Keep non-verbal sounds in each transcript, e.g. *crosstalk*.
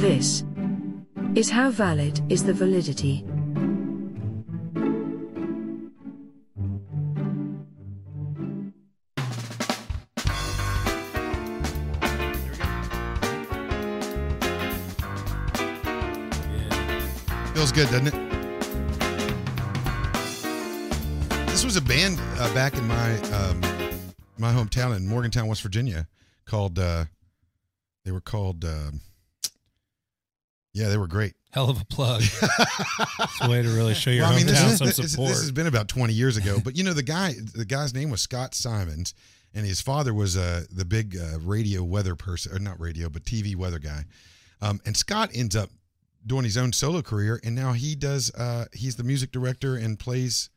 This is how valid is the validity. Feels good, doesn't it? This was a band uh, back in my um, my hometown in Morgantown, West Virginia, called. Uh, they were called. Uh, yeah, they were great. Hell of a plug. *laughs* it's a way to really show your Well, I mean, this, some this, this has been about 20 years ago, but you know the guy, the guy's name was Scott Simons, and his father was uh, the big uh, radio weather person, or not radio, but TV weather guy. Um, and Scott ends up doing his own solo career, and now he does. Uh, he's the music director and plays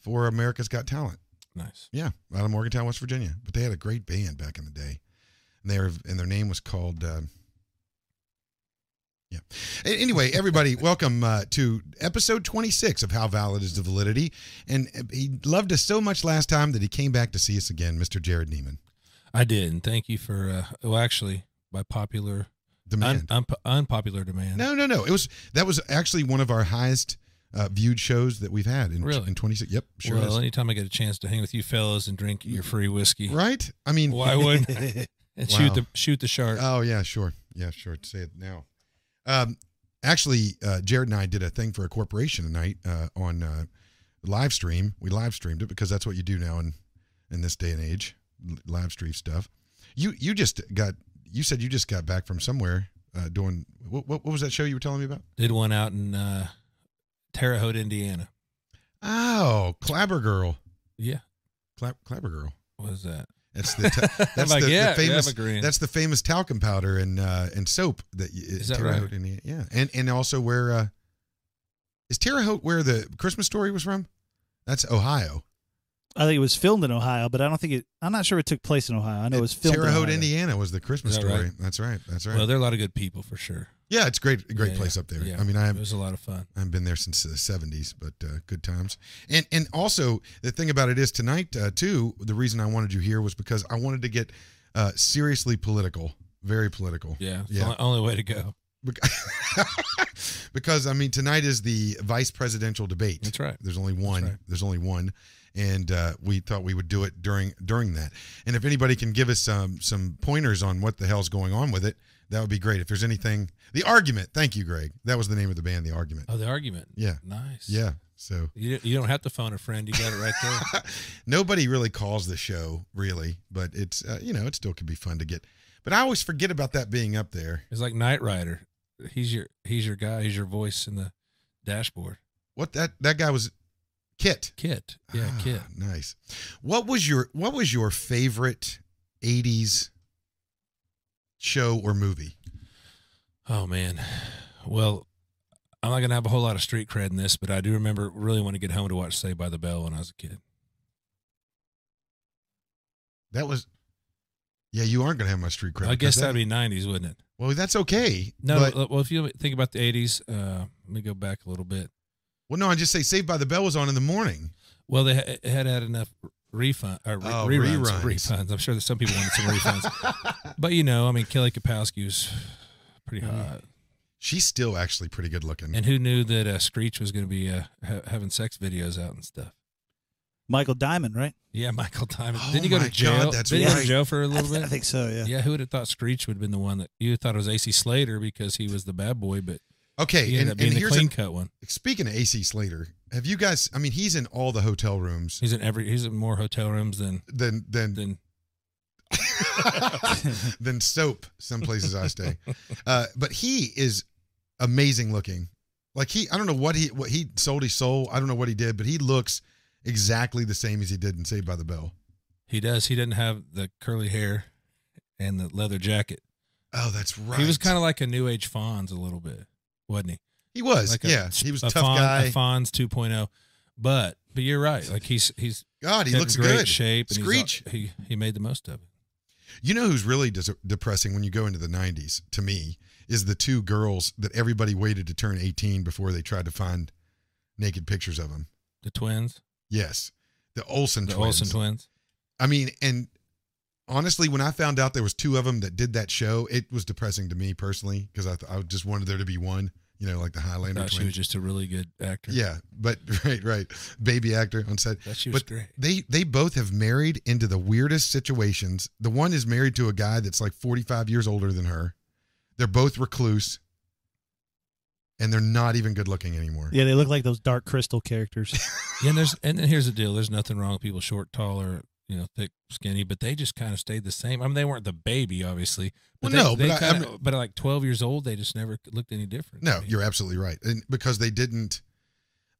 for America's Got Talent. nice. Yeah, out of Morgantown, West Virginia. But they had a great band back in the day, and they were, and their name was called. Uh, yeah. Anyway, everybody, *laughs* welcome uh, to episode 26 of How Valid is the Validity. And uh, he loved us so much last time that he came back to see us again, Mr. Jared Neiman. I did, and thank you for. Uh, well, actually, by popular, un, Demand. unpopular demand. no, no, no. It was that was actually one of our highest uh, viewed shows that we've had in Really? in 26. Yep, sure. well, is. anytime I get a chance to hang with you fellas and drink your free whiskey, right? I mean, why wouldn't *laughs* and Wow. shoot the shoot the shark? Oh yeah, sure. Yeah, sure. Say it now. Um, actually, uh, Jared and I did a thing for a corporation tonight uh, on uh, live stream. We live streamed it because that's what you do now in in this day and age, live stream stuff. You you just got you said you just got back from somewhere uh, doing what, what what was that show you were telling me about? Did one out in uh, Terre Haute, Indiana. Oh, Clabber Girl, Yeah, Clab, Clabber Girl. what was that? That's the ta- *laughs* that's like, the, yeah, the famous yeah, I'm that's the famous talcum powder and uh, and soap that you, Is that Terre right? Haute, Yeah, and and also where uh, is Terre Haute where the Christmas story was from? That's Ohio. I think it was filmed in Ohio, but I don't think it. I'm not sure it took place in Ohio. I know it was filmed. Terre in Haute, Ohio. Indiana was the Christmas that story. right? That's right. That's right. Well, there are a lot of good people for sure. Yeah, it's great. a Great Yeah, place yeah, up there. yeah. I mean, I it was a lot of fun. I haven't been there since the '70s, but uh, good times. And and also the thing about it is tonight uh, too. The reason I wanted you here was because I wanted to get uh, seriously political, very political. Yeah, Yeah. the only way to go. *laughs* Because I mean tonight is the vice presidential debate. That's right. There's only one. right. There's only one, and uh, we thought we would do it during during that. And if anybody can give us some some pointers on what the hell's going on with it, that would be great. If there's anything, the argument. Thank you, Greg. That was the name of the band, the argument. Oh, the argument. Yeah, Nice. yeah. So You, you don't have to phone a friend. You got it right there. *laughs* nobody really calls the show really, but it's uh, you know it still could be fun to get. But I always forget about that being up there. It's like Knight Rider. He's your he's your guy. He's your voice in the dashboard. What that that guy was, Kit. Kit. Yeah, Ah, Kit. Nice. What was your What was your favorite '80s show or movie? Oh man. Well, I'm not gonna have a whole lot of street cred in this, but I do remember really want to get home to watch Saved by the Bell when I was a kid. That was. Yeah, you aren't gonna have my street cred. I guess that- that'd be '90s, wouldn't it? Well, that's okay. No. but, well, if you think about the '80s, uh, let me go back a little bit. well, no, I just say Saved by the Bell was on in the morning. Well, they ha- had had enough refund or re- Oh, reruns, reruns. refunds. I'm sure that some people wanted some refunds, *laughs* but you know, I mean, Kelly Kapowski was pretty Mm. hot, She's still actually pretty good looking. and who knew that uh, Screech was going to be uh, ha- having sex videos out and stuff? Michael Diamond, right? Yeah, *laughs* Michael Diamond. Oh Didn't he go to jail? God, that's Didn't he go right. to jail for a little th- bit? I think so. Yeah. Yeah, who would have thought Screech would have been the one that you thought it was AC Slater because he was the bad boy, but okay, he and, up being and the here's clean an, cut one. speaking of AC Slater, have you guys? I mean, he's in all the hotel rooms. He's in every. He's in more hotel rooms than Than than than. *laughs* than soap. Some places I stay, uh, but he is amazing looking. Like he, I don't know what he what he sold his soul. I don't know what he did, but he looks exactly the same as he did in Saved by the Bell. He does. He didn't have the curly hair and the leather jacket. Oh, that's right. He was kind of like a new age Fonz a little bit, wasn't he? he was Like a, yeah. He was a tough Fonz, guy. A Fonz 2.0. But but you're right. Like he's he's God, he looks great good. shape. And he's all- Screech. he he made the most of it. You know who's really des- depressing when you go into the 90s to me is the two girls that everybody waited to turn 18 before they tried to find naked pictures of them. The twins, Yes. The Olsen the twins. Olsen twins. I mean, and honestly, when I found out there was two of them that did that show, it was depressing to me personally because I, th- I just wanted there to be one. You know, like the Highlander Thought she was just a really good actor. Yeah, but *laughs* right, right, baby actor on set. That she was But great. they they both have married into the weirdest situations. The one is married to a guy that's like 45 years older than her. They're both recluse. And they're not even good looking anymore. Yeah, they look like those Dark Crystal characters. *laughs* Yeah, and there's and then here's the deal. There's nothing wrong with people short, tall, or you know, thick, skinny, but they just kind of stayed the same. I mean, they weren't the baby, obviously. But Well, they, no, they but I- I kinda, but at like 12 years old, they just never looked any different. No, you're absolutely right. And because they didn't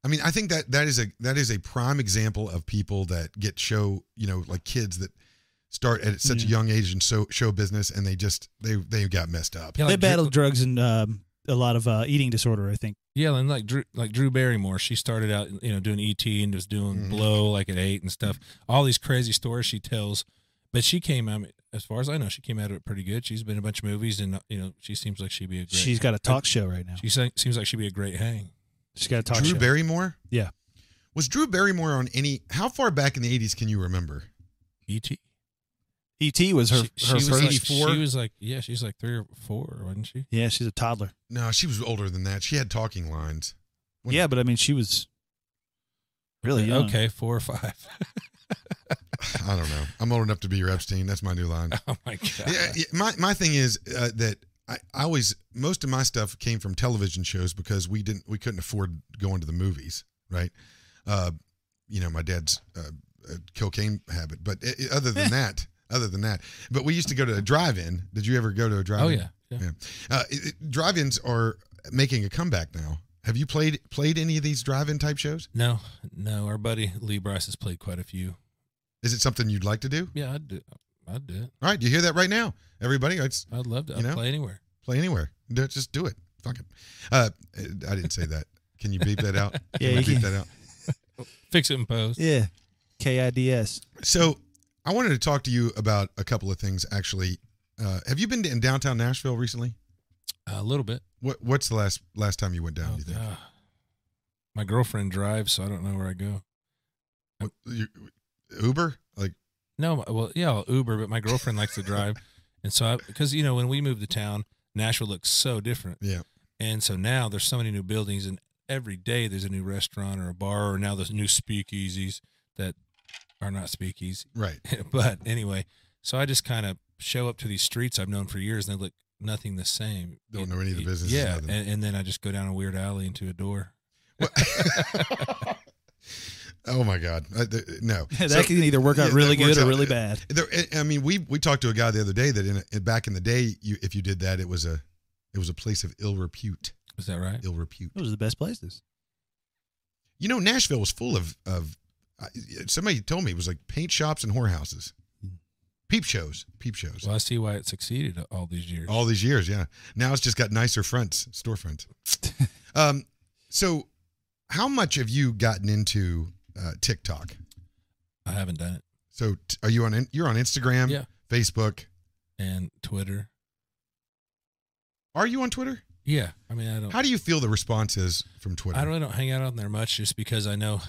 I mean, I think that that is a that is a prime example of people that get show, you know, like kids that start at such a young age in show show business and they just they they got messed up. yeah, they like Drew- battled drugs and um, a lot of uh, eating disorder. I think. Yeah, and like Drew, like Drew Barrymore, she started out, you know, doing ET and was doing Mhm. Blow like at eight and stuff. All these crazy stories she tells, but she came out, as far as I know, she came out of it pretty good. She's been in a bunch of movies, and you know, she seems like she'd be a great. She's got a talk show right now. She seems like she'd be a great hang. She's got a talk Drew show. Drew Barrymore? Yeah. Was Drew Barrymore on any how far back in the 80s can you remember? ET. E.T. was her she, her she was first. like, she was like, yeah, she's like three or four, wasn't she? yeah, she's a toddler. No, she was older than that. She had talking lines. When- Yeah, but I mean, she was really young. Okay, four or five. *laughs* I don't know. I'm old enough to be your Epstein. That's my new line. oh my god. yeah, yeah, my my thing is uh, that I, I always most of my stuff came from television shows because we didn't we couldn't afford going to the movies, right? Uh, you know, my dad's uh, uh, cocaine habit, but i i- other than *laughs* that, other than that, but we used to go to a drive-in. Did you ever go to a drive-in? Oh yeah. yeah. Yeah. Uh, it- it- drive-ins are making a comeback now. Have you played played any of these drive-in type shows? No, no. Our buddy Lee Brice has played quite a few. Is it something you'd like to do? Yeah, I'd do. I'd do it. All right, Do you hear that right now, everybody? Let's I'd love to. You I'd know? play anywhere. play anywhere. Do- Just do it. Fuck it. Uh, I didn't say that. Can you beep that out? *laughs* Yeah, we you beep can. that out. Fix it in post. Yeah, K I D S. So I wanted to talk to you about a couple of things. Actually, uh, have you been in downtown Nashville recently? a little bit. What What's the last last time you went down? Oh, you think? My girlfriend drives, so I don't know where I go. What- you- Uber? Like No, well, yeah, I'll Uber, but my girlfriend likes to drive, *laughs* and so because you know when we moved to town, Nashville looks so different, yeah. and so now there's so many new buildings, and every day there's a new restaurant or a bar, or now there's new speakeasies that are not speakeasies. Right. *laughs* but anyway, so I just kind of show up to these streets I've known for years, and they look nothing the same. Don't know any of the businesses, Yeah, and, and then I just go down a weird alley into a door. *laughs* *laughs* oh my God. Uh, th- uh, no. that So- can either work out yeah, really that works good or out. really bad. Uh, there, I- I mean, we we talked to a guy the other day that in, a, back in the day, you if you did that, it was a it was a place of ill repute. Is that right? Ill repute. Those are the best places. You know, Nashville was full of of. Somebody told me it was like paint shops and whorehouses, peep shows, peep shows. Well, I see why it succeeded all these years. All these years, yeah. Now it's just got nicer fronts, storefronts. *laughs* um, so, how much have you gotten into uh, TikTok? I haven't done it. So, t- are you on? in- You're on Instagram, Yeah. Facebook. And Twitter. Are you on Twitter? Yeah. I mean, I don't. How do you feel the response is from Twitter? I really don't hang out on there much, just because I know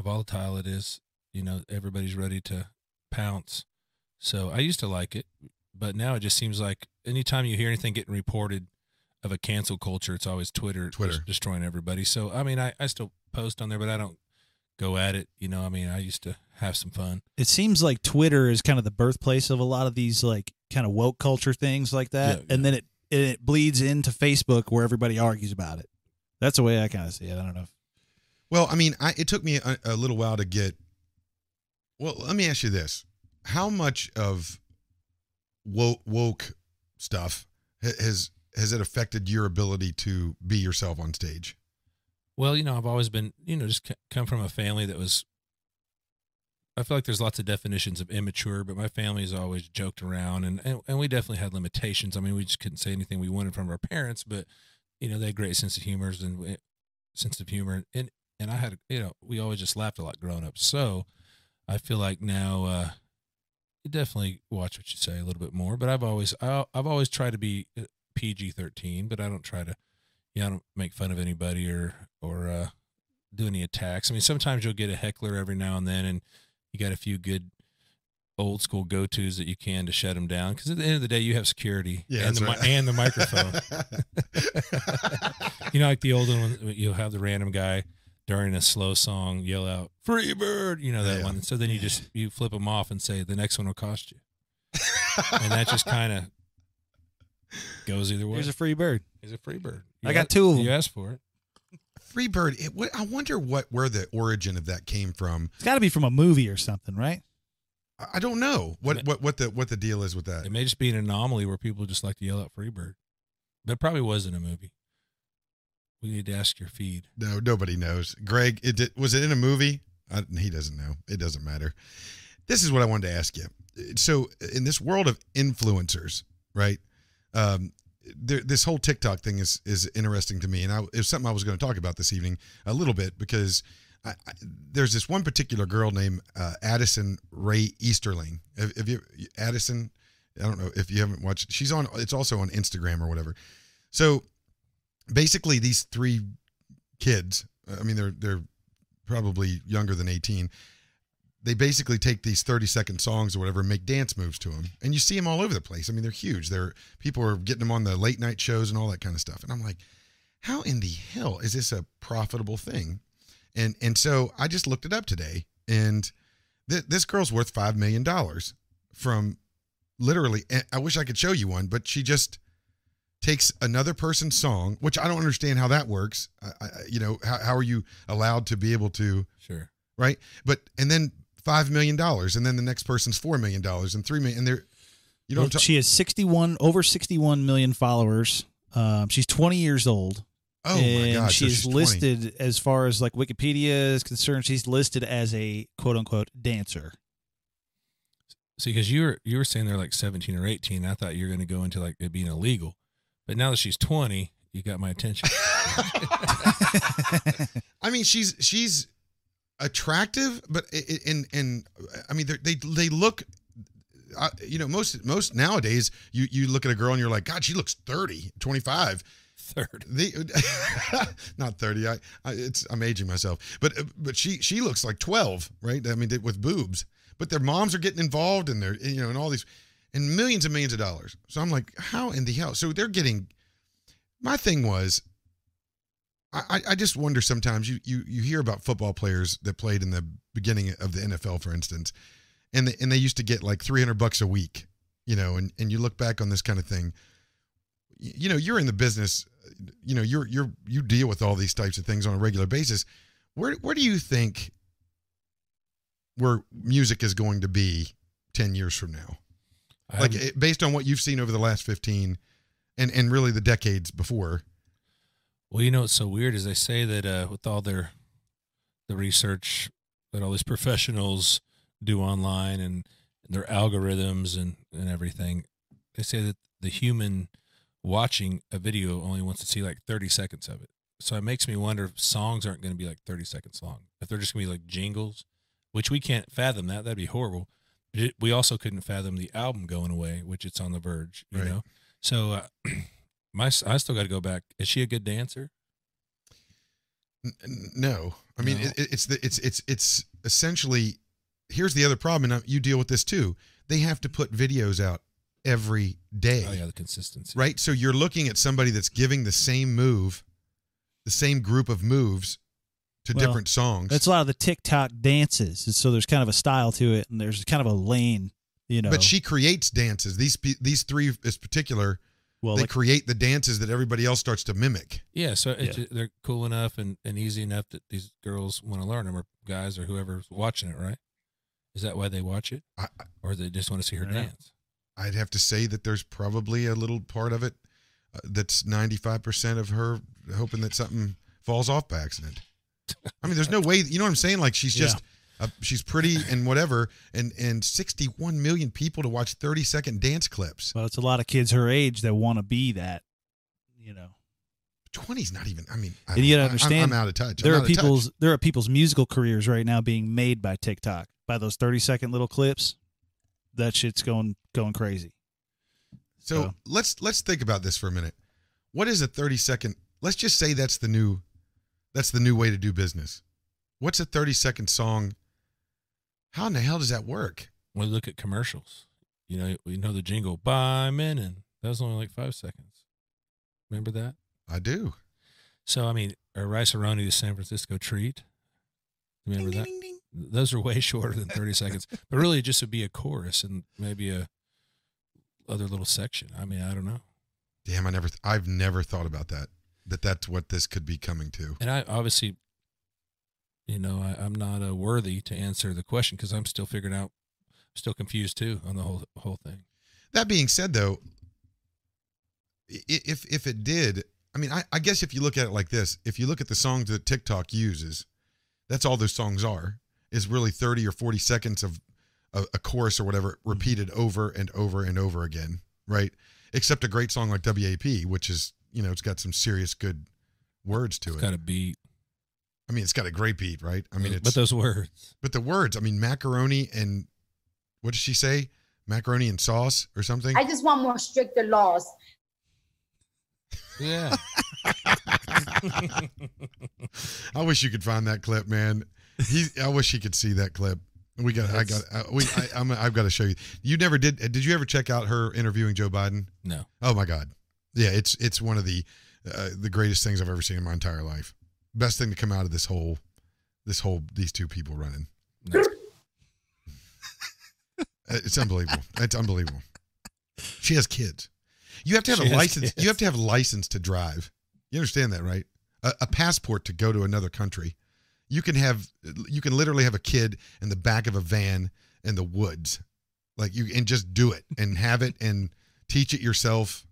how volatile it is. You know, everybody's ready to pounce. So I used to like it, but now it just seems like anytime you hear anything getting reported of a cancel culture, it's always Twitter, Twitter. just destroying everybody. So I mean, I, I still post on there, but I don't go at it. You know, I mean, I used to have some fun. It seems like Twitter is kind of the birthplace of a lot of these like kind of woke culture things like that, Yeah, and then it it bleeds into Facebook where everybody argues about it. That's the way I kind of see it. I don't know. If, Well, I mean, I, it took me a, a little while to get. Well, let me ask you this: How much of woke, woke stuff has has it affected your ability to be yourself on stage? Well, you know, I've always been, you know, just come from a family that was. I feel like there's lots of definitions of immature, but my family's always joked around, and, and and we definitely had limitations. I mean, we just couldn't say anything we wanted from our parents, but you know, they had great sense of humor and sense of humor, and and I had, you know, we always just laughed a lot growing up. So, I feel like now, uh, you definitely watch what you say a little bit more. But I've always, I, I've always tried to be PG thirteen, but I don't try to yeah, I don't make fun of anybody or or uh, do any attacks. I mean, sometimes you'll get a heckler every now and then, and you got a few good old school go tos that you can to shut them down. Because at the end of the day, you have security Yeah, and the right. and the microphone. *laughs* you know, like the old one, you'll have the random guy during a slow song yell out "Free Bird," you know that Yeah. one. So then you just you flip them off and say the next one will cost you, *laughs* and that just kind of goes either way. Here's a free bird. He's a free bird. I got two of 'em. You asked for it. Free bird. It, what, I wonder what where the origin of that came from. It's got to be from a movie or something, right? I, I don't know what, what what the what the deal is with that. It may just be an anomaly where people just like to yell out "Free Bird," but it probably wasn't a movie. We need to ask your feed. No, nobody knows. Greg, it did, was it in a movie? I, he doesn't know. It doesn't matter. This is what I wanted to ask you. So, in this world of influencers, right? Um, there, this whole TikTok thing is is interesting to me, and I, it was something I was going to talk about this evening a little bit because I, I, there's this one particular girl named uh, Addison Rae Easterling. Have you Addison? I don't know if you haven't watched. She's on. It's also on Instagram or whatever. So basically, these three kids. I mean, they're they're probably younger than 18. They basically take these 30 second songs or whatever and make dance moves to them. And you see them all over the place. I mean, they're huge. They're people are getting them on the late night shows and all that kind of stuff. And I'm like, how in the hell is this a profitable thing? And and so I just looked it up today and th- this girl's worth 5 million dollars from literally I wish I could show you one, but she just takes another person's song, which I don't understand how that works. I, I, you know, how, how are you allowed to be able to, Sure. right? But and then five million dollars, and then the next person's four million dollars, and three million, and they're, you know, Well, she has 61 over 61 million followers. Um, she's 20 years old. oh my and god, so she's, she's 20. listed as far as like Wikipedia is concerned. She's listed as a quote unquote dancer. See, because you were you were saying they're like seventeen or eighteen. I thought you were going to go into like it being illegal, but now that she's twenty, you got my attention. *laughs* *laughs* I mean, she's she's attractive, but i- i- in in I mean, they're- they they look. Uh, you know, most most nowadays, you you look at a girl and you're like, God, she looks 30, 25. Third, The *laughs* not 30. I, I it's I'm aging myself. But but she she looks like 12, right? I mean, with boobs. But their moms are getting involved and they're you know and all these and millions and millions of dollars. So I'm like, how in the hell? So they're getting. My thing was, I I- just wonder sometimes you you you hear about football players that played in the beginning of the NFL, for instance, and they, and they used to get like 300 bucks a week, you know, and and you look back on this kind of thing. You know, you're in the business. You know, you're you're you deal with all these types of things on a regular basis. Where where do you think where music is going to be 10 years from now? I Like it, based on what you've seen over the last 15 and and really the decades before. well, you know what's so weird is they say that uh, with all their the research that all these professionals do online and their algorithms and and everything, they say that the human watching a video only wants to see like 30 seconds of it. So it makes me wonder if songs aren't going to be like 30 seconds long. If they're just going to be like jingles, which we can't fathom that. That'd be horrible. It, we also couldn't fathom the album going away, which it's on the verge, you Right. know? So uh, *clears throat* my I still got to go back. Is she a good dancer? N- No, I mean No. It, it's the it's it's it's essentially. Here's the other problem, and you deal with this too. They have to put videos out every day, Oh yeah, the consistency. right? So you're looking at somebody that's giving the same move, the same group of moves to Well, different songs. That's a lot of the TikTok dances. and So there's kind of a style to it, and there's kind of a lane, you know. but she creates dances. These these three is particular. well, they like, create the dances that everybody else starts to mimic. Yeah, so it's, Yeah. they're cool enough and, and easy enough that these girls want to learn them, or guys, or whoever's watching it. Right? Is that why they watch it, I, I- or they just want to see her I know. dance? I'd have to say that there's probably a little part of it uh, that's 95% of her hoping that something falls off by accident. *laughs* I mean, there's no way, you know what I'm saying? Like she's Yeah. just, uh, she's pretty and whatever, and and 61 million people to watch 30 second dance clips. well, it's a lot of kids her age that want to be that, you know. 20's not even. I mean, I, And you gotta I- I'm- understand, I'm, out of touch. There I'm are touch. people's there are people's musical careers right now being made by TikTok by those 30 second little clips. That shit's going going crazy. So So- let's let's think about this for a minute. What is a 30 second? Let's just say that's the new that's the new way to do business. What's a 30 second song? How in the hell does that work? When we look at commercials. You know, we know the jingle "Buy Mennen." That was only like five seconds. Remember that? I do. So I mean, or Rice-A-Roni, the San Francisco treat. Remember that? Those are way *laughs* shorter than thirty seconds, but really, it just would be a chorus and maybe a other little section. I mean, I don't know. Damn, I never. Th- I've never thought about that. That that's what this could be coming to. And I obviously, you know, I, I'm not uh, worthy to answer the question because I'm still figuring out, still confused too on the whole whole thing. That being said, though, if if it did, I mean, I, I guess if you look at it like this, if you look at the songs that TikTok uses, that's all those songs are. Is really thirty or forty seconds of a, a chorus or whatever repeated over and over and over again, right? Except a great song like WAP, which is you know it's got some serious good words to It's it. got to beat. I mean, it's got a great beat, right? I mean, it's but those words. But the words, I mean, macaroni and what did she say? Macaroni and sauce or something? I just want more stricter laws. Yeah. *laughs* *laughs* I wish you could find that clip, man. He, I wish you could see that clip. We got, I got, uh, we, I, I'm, I've got to show you. You never did. Did you ever check out her interviewing Joe Biden? no. Oh my God, yeah, it's it's one of the uh, the greatest things I've ever seen in my entire life. Best thing to come out of this whole, this whole these two people running. *laughs* It's unbelievable. It's unbelievable. She has kids. You have to have She a license. kids. You have to have a license to drive. You understand that, right? A, a passport to go to another country. You can have. You can literally have a kid in the back of a van in the woods, like you, and just do it and have it and teach it yourself.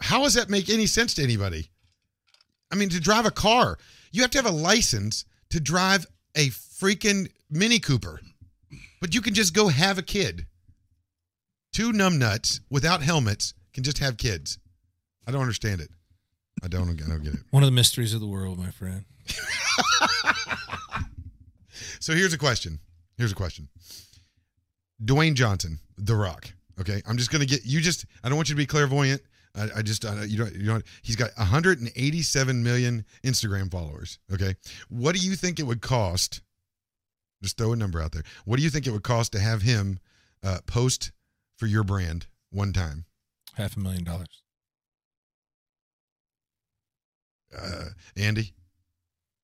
How does that make any sense to anybody? I mean, to drive a car, you have to have a license to drive a freaking Mini Cooper, but you can just go have a kid. Two numbnuts without helmets can just have kids. I don't understand it. I don't. I don't get it. One of the mysteries of the world, my friend. *laughs* So here's a question. Here's a question. Dwayne Johnson, The Rock. Okay, I'm just gonna get you. Just I don't want you to be clairvoyant. I, I just I, you don't you don't. He's got 187 million Instagram followers. Okay, what do you think it would cost? Just throw a number out there. What do you think it would cost to have him uh, post for your brand one time? Half a million dollars. Uh, Andy,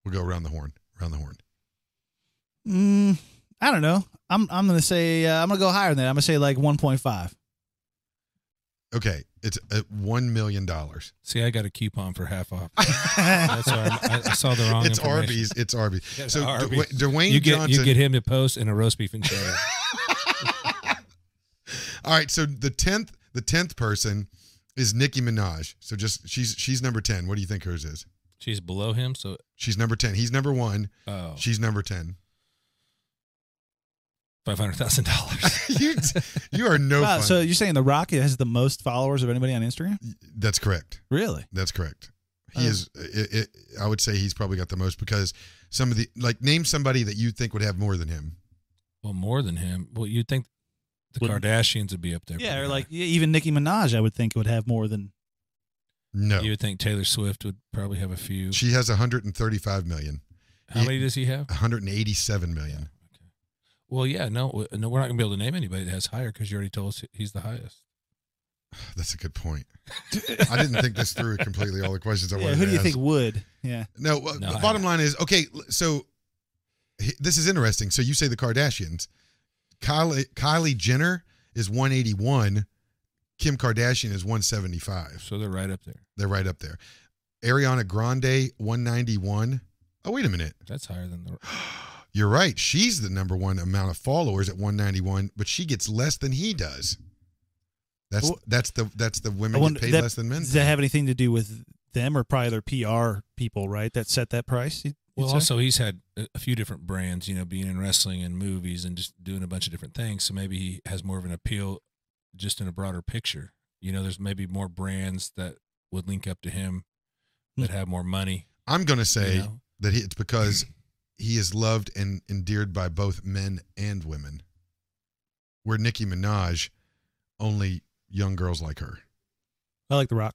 we'll go around the horn. Around the horn. Mm, I don't know. I'm I'm gonna say uh, I'm gonna go higher than that. I'm gonna say like 1.5. Okay, it's uh, one million dollars. See, I got a coupon for half off. *laughs* That's why I'm- I, I saw the wrong. It's. Arby's. It's Arby's. Yeah, So Arby's. Dwayne, Dwayne You get Johnson. you get him to post in a roast beef and cheddar. *laughs* All right, so the tenth the tenth person is Nicki Minaj. So just she's she's number ten. What do you think hers is? She's below him, so She's number ten. He's number one. oh, She's number ten. Five hundred thousand dollars. *laughs* you you are no Wow, fun. so you're saying The Rock has the most followers of anybody on Instagram? That's correct. Really? That's correct. He Oh. is. It, it, I would say he's probably got the most because some of the like name somebody that you think would have more than him. Well, more than him. Well, you'd think the Would- Kardashians would be up there. Yeah, or like yeah, even Nicki Minaj, I would think would have more than. No, you would think Taylor Swift would probably have a few. she has 135 million. How yeah. many does he have? 187 million. Okay. Well, yeah, no, no, we're not gonna be able to name anybody that has higher because you already told us he's the highest. *sighs* That's a good point. I didn't think this through completely. All the questions I Yeah, wanted who to do Who do you ask. think would? Yeah. No, uh, No, the I- bottom line is okay. So h- this is interesting. So you say the Kardashians. Kylie, Kylie Jenner is 181. Kim Kardashian is 175. So they're right up there. They're right up there. Ariana Grande 191. Oh wait a minute. That's higher than the. *gasps* *gasps* You're right. She's the number one amount of followers at 191, but she gets less than he does. That's Well- that's the that's the women wonder- get paid that- less than men. Does that have anything to do with them or probably their PR people, right? That set that price? you'd- you'd Well, say? also he's had a a few different brands, you know, being in wrestling and movies and just doing a bunch of different things. So maybe he has more of an appeal just in a broader picture. You know, there's maybe more brands that would link up to him that hmm. have more money. I'm going to you say know? that he, it's because he is loved and endeared by both men and women. Where Nicki Minaj, only young girls like her. I like The Rock.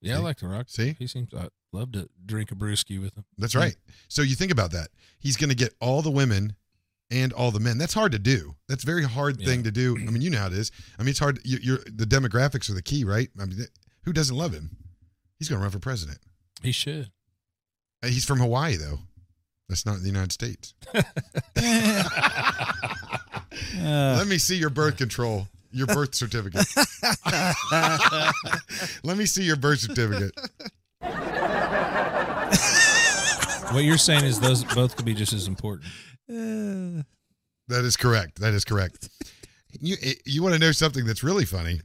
Yeah, I like The Rock. See? He seems I'd love to drink a brewski with him. That's right. So you think about that. He's going to get all the women and all the men. That's hard to do. That's a very hard thing to do. I mean, you know how it is. I mean, it's hard. You, you're the demographics are the key, right? I mean, who doesn't love him? He's going to run for president. He should. Uh, He's from Hawaii, though. That's not the United States. *laughs* *laughs* Let me see your birth control, your birth certificate. *laughs* Let me see your birth certificate. What you're saying is those both could be just as important. uh, *sighs* That is correct. That is correct. You you want to know something that's really funny?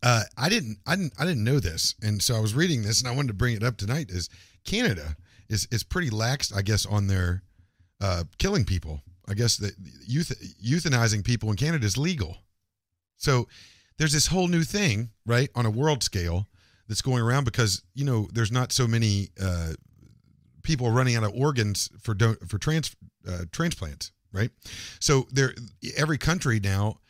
Uh, I didn't I didn't I didn't know this, and so I was reading this, and I wanted to bring it up tonight. Is Canada is is pretty lax, I guess, on their uh, killing people. I guess that youth euthanizing people in Canada is legal. So there's this whole new thing, right, on a world scale that's going around because you know there's not so many uh, people running out of organs for don- for trans uh, transplants, right? So there, every country now,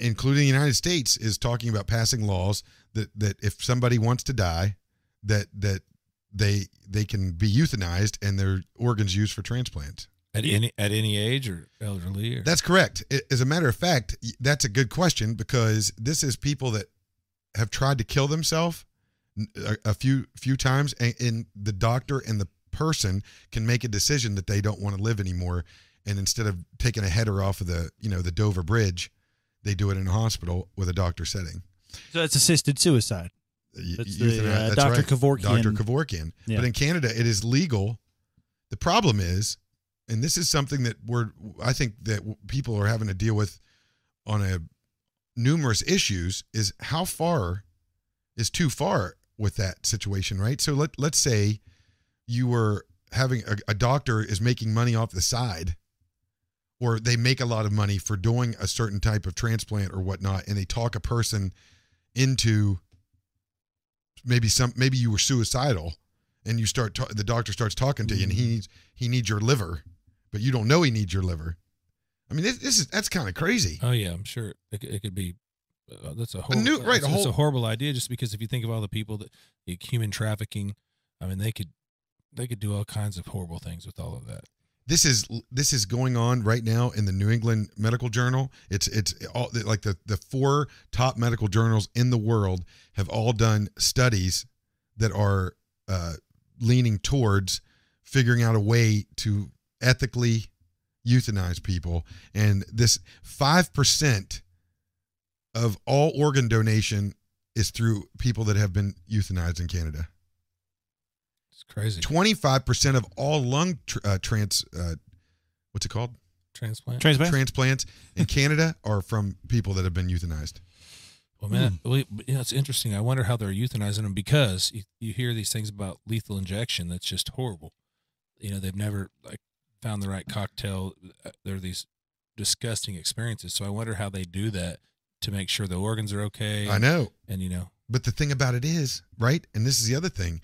including the United States, is talking about passing laws that that if somebody wants to die, that that they they can be euthanized and their organs used for transplant. At any at any age or elderly or That's correct. As a matter of fact, that's a good question because this is people that have tried to kill themselves a, a few few times, and, and the doctor and the person can make a decision that they don't want to live anymore, and instead of taking a header off of the you know the Dover Bridge, they do it in a hospital with a doctor setting. so it's assisted suicide. That's the, uh, that's Dr. right. Kevorkian. Dr. Kevorkian. Yeah. But in Canada, it is legal. The problem is, and this is something that we're, I think that people are having to deal with on a numerous issues, is how far is too far with that situation, right? So let let's say you were having a, a doctor is making money off the side or they make a lot of money for doing a certain type of transplant or whatnot and they talk a person into maybe some maybe you were suicidal and you start ta- the doctor starts talking to you and he needs he needs your liver but you don't know he needs your liver i mean this, this is that's kind of crazy Oh yeah, I'm sure it, could- it could be. Uh, that's a whole new- right, It's, a whole- a horrible idea. Just because if you think of all the people that like, human trafficking, I mean they could they could do all kinds of horrible things with all of that. This is this is going on right now in the New England Medical Journal. It's it's all like the the four top medical journals in the world have all done studies that are uh, leaning towards figuring out a way to ethically euthanize people, and this five percent of all organ donation is through people that have been euthanized in Canada. It's crazy. Twenty-five percent of all lung tr- uh, trans, uh, what's it called? Transplant. Transplant. Transplants in *laughs* Canada are from people that have been euthanized. Well, man, well, you know, it's interesting. I wonder how they're euthanizing them because you, you hear these things about lethal injection. That's just horrible. You know, they've never like found the right cocktail. Uh, There are these disgusting experiences. So I wonder how they do that to make sure the organs are okay. I know, And you know, but the thing about it is, right? And this is the other thing.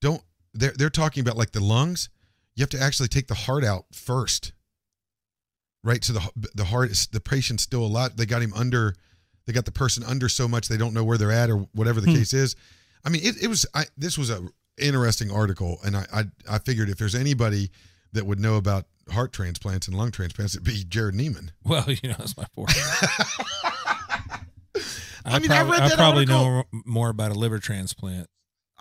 Don't they're they're talking about like the lungs. You have to actually take the heart out first, right? So the the heart is the patient's still alive. They got him under. They got the person under so much they don't know where they're at or whatever the Hmm. case is. I mean, it, it was. I this was a interesting article, and I, I I figured if there's anybody that would know about heart transplants and lung transplants, it'd be Jared Neiman. well, *laughs* you know, that's my point. *laughs* I mean, I probably, read that probably article. know more about a liver transplant.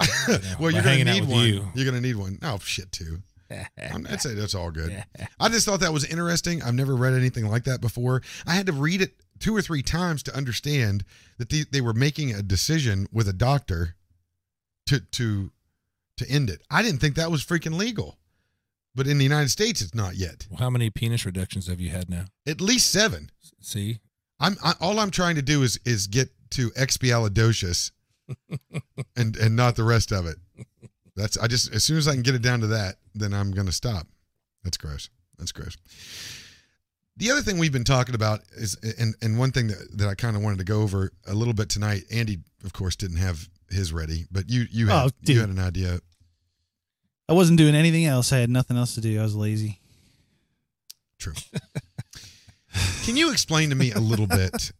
*laughs* well, you're gonna need one. you. You're gonna need one. Oh shit, too. *laughs* I'm, I'd say that's all good. *laughs* I just thought that was interesting. I've never read anything like that before. I had to read it two or three times to understand that they, they were making a decision with a doctor to to to end it. I didn't think that was freaking legal, but in the United States, it's not yet. Well, how many penis reductions have you had now? At least seven. See, I'm I, all I'm trying to do is is get to expialidocious, and and not the rest of it. That's I just as soon as I can get it down to that, then I'm gonna stop. That's gross. That's gross. The other thing we've been talking about is, and and one thing that, that I kind of wanted to go over a little bit tonight. Andy, of course, didn't have his ready, but you you had Oh, you had an idea. I wasn't doing anything else. I had nothing else to do. I was lazy. True. *laughs* Can you explain to me a little bit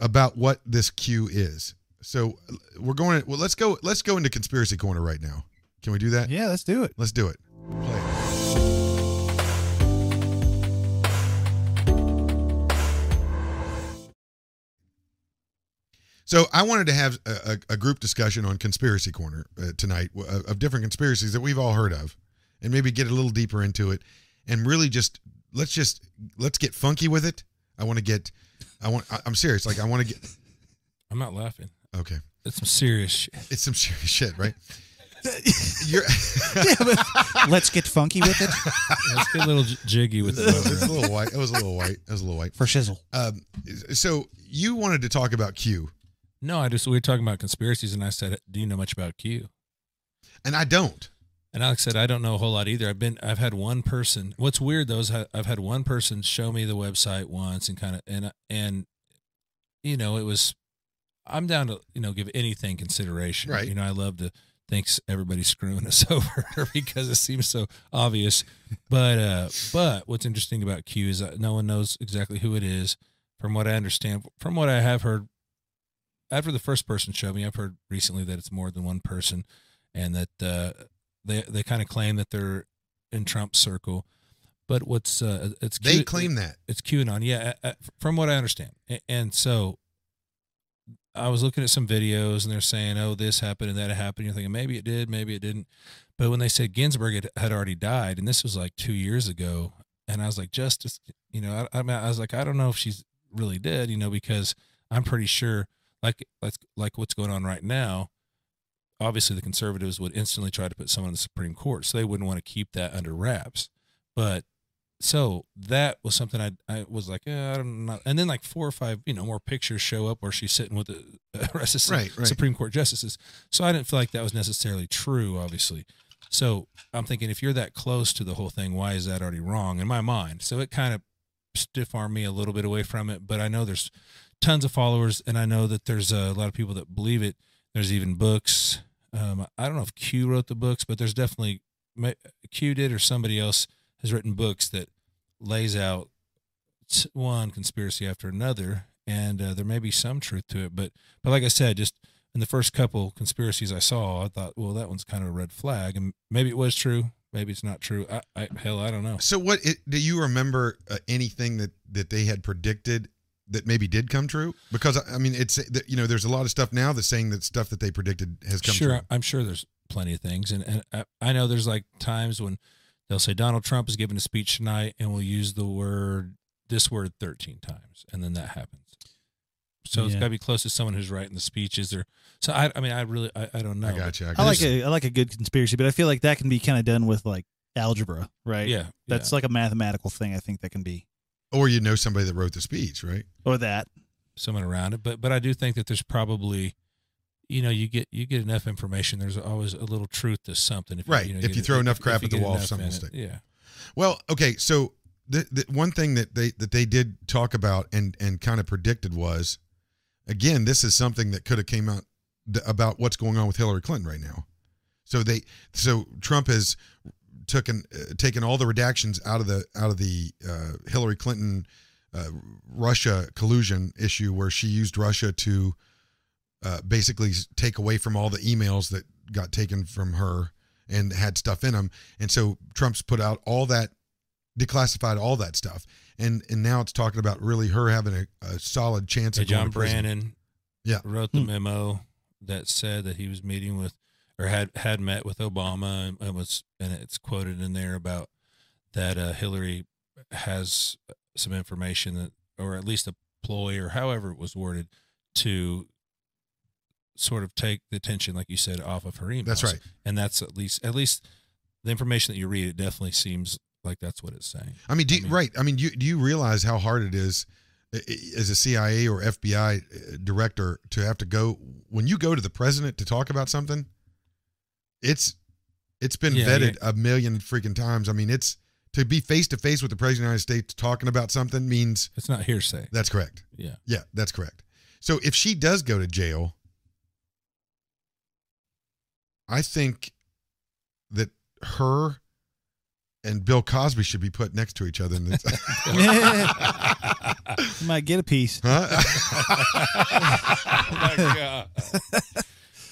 about what this cue is? So we're going. Well, let's go. Let's go into conspiracy corner right now. Can we do that? Yeah, let's do it. Let's do it. Play. So I wanted to have a, a, a group discussion on conspiracy corner uh, tonight of different conspiracies that we've all heard of, and maybe get a little deeper into it, and really just let's just let's get funky with it. I want to get. I want. I'm serious. Like I want to get. I'm not laughing. Okay, It's some serious shit. it's some serious shit, right? *laughs* You're. yeah, but *laughs* let's get funky with it Let's get a little j- jiggy with it's a little white. It was a little white. It was a little white. for shizzle. Um, so you wanted to talk about Q, No, I just we were talking about conspiracies, and I said, "Do you know much about Q?" and I don't. And Alex said, "I don't know a whole lot either. I've been, I've had one person. What's weird though is I- I've had one person show me the website once, and kind of, and and you know, it was. I'm down to you know give anything consideration. Right. You know, I love to think everybody's screwing us *laughs* over because it seems so obvious. But uh, but what's interesting about Q is that no one knows exactly who it is. From what I understand, from what I have heard, after the first person showed me, I've heard recently that it's more than one person, and that uh, they they kind of claim that they're in Trump's circle. But what's uh, it's They Q- claim that. it's QAnon. Yeah, from what I understand, and so I was looking at some videos, and they're saying, "Oh, this happened and that happened." You're thinking maybe it did, maybe it didn't. But when they said Ginsburg had, had already died, and this was like two years ago, and I was like, Justice, you know, I, I, mean, I was like, I don't know if she's really dead, you know, because I'm pretty sure, like, like, like what's going on right now. Obviously, the conservatives would instantly try to put someone in the Supreme Court, so they wouldn't want to keep that under wraps. But so that was something I I was like, eh, I don't know. And then like four or five, you know, more pictures show up where she's sitting with the *laughs* uh, Right, right. Supreme Court justices. So I didn't feel like that was necessarily true, obviously. So I'm thinking, if you're that close to the whole thing, why is that already wrong in my mind? So it kind of stiff armed me a little bit away from it. But I know there's tons of followers, and I know that there's a lot of people that believe it. There's even books. Um, I don't know if Q wrote the books, but there's definitely Q did or somebody else has written books that lays out one conspiracy after another, and uh, there may be some truth to it. But but like I said, just in the first couple conspiracies I saw, I thought, well, that one's kind of a red flag, and maybe it was true, maybe it's not true. I, I hell, I don't know. So what it, do you remember uh, anything that that they had predicted that maybe did come true? Because I mean, it's you know, there's a lot of stuff now that's saying that stuff that they predicted has come sure, true. I'm sure there's plenty of things, and, and I, I know there's like times when they'll say Donald Trump is giving a speech tonight, and we'll use the word this word 13 times, and then that happens. So it's got to be close to someone who's writing the speeches. Or so I, I mean, I really, I, I don't know. I but- got you. I, I like you. a I like a good conspiracy, but I feel like that can be kind of done with like algebra, right? Yeah, That's like a mathematical thing. I think that can be Or you know somebody that wrote the speech, right? or that. someone around it. But but I do think that there's probably, you know, you get you get enough information. There's always a little truth to something. If Right. You know, If you it- throw enough crap at the wall, something in will it. stick. Yeah. Well, okay, so the, the one thing that they that they did talk about and and kind of predicted was, again, this is something that could have came out th- about what's going on with Hillary Clinton right now. So they so Trump has taken uh, taken all the redactions out of the out of the uh, Hillary Clinton uh, Russia collusion issue where she used Russia to uh, basically take away from all the emails that got taken from her and had stuff in them. And so Trump's put out all that, declassified all that stuff, and and now it's talking about really her having a, a solid chance Hey, of going John. Brennan, Yeah. wrote the memo that said that he was meeting with or had had met with Obama and, and was and it's quoted in there about that uh, Hillary has some information that or at least a ploy or however it was worded to sort of take the attention like you said off of her emails. That's right. And that's at least at least the information that you read it definitely seems like that's what it's saying. I mean, do you, I mean- right? I mean, you, do you realize how hard it is as a CIA or FBI uh, director to have to go when you go to the president to talk about something? It's it's been Yeah, vetted a million freaking times. I mean, it's to be face to face with the president of the United States talking about something means It's not hearsay. that's correct. Yeah. Yeah, that's correct. So if she does go to jail, I think that her and Bill Cosby should be put next to each other. In this. *laughs* *laughs* You might get a piece. huh? *laughs* Oh,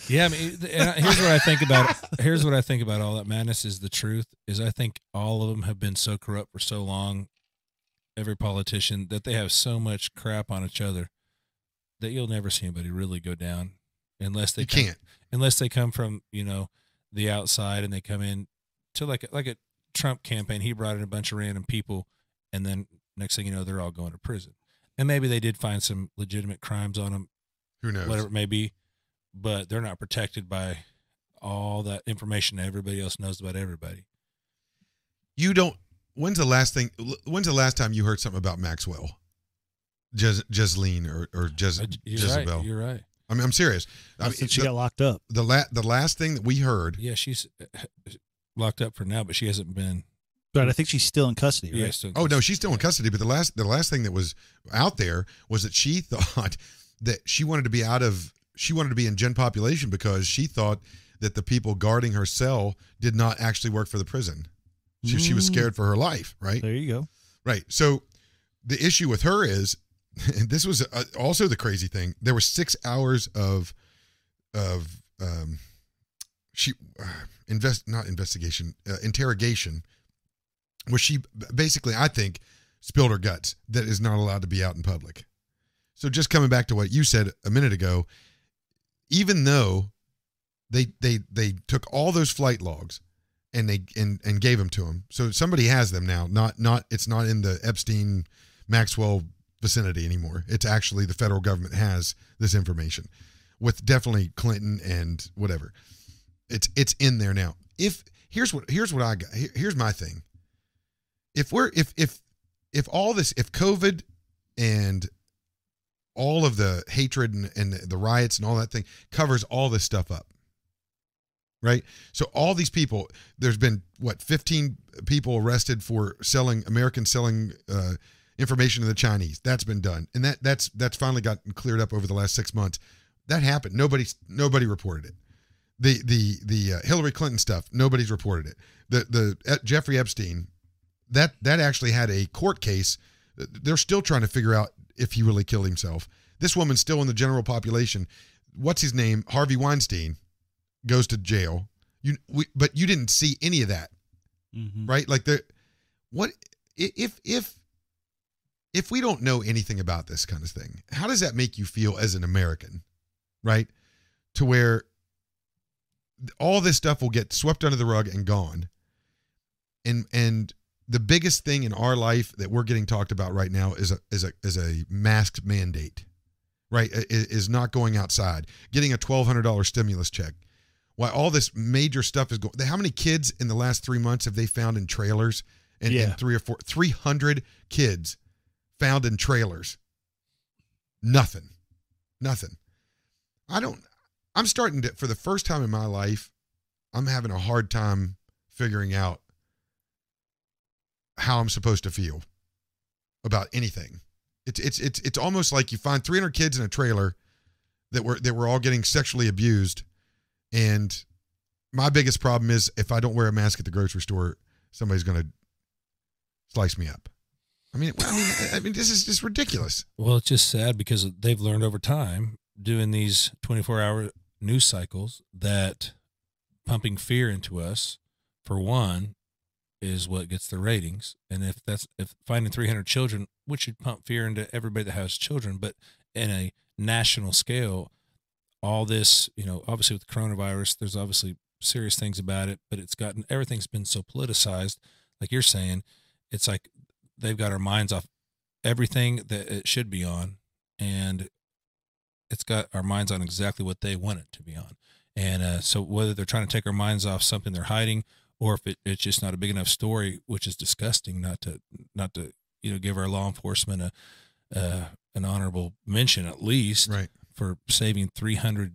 yeah, I mean, here's what I think about. Here's what I think about all that madness. Is the truth is I think all of them have been so corrupt for so long. Every politician that they have so much crap on each other that you'll never see anybody really go down unless they You come, can't. unless they come from you know the outside and they come in to like a, like a Trump campaign. He brought in a bunch of random people, and then next thing you know, they're all going to prison. And maybe they did find some legitimate crimes on them, Who knows? whatever it may be, but they're not protected by all that information everybody else knows about everybody. You don't. When's the last thing? When's the last time you heard something about Maxwell? Jesleen or or Uh, You're Jezebel. right. You're right. I mean, I'm serious. I mean, Since she the, got locked up. the la- the last thing that we heard. Yeah, she's uh, locked up for now, but she hasn't been. But I think she's still in custody, right? Yeah, still- Oh no, she's still in custody. But the last the last thing that was out there was that she *laughs* thought that she wanted to be out of she wanted to be in gen population because she thought that the people guarding her cell did not actually work for the prison. She, she was Mm. scared for her life, right? There you go. Right. So the issue with her is, and *laughs* this was uh, also the crazy thing. There were six hours of of um, she uh, invest not investigation uh, interrogation, where she basically I think spilled her guts that is not allowed to be out in public. So just coming back to what you said a minute ago, even though they they they took all those flight logs and they and and gave them to him. So somebody has them now. Not not it's not in the Epstein Maxwell vicinity anymore. It's actually the federal government has this information with definitely Clinton and whatever. It's it's in there now. If here's what here's what I got. Here- Here's my thing. If we're if if if all this if COVID and all of the hatred and, and the riots and all that thing covers all this stuff up right? So all these people, there's been what 15 people arrested for selling Americans selling uh, information to the Chinese. That's been done, and that that's that's finally gotten cleared up over the last six months. That happened. Nobody nobody reported it. The the the uh, Hillary Clinton stuff. Nobody's reported it. The the uh, Jeffrey Epstein. That that actually had a court case. They're still trying to figure out if he really killed himself. This woman's still in the general population. What's his name? Harvey Weinstein goes to jail. You we, but you didn't see any of that, Mhm. right? Like the what if if if we don't know anything about this kind of thing, how does that make you feel as an American, right? To where all this stuff will get swept under the rug and gone. And and the biggest thing in our life that we're getting talked about right now is a is a is a mask mandate, right? I- i- Is not going outside, getting a twelve hundred dollar stimulus check. Why all this major stuff is going? How many kids in the last three months have they found in trailers? And, and three or four, three hundred kids found in trailers. Nothing, nothing. I don't. I'm starting to, for the first time in my life, I'm having a hard time figuring out how I'm supposed to feel about anything. It's it's it's it's almost like you find 300 kids in a trailer that were that were all getting sexually abused, and my biggest problem is if I don't wear a mask at the grocery store, somebody's going to slice me up. I mean, I mean, I mean, this is just ridiculous. Well, it's just sad because they've learned over time doing these 24 hour news cycles that pumping fear into us, for one, is what gets the ratings. And if that's if finding 300 children, which should pump fear into everybody that has children, but in a national scale, all this, you know, obviously with the coronavirus, there's obviously serious things about it, but it's gotten everything's been so politicized. Like you're saying, it's like they've got our minds off everything that it should be on and it's got our minds on exactly what they want it to be on and uh, so whether they're trying to take our minds off something they're hiding or if it, it's just not a big enough story which is disgusting not to not to you know give our law enforcement a uh, an honorable mention at least Right. for saving 300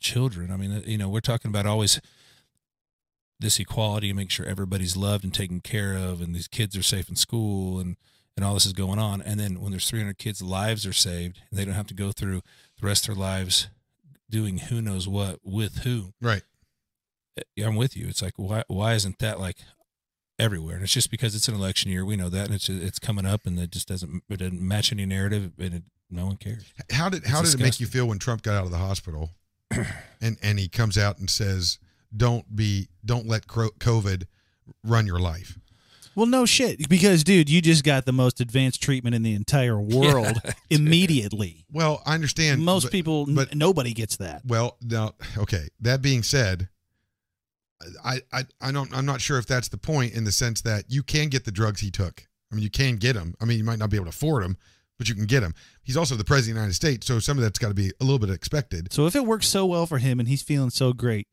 children i mean you know we're talking about always this equality and make sure everybody's loved and taken care of and these kids are safe in school and and all this is going on. And then when there's 300 kids lives are saved and they don't have to go through the rest of their lives doing who knows what with who. Right. Yeah, i'm with you. It's like why why isn't that like everywhere? And it's just because it's an election year. We know that. And it's it's coming up and it just doesn't it doesn't match any narrative and it, no one cares. How did It's how did it make you feel when Trump got out of the hospital, *clears throat* and and he comes out and says, "Don't be, don't let COVID run your life." Well, no shit, because dude, you just got the most advanced treatment in the entire *laughs* world immediately. Well, I understand Most but- people, n- but nobody gets that. Well, now, okay. That being said, I, I, I don't, I'm not sure if that's the point in the sense that you can get the drugs he took. I mean, you can get them. I mean, you might not be able to afford them, but you can get them. He's also the president of the United States, so some of that's got to be a little bit expected. So if it works so well for him and he's feeling so great,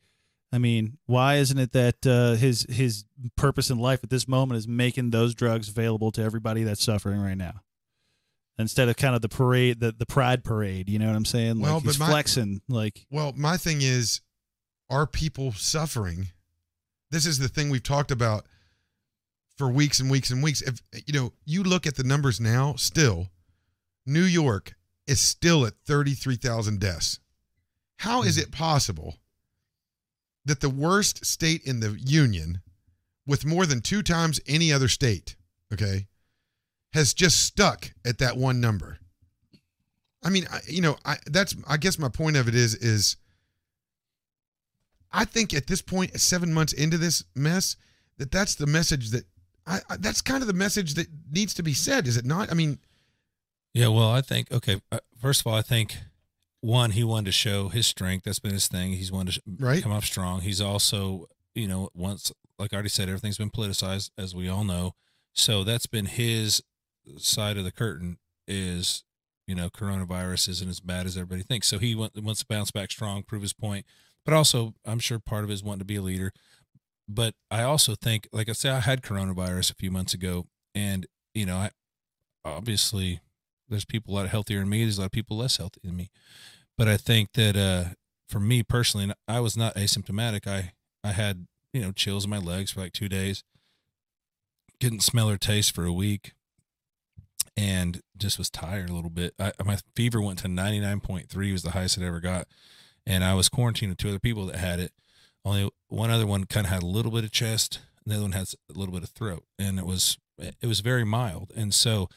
I mean, why isn't it that uh, his his purpose in life at this moment is making those drugs available to everybody that's suffering right now? Instead of kind of the parade, the, the pride parade, you know what I'm saying? Like Well, he's my- flexing, like Well, my thing is, are people suffering? This is the thing we've talked about for weeks and weeks and weeks. If you know, you look at the numbers now, still, New York is still at 33,000 deaths. How is it possible that the worst state in the union, with more than two times any other state, okay, has just stuck at that one number? I mean, I, you know, I that's I guess my point of it is is I think at this point, seven months into this mess, that that's the message that I, I that's kind of the message that needs to be said, is it not? I mean, Yeah, well, I think okay. Uh, first of all, I think one he wanted to show his strength. That's been his thing. He's wanted to Right. come off strong. He's also, you know, once like I already said, everything's been politicized, as we all know. So that's been his side of the curtain. Is you know, coronavirus isn't as bad as everybody thinks. So he want, wants to bounce back strong, prove his point. But also, I'm sure part of his wanting to be a leader. But I also think, like I said, I had coronavirus a few months ago, and you know, I obviously there's people a lot healthier than me. There's a lot of people less healthy than me. But I think that uh, for me personally, I was not asymptomatic. I I had you know chills in my legs for like two days, couldn't smell or taste for a week, and just was tired a little bit. I, my fever went to 99.3 was the highest it ever got, and I was quarantined with two other people that had it. Only one other one kind of had a little bit of chest, and the other one has a little bit of throat, and it was it was very mild. And so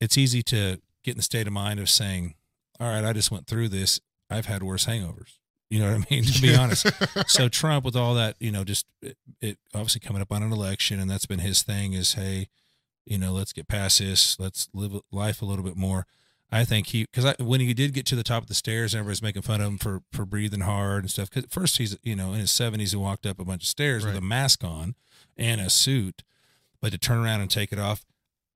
it's easy to get in the state of mind of saying, "All right, I just went through this. I've had worse hangovers." You know what I mean? To be honest. *laughs* So Trump, with all that, you know, just it, it obviously coming up on an election, and that's been his thing. Is hey, you know, let's get past this. Let's live life a little bit more. I think he because when he did get to the top of the stairs, everybody's making fun of him for for breathing hard and stuff. Because first he's you know in his seventies, he walked up a bunch of stairs with a mask on and a suit, but to turn around and take it off,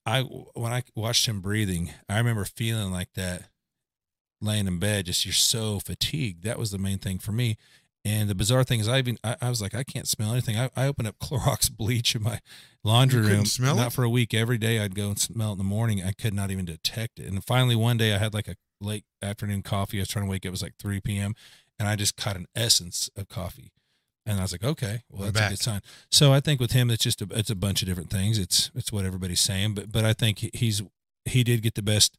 I when I watched him breathing, I remember feeling like that, laying in bed, just you're so fatigued. That was the main thing for me. And the bizarre thing is, I even I, I was like, I can't smell anything. I, I opened up *laughs* Clorox bleach in my laundry You room. smell not it? for a week. Every day I'd go and smell it in the morning. I could not even detect it. And finally, one day I had like a late afternoon coffee. I was trying to wake up. It was like 3 p.m. And I just caught an essence of coffee. And I was like, okay, well, that's a good sign. So I think with him, it's just a, it's a bunch of different things. It's it's what everybody's saying, but but I think he's he did get the best,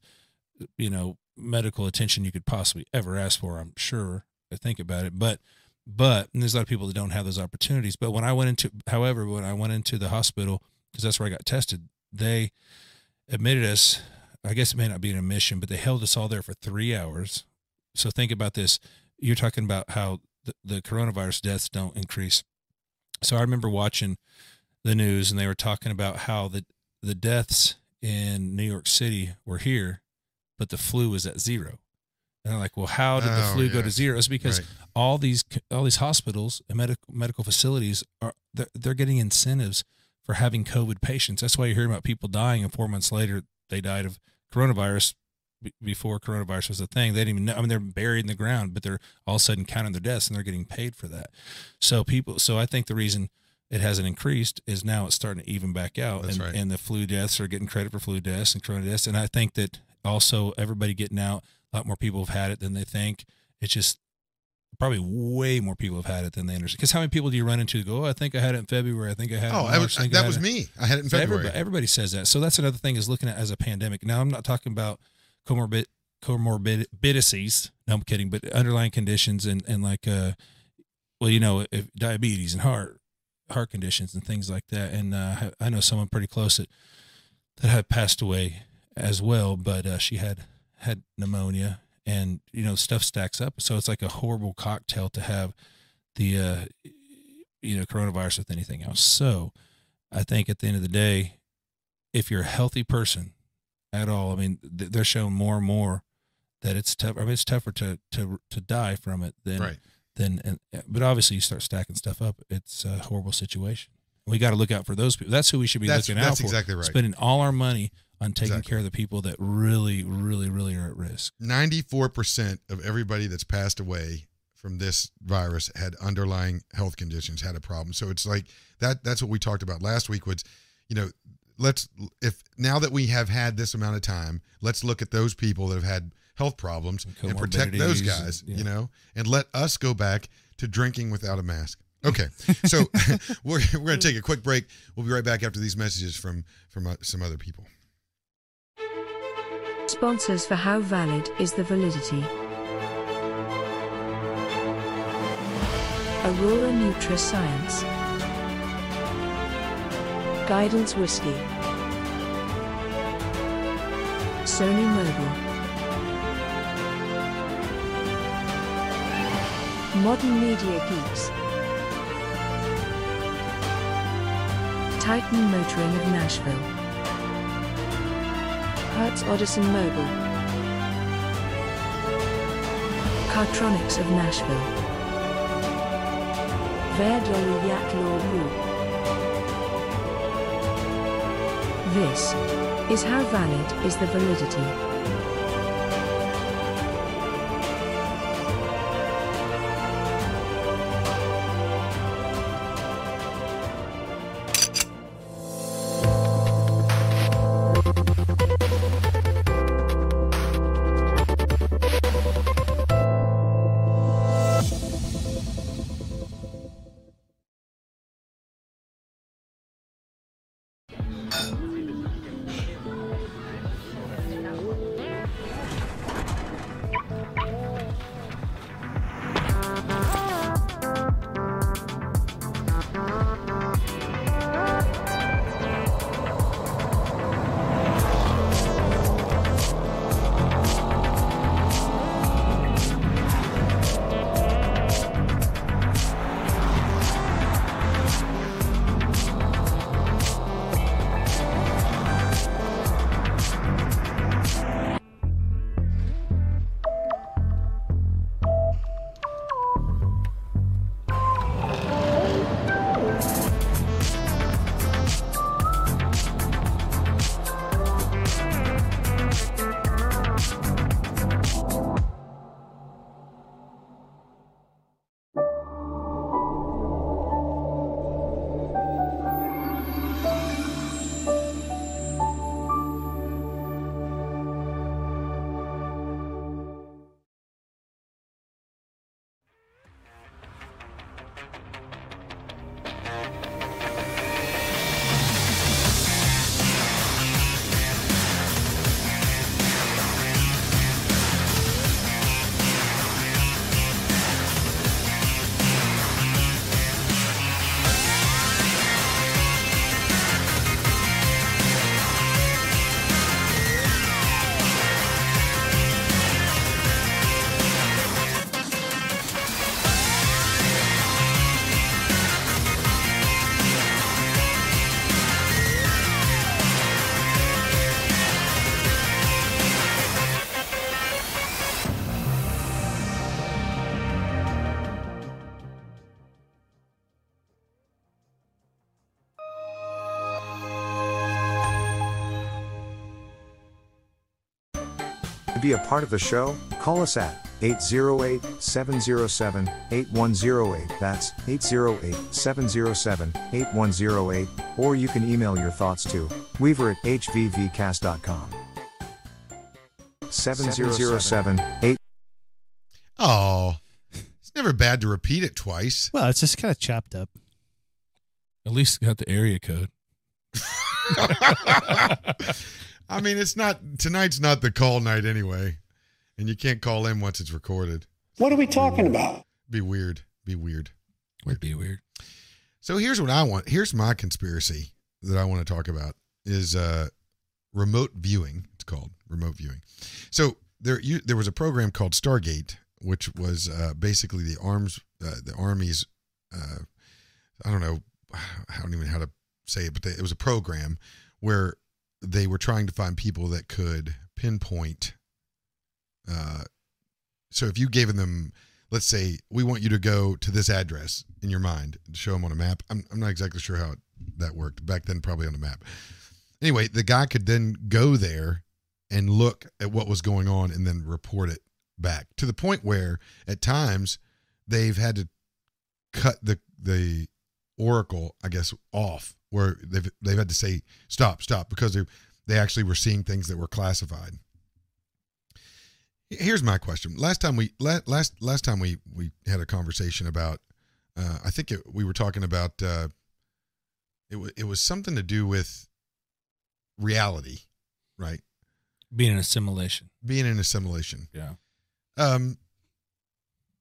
you know, medical attention you could possibly ever ask for. I'm sure. I think about it, but but and there's a lot of people that don't have those opportunities. But when I went into, however, when I went into the hospital because that's where I got tested, they admitted us. I guess it may not be an admission, but they held us all there for three hours. So think about this. You're talking about how the, the coronavirus deaths don't increase. So I remember watching the news and they were talking about how the the deaths in New York City were here, but the flu was at zero. And I'm like, well, how did the Oh, flu go to zero? It's because Right. all these all these hospitals and medical medical facilities are they're, they're getting incentives for having COVID patients. That's why you're hearing about people dying, and four months later they died of coronavirus. B- Before coronavirus was a thing, they didn't even know. I mean, they're buried in the ground, but they're all of a sudden counting their deaths, and they're getting paid for that. So people, so I think the reason it hasn't increased is now it's starting to even back out, That's and, right. and the flu deaths are getting credit for flu deaths and corona deaths, and I think that also everybody getting out, a lot more people have had it than they think. It's just probably way more people have had it than they understand. Because how many people do you run into? Go, oh, I think I had it in February. I think I had it. Oh, in I was, I think I that was it." me. I had it in February. Everybody, everybody says that. So that's another thing is looking at as a pandemic. Now I'm not talking about comorbid comorbidities. No, I'm kidding. But underlying conditions and and like uh, well, you know, if diabetes and heart heart conditions and things like that. And uh, I know someone pretty close that that had passed away as well, but uh, she had had pneumonia and you know stuff stacks up. So it's like a horrible cocktail to have the uh, you know coronavirus with anything else. So I think at the end of the day, if you're a healthy person at all, I mean, th- they're showing more and more that it's tough. I mean, it's tougher to to to die from it than Right. than. And, but obviously, you start stacking stuff up, it's a horrible situation. We got to look out for those people. That's who we should be That's looking that's out for. exactly right. Spending all our money on taking Exactly. care of the people that really, really, really are at risk. 94% of everybody that's passed away from this virus had underlying health conditions had a problem so it's like that that's what we talked about last week was you know let's if now that we have had this amount of time let's look at those people that have had health problems And and protect those guys and- yeah. you know and let us go back to drinking without a mask okay *laughs* so *laughs* we're, we're going to take a quick break we'll be right back after these messages from from uh, some other people Sponsors for How Valid is the Validity. Aurora Nutra Science. Guidance Whiskey. Sony Mobile. Modern Media Geeks. Titan Motoring of Nashville. Hertz Odison Mobile. Cartronics of Nashville. Verdoli Law Group. This is how valid is the validity. Be a part of the show, call us at 808 707 8108. That's 808 707 8108. Or you can email your thoughts to weaver at hvvcast.com. 707 8 oh it's never bad to repeat it twice Well, it's just kind of chopped up. At least got the area code. *laughs* *laughs* I mean, it's not tonight's not the call night anyway, and you can't call in once it's recorded. What are we talking about? Be weird. Be weird. Would be weird. So here's what I want. Here's my conspiracy that I want to talk about is uh, remote viewing. It's called remote viewing. So there, you, there was a program called Stargate, which was uh, basically the arms, uh, the army's. Uh, I don't know. *sighs* I don't even know how to say it, but they, it was a program where they were trying to find people that could pinpoint. Uh, so if you gave them, let's say, we want you to go to this address in your mind show them on a map. I'm, I'm not exactly sure how it, that worked back then, probably on a map. Anyway, the guy could then go there and look at what was going on and then report it back to the point where at times they've had to cut the the oracle i guess off where they've they've had to say stop stop because they they actually were seeing things that were classified. Here's my question. Last time we last last time we we had a conversation about uh, i think it, we were talking about uh, it, wa it was something to do with reality right? Being an assimilation. being an assimilation. Yeah. um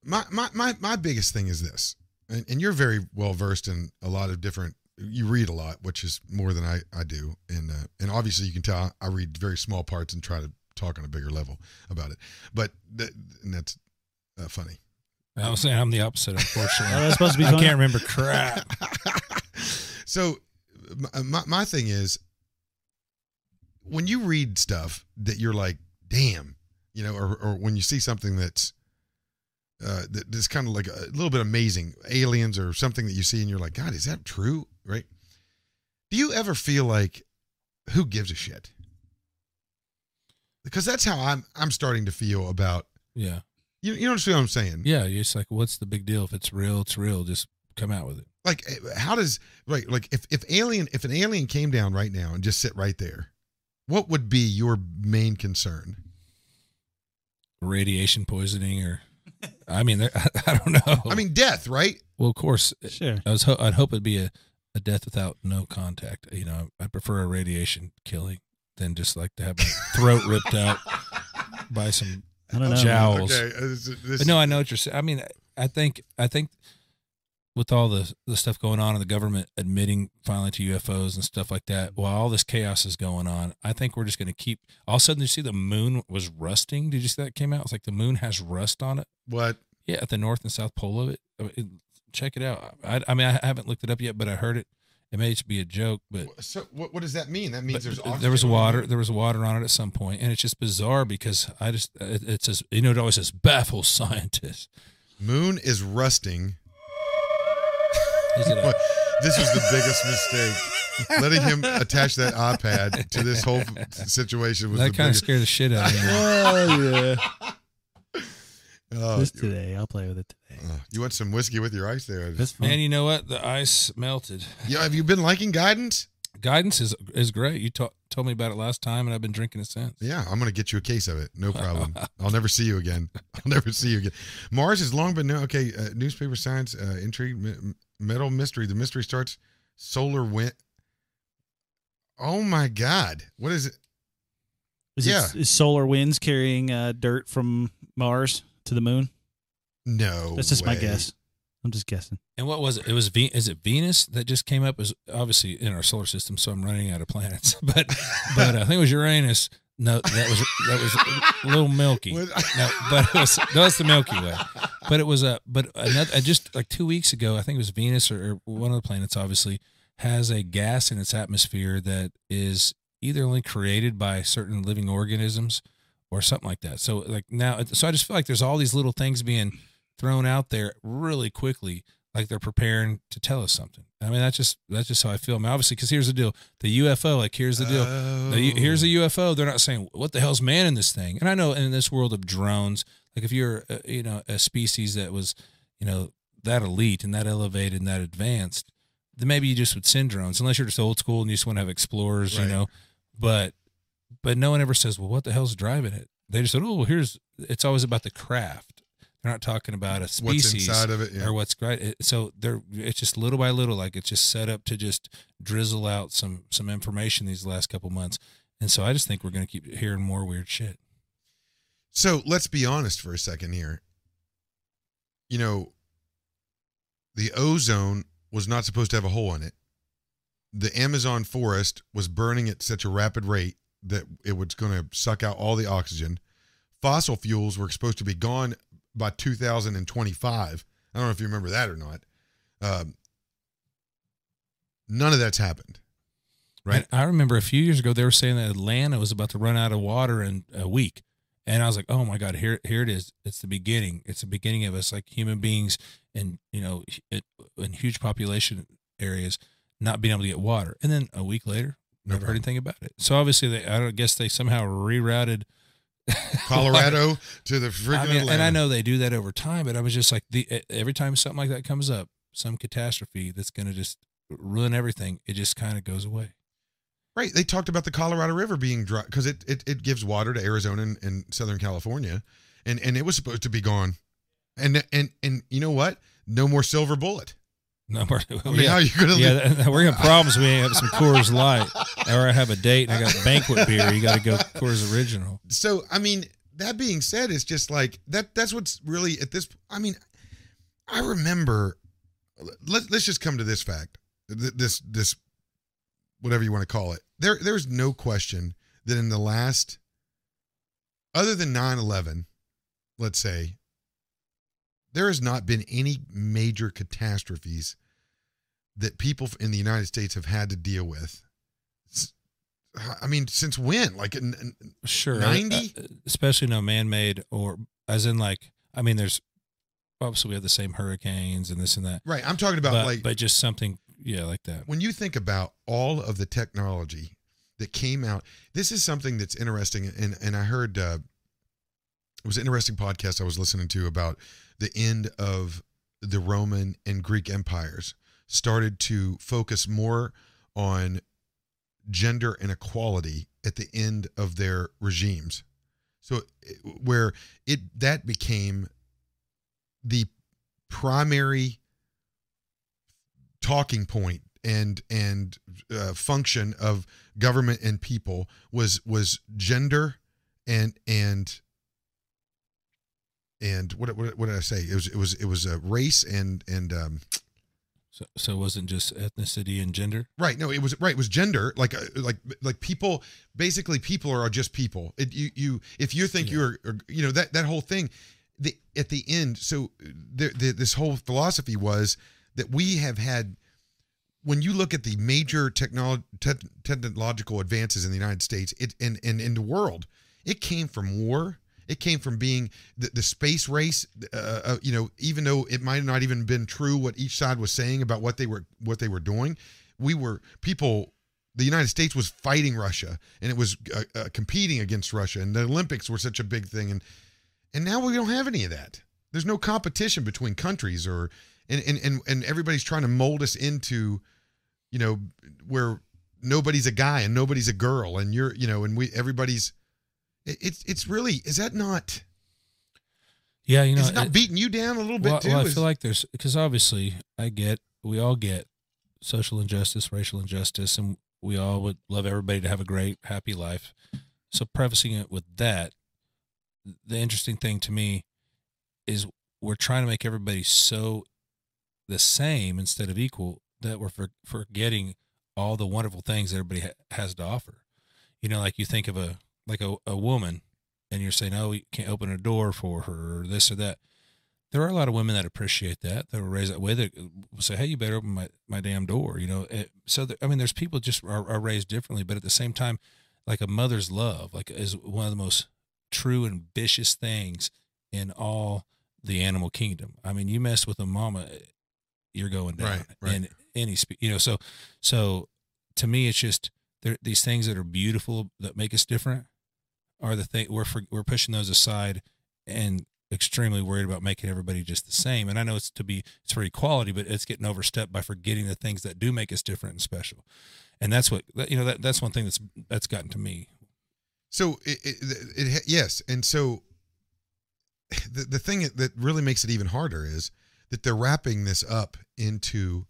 my my my, my biggest thing is this and, and you're very well versed in a lot of different you read a lot which is more than i i do and uh, and obviously you can tell i read very small parts and try to talk on a bigger level about it but th- and that's uh, funny I was saying I'm the opposite, Oh, unfortunately. *laughs* that's supposed to be I can't remember crap. *laughs* so my, my my thing is when you read stuff that you're like damn you know or, or when you see something that's uh that's kind of like a little bit amazing aliens or something that you see and you're like god is that true right do you ever feel like who gives a shit because that's how i'm i'm starting to feel about Yeah. you, you understand what i'm saying Yeah. You're just like, what's the big deal? If it's real, it's real. Just come out with it. like eh, how does right like if if alien if an alien came down right now and just sit right there what would be your main concern Radiation poisoning or, I mean, there- *laughs* I don't know. i mean death right well, of course, Sure. I was. Ho- I'd hope it'd be a, a death without no contact. You know, I prefer a radiation killing than just like to have my throat ripped out by some I don't know. jowls. okay this, this, no, I know what you're saying. I mean, I think I think with all the the stuff going on and the government admitting finally to UFOs and stuff like that, mm-hmm. while all this chaos is going on, I think we're just going to keep. All of a sudden, you see the moon was rusting. Did you see that came out? It's like the moon has rust on it. what Yeah, at the north and south pole of it. I mean, check it out. I, I mean, I haven't looked it up yet, but I heard it. It may just be a joke, but so what, what does that mean that means there's there was water. There was water on it at some point, and it's just bizarre because I just it, it says you know it always says baffle *laughs* scientists. moon is rusting Is *laughs* it this was the biggest mistake letting him attach that ipad to this whole situation was that the kind of biggest scared the shit out of me. Oh yeah. *laughs* oh, This today, I'll play with it today. uh, you want some whiskey with your ice there That's. Man, you know what? The ice melted. yeah have you been liking guidance Guidance is is great. You ta- told me about it last time, and I've been drinking it since. Yeah, I'm going to get you a case of it. No problem. *laughs* I'll never see you again. *laughs* I'll never see you again. Mars has long been known. Okay, uh, newspaper science, uh, intrigue, m- metal mystery. The mystery starts. Solar wind. Oh my God! What is it? Is, Yeah. it, is solar winds carrying uh, dirt from Mars to the moon? No, That's just my guess. I'm just guessing. And what was it? It was Ve- is it Venus that just came up? Is obviously in our solar system, so I'm running out of planets. *laughs* But but uh, I think it was Uranus. No, that was that was a little milky. No, but it was no, that's the Milky Way. But it was a but another uh, just like two weeks ago, I think it was Venus or, or one of the planets. Obviously, has a gas in its atmosphere that is either only created by certain living organisms or something like that. So like now, so I just feel like there's all these little things being thrown out there really quickly, like they're preparing to tell us something. I mean, that's just that's just how I feel. I mean, obviously, because here's the deal: the UFO. Like, here's the deal. Oh. The, here's a UFO. They're not saying what the hell's man in this thing. And I know in this world of drones, like if you're uh, you know a species that was you know that elite and that elevated and that advanced, then maybe you just would send drones. Unless you're just old school and you just want to have explorers, Right. you know. But but no one ever says, well, what the hell's driving it? They just said, oh, well, here's. It's always about the craft. They're not talking about a What's species inside of it? Yeah. or what's great. It- So they're it's just little by little, like it's just set up to just drizzle out some some information these last couple months. And so I just think we're going to keep hearing more weird shit. So let's be honest for a second here. You know, the ozone was not supposed to have a hole in it. The Amazon forest was burning at such a rapid rate that it was going to suck out all the oxygen. Fossil fuels were supposed to be gone by 2025. I don't know if you remember that or not. Um, None of that's happened. Right. I remember a few years ago they were saying that Atlanta was about to run out of water in a week. And I was like, "Oh my God, here, here it is! It's the beginning. It's the beginning of us, like human beings, and you know, it, in huge population areas, not being able to get water." And then a week later, No never heard anything about it. So obviously, they, I don't guess they somehow rerouted *laughs* Colorado to the freaking I mean, Atlanta. and I know they do that over time, but I was just like, the every time something like that comes up, some catastrophe that's going to just ruin everything, it just kind of goes away. Right. They talked about the Colorado River being dry because it, it, it gives water to Arizona and, and Southern California, and and it was supposed to be gone, and and and you know what? No more silver bullet. No more. I mean, you gonna? yeah, that- we're gonna problems. We have some Coors Light, or I have a date and I got banquet beer. You got to go Coors Original. So I mean, that being said, it's just like that. That's what's really at this. I mean, I remember. Let, let's just come to this fact. This this whatever you want to call it. There there's no question that in the last, other than 9-11, let's say, there has not been any major catastrophes that people in the United States have had to deal with. I mean, since when? Like, in, Sure, 90? uh, especially no man-made or as in like. I mean, there's obviously we have the same hurricanes and this and that, right? I'm talking about but, like but just something, yeah, like that. when you think about all of the technology that came out, this is something that's interesting. And and I heard uh, it was an interesting podcast I was listening to about the end of the Roman and Greek empires started to focus more on gender inequality at the end of their regimes. So where it that became the primary talking point and and uh, function of government and people was was gender and and and what what, what did I say? It was it was it was a race and and um, So, so it wasn't just ethnicity and gender. right. No, it was right. It was gender. Like uh, like like people. Basically, people are just people. It, you you if you think Yeah. you're or, you know that that whole thing. The at the end. So the, the, this whole philosophy was that we have had when you look at the major technolo- te- technological advances in the United States it, and, and in the world, it came from war. It came from being the, the space race. Uh, uh, you know, even though it might not even been true what each side was saying about what they were what they were doing, we were people. The United States was fighting Russia, and it was uh, uh, competing against Russia, and the Olympics were such a big thing, and and now we don't have any of that. There's no competition between countries, or and and and, and everybody's trying to mold us into you know where nobody's a guy and nobody's a girl and you're you know and we everybody's it's it's really is that not Yeah, you know, is it not it- beating you down a little bit well, too well, I Is- feel like there's because obviously I get we all get social injustice, racial injustice, and we all would love everybody to have a great, happy life. So prefacing it with that, the interesting thing to me is we're trying to make everybody so the same instead of equal that we're for, forgetting all the wonderful things that everybody ha- has to offer. You know, like you think of a like a, a woman, and you're saying, "Oh, you can't open a door for her," or this or that. There are a lot of women that appreciate that that were raised that way that will say hey you better open my, my damn door you know? Eh, so there, i mean there's people just are, are raised differently but at the same time like a mother's love like is one of the most true and vicious things in all the animal kingdom. I mean you mess with a mama eh, you're going down Right, right. in any spe- you know? So so to me it's just there these things that are beautiful that make us different are the thing we're for, we're pushing those aside and extremely worried about making everybody just the same. And I know it's to be it's for equality, but it's getting overstepped by forgetting the things that do make us different and special. And that's what you know that that's one thing that's that's gotten to me. so it, it, it, yes and so *sighs* the, the thing that really makes it even harder is that they're wrapping this up into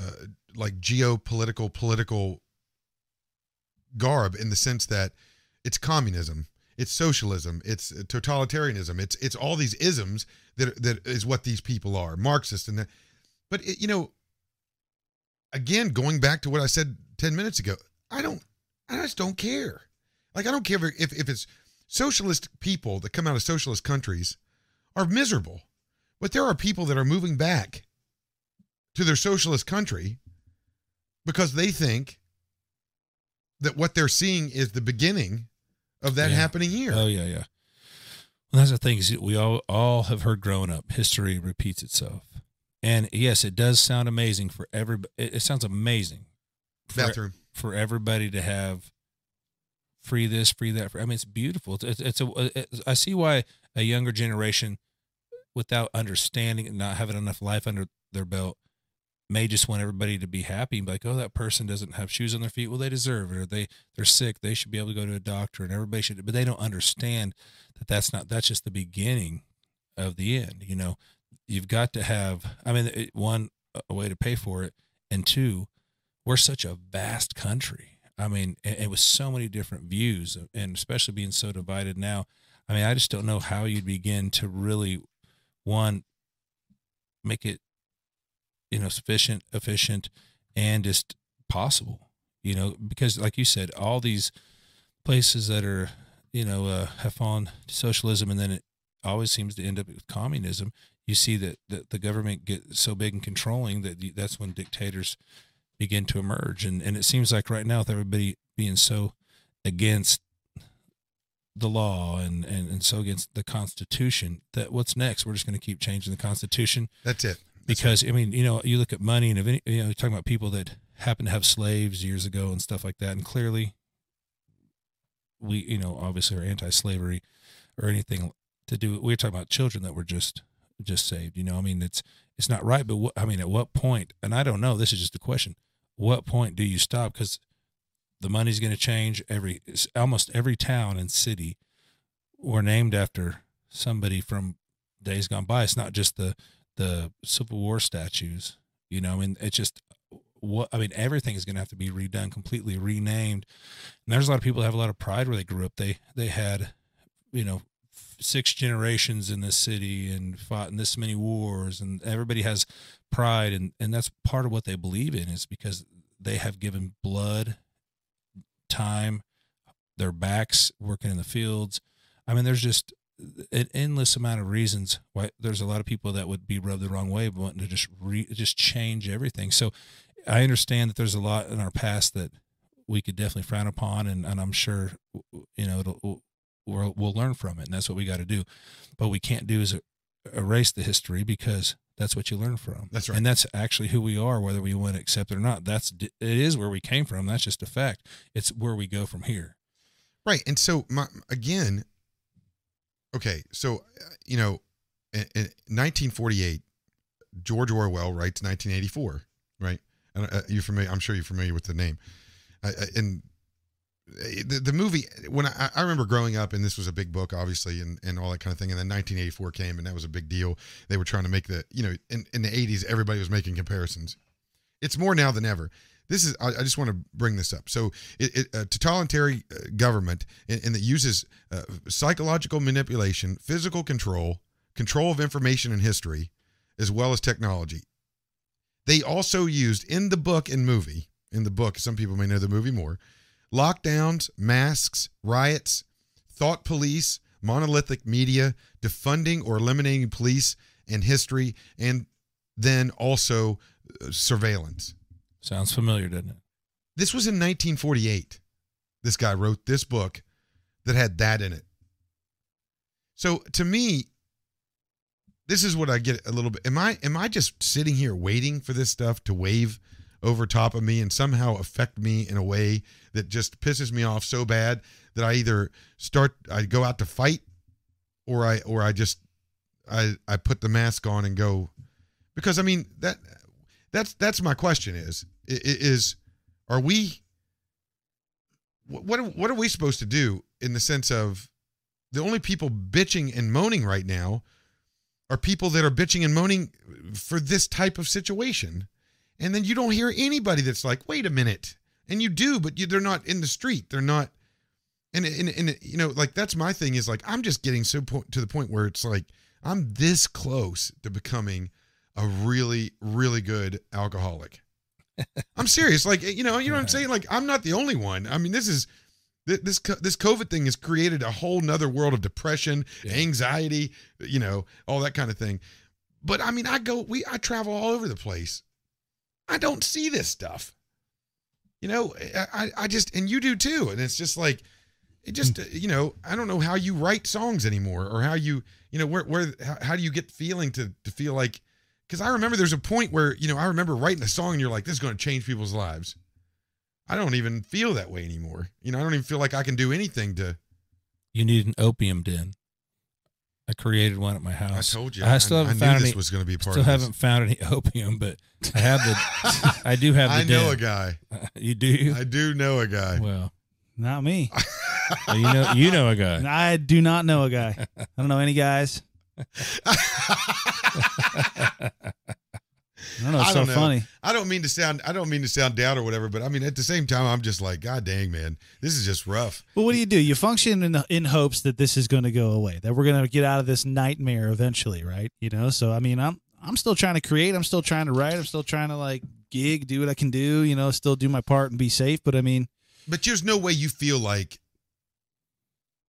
uh, like geopolitical political garb in the sense that it's communism it's socialism it's totalitarianism it's it's all these isms that that is what these people are marxist and that but it, you know again going back to what i said 10 minutes ago i don't i just don't care. Like i don't care if if it's socialist people that come out of socialist countries are miserable but there are people that are moving back to their socialist country because they think that what they're seeing is the beginning of that Yeah. happening here. Oh yeah, yeah. Well, that's the thing is we all all have heard growing up. History repeats itself, and yes, it does sound amazing for every. It, it sounds amazing for, Bathroom. for everybody to have free this, free that. I mean, it's beautiful. It's, it's a. It's, I see why a younger generation, without understanding and not having enough life under their belt, may just want everybody to be happy and be like, oh, that person doesn't have shoes on their feet. Well, they deserve it, or they they're sick. They should be able to go to a doctor, and everybody should. But they don't understand that that's not. That's just the beginning of the end. You know, you've got to have. I mean, it, one a way to pay for it, and two, we're such a vast country. I mean, and with so many different views, and especially being so divided now. I mean, I just don't know how you'd begin to really one make it you know sufficient efficient and just possible you know because like you said all these places that are you know uh, have fallen to socialism and then it always seems to end up with communism you see that, that the government get so big and controlling that that's when dictators begin to emerge. And and it seems like right now with everybody being so against the law and, and, and so against the constitution that what's next? We're just going to keep changing the constitution? That's it. Because I mean, you know, you look at money and if any, you know, you're talking about people that happen to have slaves years ago and stuff like that, and clearly, we, you know, obviously are anti-slavery or anything to do. We're talking about children that were just just saved. You know, I mean, it's it's not right. But what, I mean, at what point? And I don't know. This is just a question. What point do you stop? Because the money's going to change. Every almost every town and city were named after somebody from days gone by. It's not just the the Civil War statues. You know, and it's just what I mean. Everything is going to have to be redone, completely renamed. And there's a lot of people that have a lot of pride where they grew up. They they had, you know, six generations in this city and fought in this many wars, and everybody has pride, and and that's part of what they believe in is because they have given blood, time, their backs working in the fields. I mean, there's just an endless amount of reasons why there's a lot of people that would be rubbed the wrong way, wanting to just re, just change everything. So I understand that there's a lot in our past that we could definitely frown upon, and, and I'm sure you know it'll we'll, we'll learn from it, and that's what we got to do. But we can't do is er, erase the history because that's what you learn from. That's right. and that's actually who we are, whether we want to accept it or not. That's it is where we came from. That's just a fact. It's where we go from here. Right. And so, my, again, okay, so, uh, you know, in, in 1948, George Orwell writes 1984, right? And uh, you're familiar, I'm sure you're familiar with the name. Uh, and the, the movie, when I, I remember growing up, and this was a big book, obviously, and, and all that kind of thing. And then 1984 came, and that was a big deal. They were trying to make the, you know, in, in the 80s, everybody was making comparisons. It's more now than ever. This is, I, I just want to bring this up. So, it, it, a totalitarian uh, government and, and that uses uh, psychological manipulation, physical control, control of information and history, as well as technology. They also used in the book and movie, in the book, some people may know the movie more, lockdowns, masks, riots, thought police, monolithic media, defunding or eliminating police and history, and then also uh, surveillance. Sounds familiar, doesn't it? This was in 1948. This guy wrote this book that had that in it. So to me, this is what I get a little bit. Am I am I just sitting here waiting for this stuff to wave over top of me and somehow affect me in a way that just pisses me off so bad that I either start I go out to fight or I or I just I I put the mask on and go because I mean that that's that's my question is is are we what are, what are we supposed to do in the sense of the only people bitching and moaning right now are people that are bitching and moaning for this type of situation. And then you don't hear anybody that's like wait a minute. And you do but you, they're not in the street. They're not and, and and you know like that's my thing is like i'm just getting so po- to the point where it's like i'm this close to becoming a really really good alcoholic i'm serious like you know you know what i'm saying? Like i'm not the only one. I mean this is this this covid thing has created a whole nother world of depression Yeah. anxiety you know all that kind of thing. But i mean i go we i travel all over the place. I don't see this stuff. You know, I, I just and you do too, and it's just like it just uh, you know I don't know how you write songs anymore or how you you know where where how, how do you get feeling to to feel like because I remember there's a point where you know I remember writing a song and you're like this is going to change people's lives. I don't even feel that way anymore. You know, I don't even feel like I can do anything to. You need an opium den. I created one at my house. I told you. I still I, haven't knew found this any. was going to be part Still of haven't found any *laughs* opium, but I have the. *laughs* I do have the. I know den. a guy. *laughs* You do. I do know a guy. Well, Not me. well, you know, you know a guy. I do not know a guy. I don't know any guys. I don't know. It's I so don't know. funny. I don't mean to sound I don't mean to sound down or whatever, but I mean at the same time I'm just like, God dang man, this is just rough. But what do you do? You function in in hopes that this is going to go away, that we're going to get out of this nightmare eventually, right? You know. So I mean, I'm I'm still trying to create. I'm still trying to write. I'm still trying to like gig, do what I can do. You know, still do my part and be safe. But I mean, But there's no way you feel like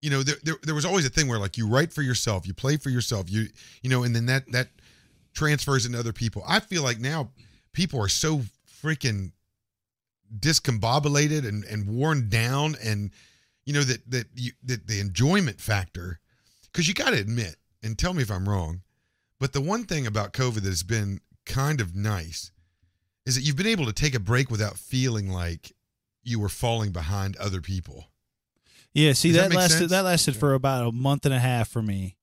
you know, there, there there was always a thing where like you write for yourself, you play for yourself, you you know, and then that that transfers into other people. I feel like now people are so freaking discombobulated and, and worn down and you know that that you that the enjoyment factor because you got to admit and tell me if i'm wrong but the one thing about covid that has been kind of nice is that you've been able to take a break without feeling like you were falling behind other people yeah. See Does that that, lasted sense? that lasted for about a month and a half for me,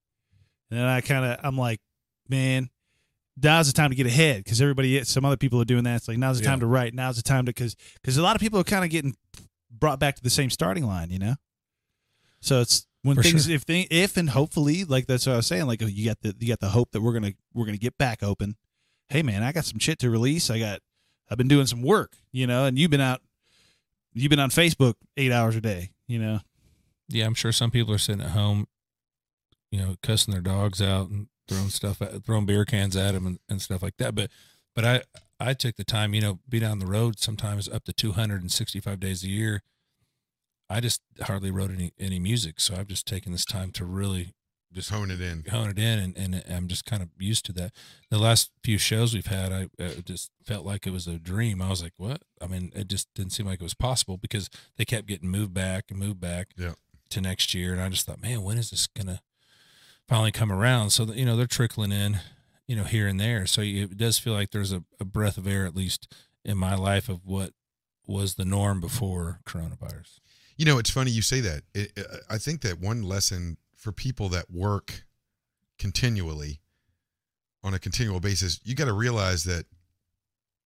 and then I kind of I'm like, man. Now's the time to get ahead because everybody, some other people are doing that. It's like now's the time Yeah. to write. Now's the time to because because a lot of people are kind of getting brought back to the same starting line, you know. So it's when For things sure. if they if and hopefully like that's what I was saying like you got the you got the hope that we're gonna we're gonna get back open. Hey man, I got some shit to release. I got I've been doing some work, you know, and you've been out you've been on Facebook eight hours a day, you know. Yeah, I'm sure some people are sitting at home, you know, cussing their dogs out and throwing stuff, at, throwing beer cans at them and, and stuff like that. But, but I, I took the time, you know, be down the road sometimes up to 265 days a year. I just hardly wrote any any music, so I've just taken this time to really just hone it in hone it in, and, and I'm just kind of used to that. The last few shows we've had, I uh, just felt like it was a dream. I was like, "What?" I mean, it just didn't seem like it was possible because they kept getting moved back and moved back Yeah. To next year, and I just thought, "Man, when is this gonna finally come around?" So that, you know, they're trickling in, you know, here and there. So it does feel like there's a, a breath of air, at least in my life, of what was the norm before coronavirus. You know, it's funny you say that. It, I think that one lesson for people that work continually on a continual basis, you got to realize that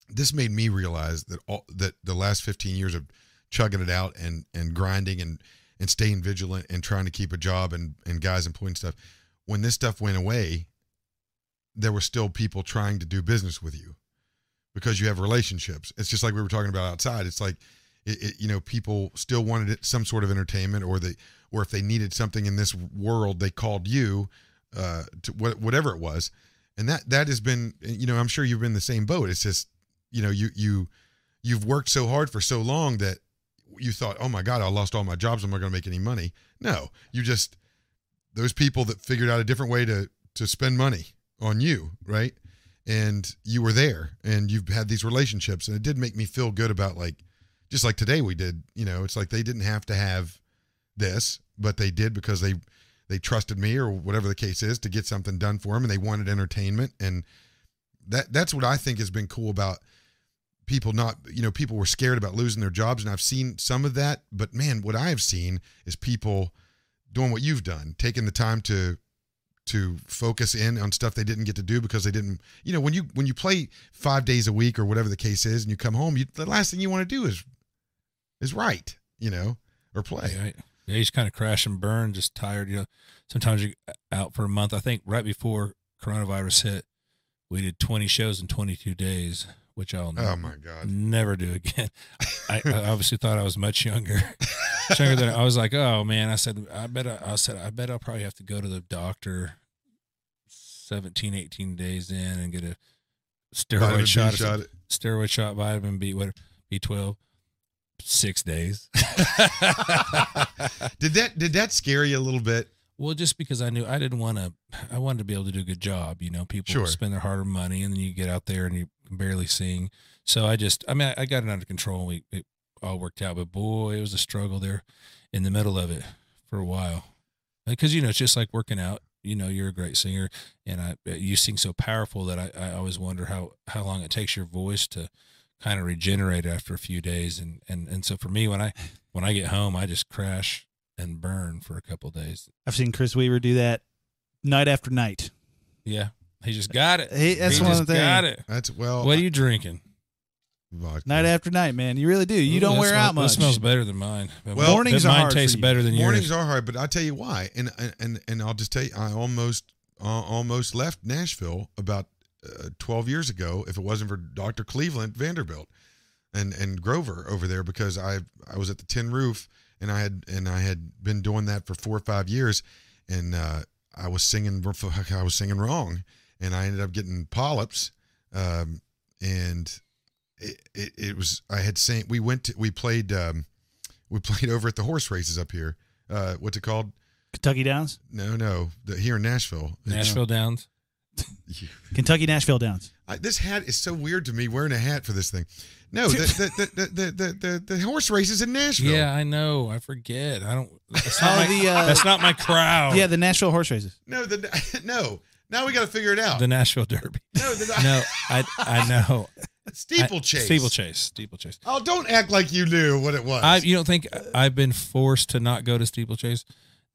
this made me realize that all that the last 15 years of chugging it out and and grinding and and staying vigilant and trying to keep a job and and guys employing stuff. When this stuff went away there were still people trying to do business with you because you have relationships. It's just like we were talking about outside. It's like it, it, you know people still wanted it, some sort of entertainment or they or if they needed something in this world they called you uh to wha- whatever it was. And that that has been you know i'm sure you've been in the same boat. It's just you know you you you've worked so hard for so long that you thought oh my god i lost all my jobs. I'm not going to make any money. No you just those people that figured out a different way to to spend money on you right? And you were there and you've had these relationships and it did make me feel good about like just like today we did you know it's like they didn't have to have this but they did because they they trusted me or whatever the case is to get something done for them and they wanted entertainment and that that's what i think has been cool about people not you know people were scared about losing their jobs and i've seen some of that but man what i have seen is people doing what you've done taking the time to to focus in on stuff they didn't get to do because they didn't you know when you when you play five days a week or whatever the case is and you come home you the last thing you want to do is is write you know or play Yeah, yeah, just kind of crash and burn, just tired. You know, sometimes you're uh, out for a month. I think right before coronavirus hit, we did 20 shows in 22 days, which I'll oh never, my god never do again. I, I obviously thought I was much younger, *laughs* younger than I was. Like, oh man, I said, I bet, I, I said, I bet I'll probably have to go to the doctor 17, 18 days in and get a steroid Vitamin B shot, shot. steroid shot, vitamin B, what, B12, six days. *laughs* did that did that scare you a little bit Well, just because I knew I didn't want to, *sighs* I wanted to be able to do a good job. You know, people Sure. spend their hard-earned money, and then you get out there and you can barely sing. So I just, I mean, I, I got it under control. We, it, all worked out. But boy, it was a struggle there in the middle of it for a while. Because you know, it's just like working out. You know, you're a great singer, and I uh, you sing so powerful that I, I always wonder how how long it takes your voice to kind of regenerate after a few days. And and and so for me, when I when I get home, I just crash and burn for a couple of days. I've seen Chris Weaver do that night after night. Yeah, he just got it. He, that's he one just of the things. got it. That's well. What are you drinking? vodka. Night after night, man. You really do. You Ooh, don't wear smell- out much. That smells better than mine. But Well, mornings but are mine hard for tastes you. better than Mornings yours. Mornings are hard, but I'll tell you why. And and and, and I'll just tell you, I almost uh, almost left Nashville about uh, 12 years ago if it wasn't for Dr. Cleveland Vanderbilt and and Grover over there because I I was at the Tin Roof and I had and I had been doing that for four or five years and uh, I was singing *laughs* I was singing wrong and I ended up getting polyps um, and it, it, it was I had saying we went to we played um, we *laughs* played over at the horse races up here uh, what's it called Kentucky Downs, no no the, here in Nashville Nashville Downs. *laughs* Kentucky Nashville Downs. I, this hat is so weird to me wearing a hat for this thing. No, *laughs* the the, the, the, the, the, the horse races in Nashville. Yeah, I know. I forget. I don't. That's not, my, the, uh, that's not my crowd. Yeah, the Nashville horse races. No, the *laughs* no. Now we got to figure it out. the Nashville Derby. *laughs* no, the No, I I know. steeplechase. Steeplechase. Steeplechase. Oh, don't act like you knew what it was. I you don't think I've been forced to not go to steeplechase?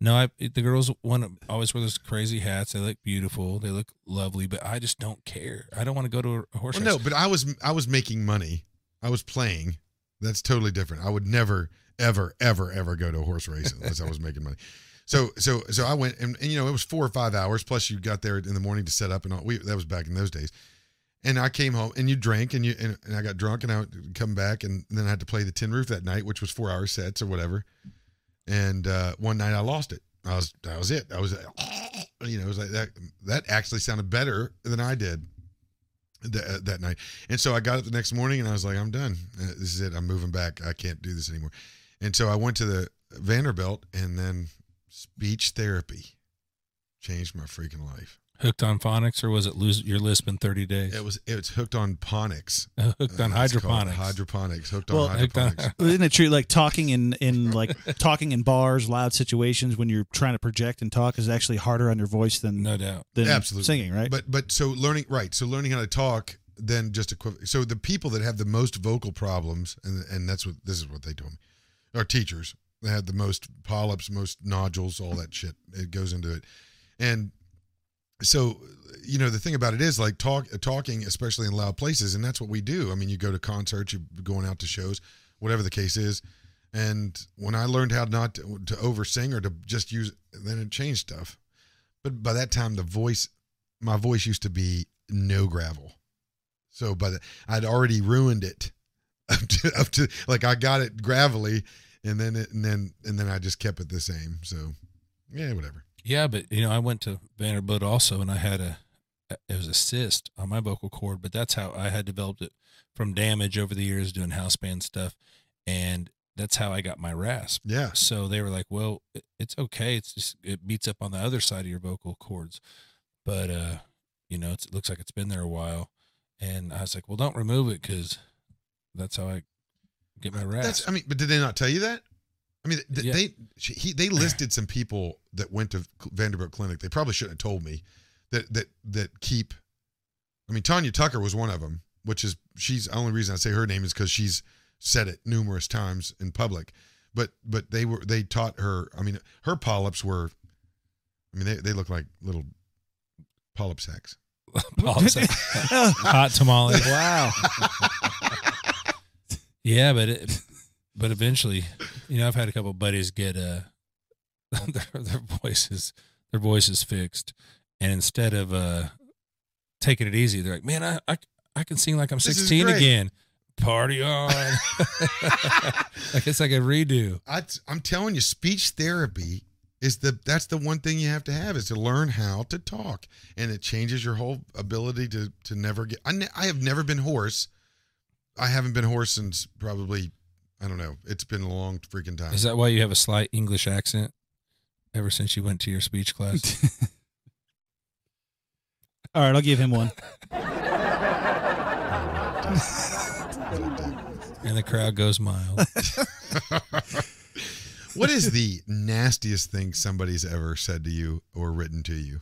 No, I the girls want to always wear those crazy hats. They look beautiful. They look lovely, but I just don't care. I don't want to go to a horse well, race. no, but I was I was making money. I was playing. That's totally different. I would never, ever, ever, ever go to a horse race unless I was making money. So, so, so I went, and, and you know, it was four or five hours. Plus, you got there in the morning to set up, and all. We that was back in those days. And I came home, and you drank, and you and, and I got drunk, and I would come back, and then I had to play the Tin Roof that night, which was four hour sets or whatever. And uh, one night I lost it. I was that was it. I was, *clears throat* you know, it was like that. That actually sounded better than I did that, that night. And so I got up the next morning and I was like, I'm done. Uh, This is it. I'm moving back. I can't do this anymore. And so I went to the Vanderbilt and then speech therapy changed my freaking life. Hooked on phonics, or was it lose your lisp in thirty days? It was it's hooked on phonics. Hooked on Uh, hydroponics. Hydroponics. Hooked Well, on hooked on- hydroponics. Isn't it true? Like talking in in *laughs* like talking in bars, loud situations when you're trying to project and talk is actually harder on your voice than no doubt. than Absolutely. singing, right? But but so learning right. So learning how to talk then just equiv- so the people that have the most vocal problems and and that's what this is what they told me. Our teachers they had the most polyps, most nodules, all that shit. It goes into it, and so you know the thing about it is like talk talking, especially in loud places, and that's what we do. I mean, you go to concerts, you're going out to shows, whatever the case is. And when I learned how not to, to over sing or to just use, then it changed stuff. But by that time, the voice, my voice used to be no gravel. So the, I'd already ruined it *laughs* up to, up to like I got it gravelly, and then it, and then and then I just kept it the same. So yeah, whatever. Yeah, but you know, I went to Vanderbilt also, and I had a it was a cyst on my vocal cord, but that's how I had developed it from damage over the years doing house band stuff, and that's how I got my rasp. Yeah. So they were like, "Well, it's okay. It's just it beats up on the other side of your vocal cords, but uh, you know, it's, it looks like it's been there a while." And I was like, "Well, don't remove it because that's how I get my rasp." That's I mean, but did they not tell you that? I mean, th- Yeah. they she, he, they listed some people that went to Vanderbilt Clinic. They probably shouldn't have told me that that that keep. I mean, Tanya Tucker was one of them, which is she's the only reason I say her name is because she's said it numerous times in public. But but they were they taught her. I mean, her polyps were. I mean, they they look like little polyp sacs. *laughs* Polyps. *laughs* hot tamale. wow. *laughs* Yeah, but it, but eventually, you know, I've had a couple buddies get uh *laughs* their their voices their voices fixed, and instead of uh taking it easy, they're like, "Man, I I, I can sing like I'm This 16 again." Party on! *laughs* like it's like a redo. I, I'm telling you, speech therapy is the that's the one thing you have to have is to learn how to talk, and it changes your whole ability to to never get. I, ne- I have never been hoarse. I haven't been hoarse since probably I don't know. It's been a long freaking time. Is that why you have a slight English accent? Ever since you went to your speech class, *laughs* All right, I'll give him one. and the crowd goes mild. *laughs* What is the nastiest thing somebody's ever said to you or written to you?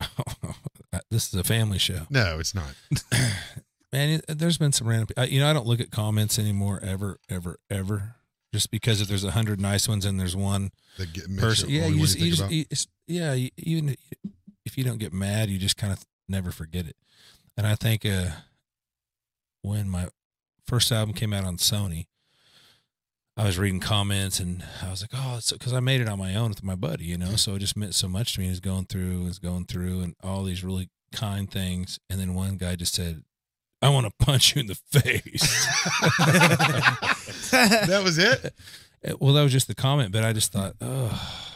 *laughs* this is a family show. No, it's not. Man, there's been some random. You know, I don't look at comments anymore, ever, ever, ever. Just because if there's a hundred nice ones and there's one That get, makes person, yeah, you just, you just, you, yeah, you, even if you don't get mad, you just kind of never forget it. And I think uh, when my first album came out on Sony, I was reading comments and I was like, oh, it's because I made it on my own with my buddy, you know, so it just meant so much to me. He's going through, was going through, and all these really kind things. And then one guy just said, I want to punch you in the face. *laughs* that was it. It- well, that was just the comment, but I just thought, oh,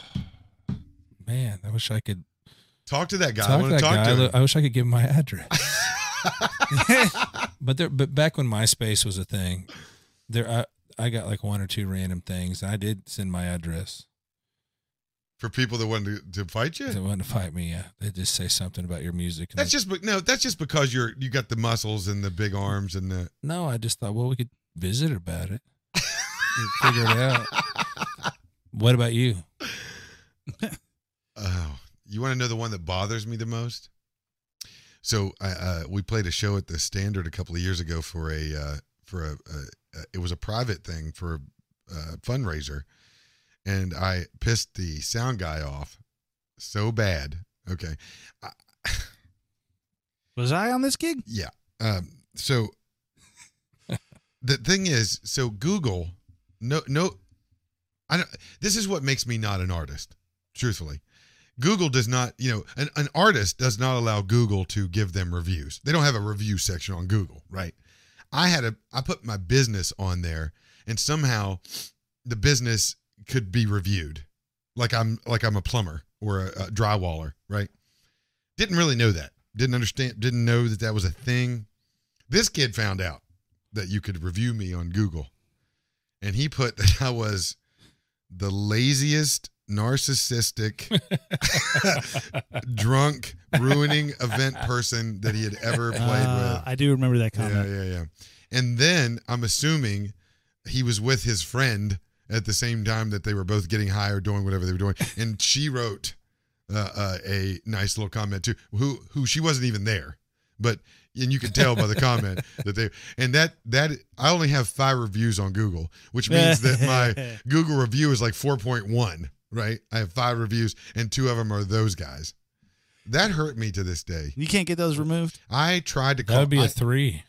man, I wish I could Talk to that guy. I talk to want that to talk guy. to I. I wish I could give him my address. *laughs* but there, but back when MySpace was a thing, there I I got like one or two random things, I did send my address. For people that wanted to, to fight you. They wanted to fight me. Yeah, they just say something about your music. And That's they- just no. That's just because you're you got the muscles and the big arms and the. no. I just thought, well, we could visit about it, figure it out. *laughs* What about you? Oh, you want to know the one that bothers me the most? So uh, we played a show at the Standard a couple of years ago for a uh, for a, a, a it was a private thing for a, a fundraiser, and I pissed the sound guy off so bad. Okay, I, *laughs* Was I on this gig? Yeah. Um, so *laughs* the thing is, so Google, no, no, I don't. This is what makes me not an artist. Truthfully, Google does not. You know, an, an artist does not allow Google to give them reviews. They don't have a review section on Google, right? I had a. I put my business on there, and somehow the business could be reviewed, like I'm like I'm a plumber or a, a drywaller, right? Didn't really know that. Didn't understand. Didn't know that that was a thing. This kid found out that you could review me on Google, and he put that I was the laziest, narcissistic, *laughs* drunk, ruining event person that he had ever played Uh, with. I do remember that comment. Yeah, yeah, yeah. And then I'm assuming he was with his friend at the same time that they were both getting high or doing whatever they were doing. And she wrote uh, uh, a nice little comment too. Who who she wasn't even there, but and you could tell by the comment *laughs* that they and that that I only have five reviews on Google, which means that my *laughs* Google review is like 4.1. Right? I have five reviews, and two of them are those guys. That hurt me to this day. You can't get those removed. I tried to call. That would be I- a three,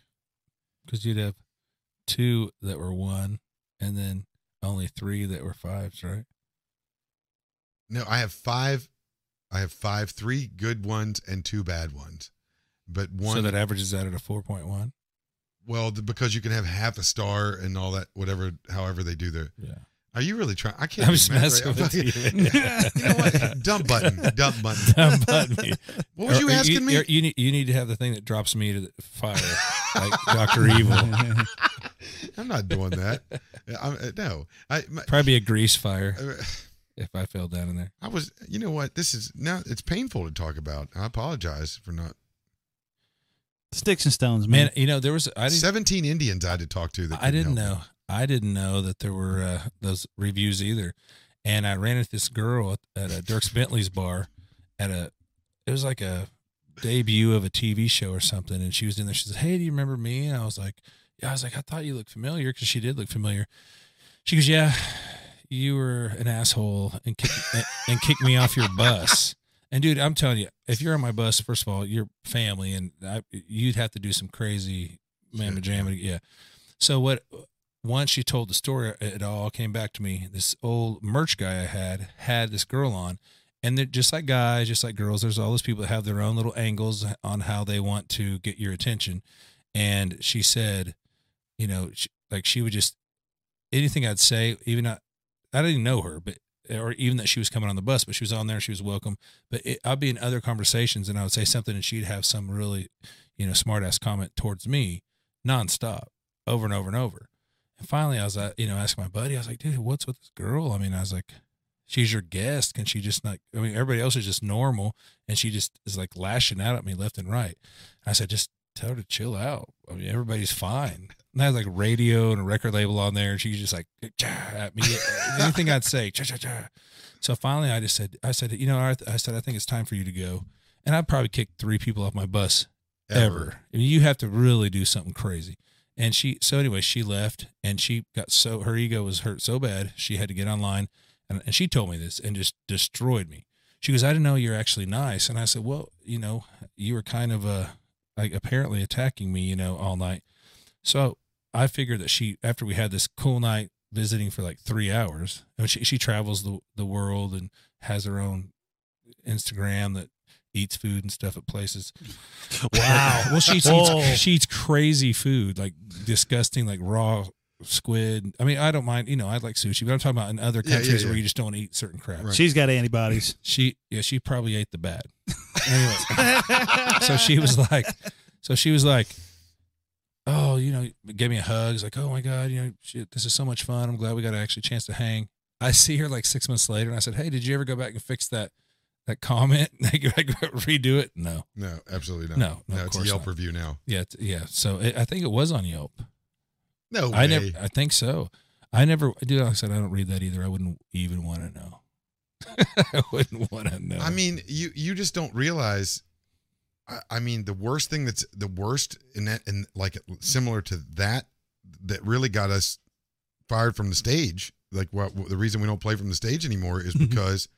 because you'd have two that were one, and then only three that were fives, right? No, I have five. I have five, three good ones and two bad ones. But one, so that averages out at a four point one. well, because you can have half a star and all that, whatever, however they do their. Yeah, Are you really trying? I can't. I'm do just messing right. with I'm you. fucking- *laughs* you know what? Dump button. Dump button. *laughs* Dumb button me. *laughs* What was you Or- or asking me? You, you need you need to have the thing that drops me to the fire, like Doctor Evil. I'm not doing that. I'm, uh, no, I. My, Probably be a grease fire uh, if I fell down in there. I was. You know what? This is now. It's painful to talk about. I apologize for not. Sticks and stones, man. Man, you know there was I didn't Seventeen Indians I had to talk to. That I didn't help know. I didn't know that there were uh, those reviews either. And I ran into this girl at, at a Dierks Bentley's bar at a, it was like a debut of a TV show or something. And she was in there. She said, Hey, do you remember me? And I was like, Yeah, I was like, I thought you looked familiar because she did look familiar. She goes, Yeah, you were an asshole and kicked, and, and kicked me off your bus. And dude, I'm telling you, if you're on my bus, first of all, you're family, and I, you'd have to do some crazy mamma jamma. Yeah. So what? Once she told the story, it all came back to me. This old merch guy I had had this girl on, and they're just like guys, just like girls. There's all those people that have their own little angles on how they want to get your attention. And she said, you know, she, like she would just anything I'd say, even I, I didn't know her, but or even that she was coming on the bus, but she was on there, she was welcome. But it, I'd be in other conversations, and I would say something, and she'd have some really, you know, smart ass comment towards me, nonstop, over and over and over. Finally, I was, uh, you know, asking my buddy, I was like, dude, what's with this girl? I mean, I was like, she's your guest. Can she just not, I mean, everybody else is just normal. And she just is like lashing out at me left and right. I said, just tell her to chill out. I mean, everybody's fine. And I had like radio and a record label on there, and she was just like at me. Anything I'd say, cha cha cha. So finally, I just said, I said, you know, I, I said, I think it's time for you to go. And I'd probably kick three people off my bus ever. I mean, you have to really do something crazy. And she, so anyway, she left and she got so, her ego was hurt so bad. She had to get online and, and she told me this and just destroyed me. She goes, I didn't know you're actually nice. And I said, well, you know, you were kind of, uh, like apparently attacking me, you know, all night. So I figured that she, after we had this cool night visiting for like three hours, and she, she travels the, the world and has her own Instagram that eats food and stuff at places. *laughs* Wow. *laughs* well, she eats, Whoa. she eats crazy food, like disgusting, like raw squid. I mean, I don't mind, you know, I like sushi, but I'm talking about in other Yeah, yeah, countries yeah. where you just don't eat certain crap. Right. She's got antibodies. *laughs* She, yeah, she probably ate the bad. anyway, so she was like, so she was like, oh, you know, gave me a hug. It's like, oh my god, you know, shit, this is so much fun. I'm glad we got actually a chance to hang. I see her like six months later, and I said, hey, did you ever go back and fix that that comment? *laughs* Like, redo it? No. No, absolutely not. No, no, of it's a Yelp not. review now. Yeah, yeah. So it, I think it was on Yelp. No way. I never. I think so. I never. Dude, like I said, I don't read that either. I wouldn't even want to know. *laughs* I wouldn't want to know. I mean, you you just don't realize. I, I mean, the worst thing that's the worst in that, and like similar to that, that really got us fired from the stage. Like what, what the reason we don't play from the stage anymore is *laughs* mm-hmm. because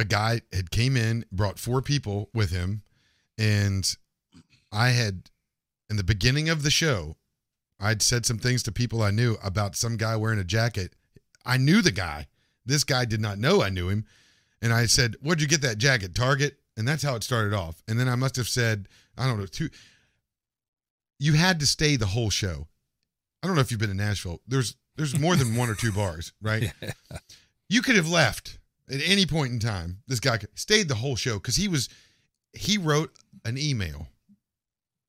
a guy had came in, brought four people with him, and I had in the beginning of the show, I'd said some things to people I knew about some guy wearing a jacket. I knew the guy. This guy did not know I knew him. And I said, Where'd you get that jacket? Target? And that's how it started off. And then I must have said, I don't know, two. You had to stay the whole show. I don't know if you've been to Nashville. There's there's more than one or two bars, right? *laughs* You could have left at any point in time. This guy stayed the whole show because he was he wrote an email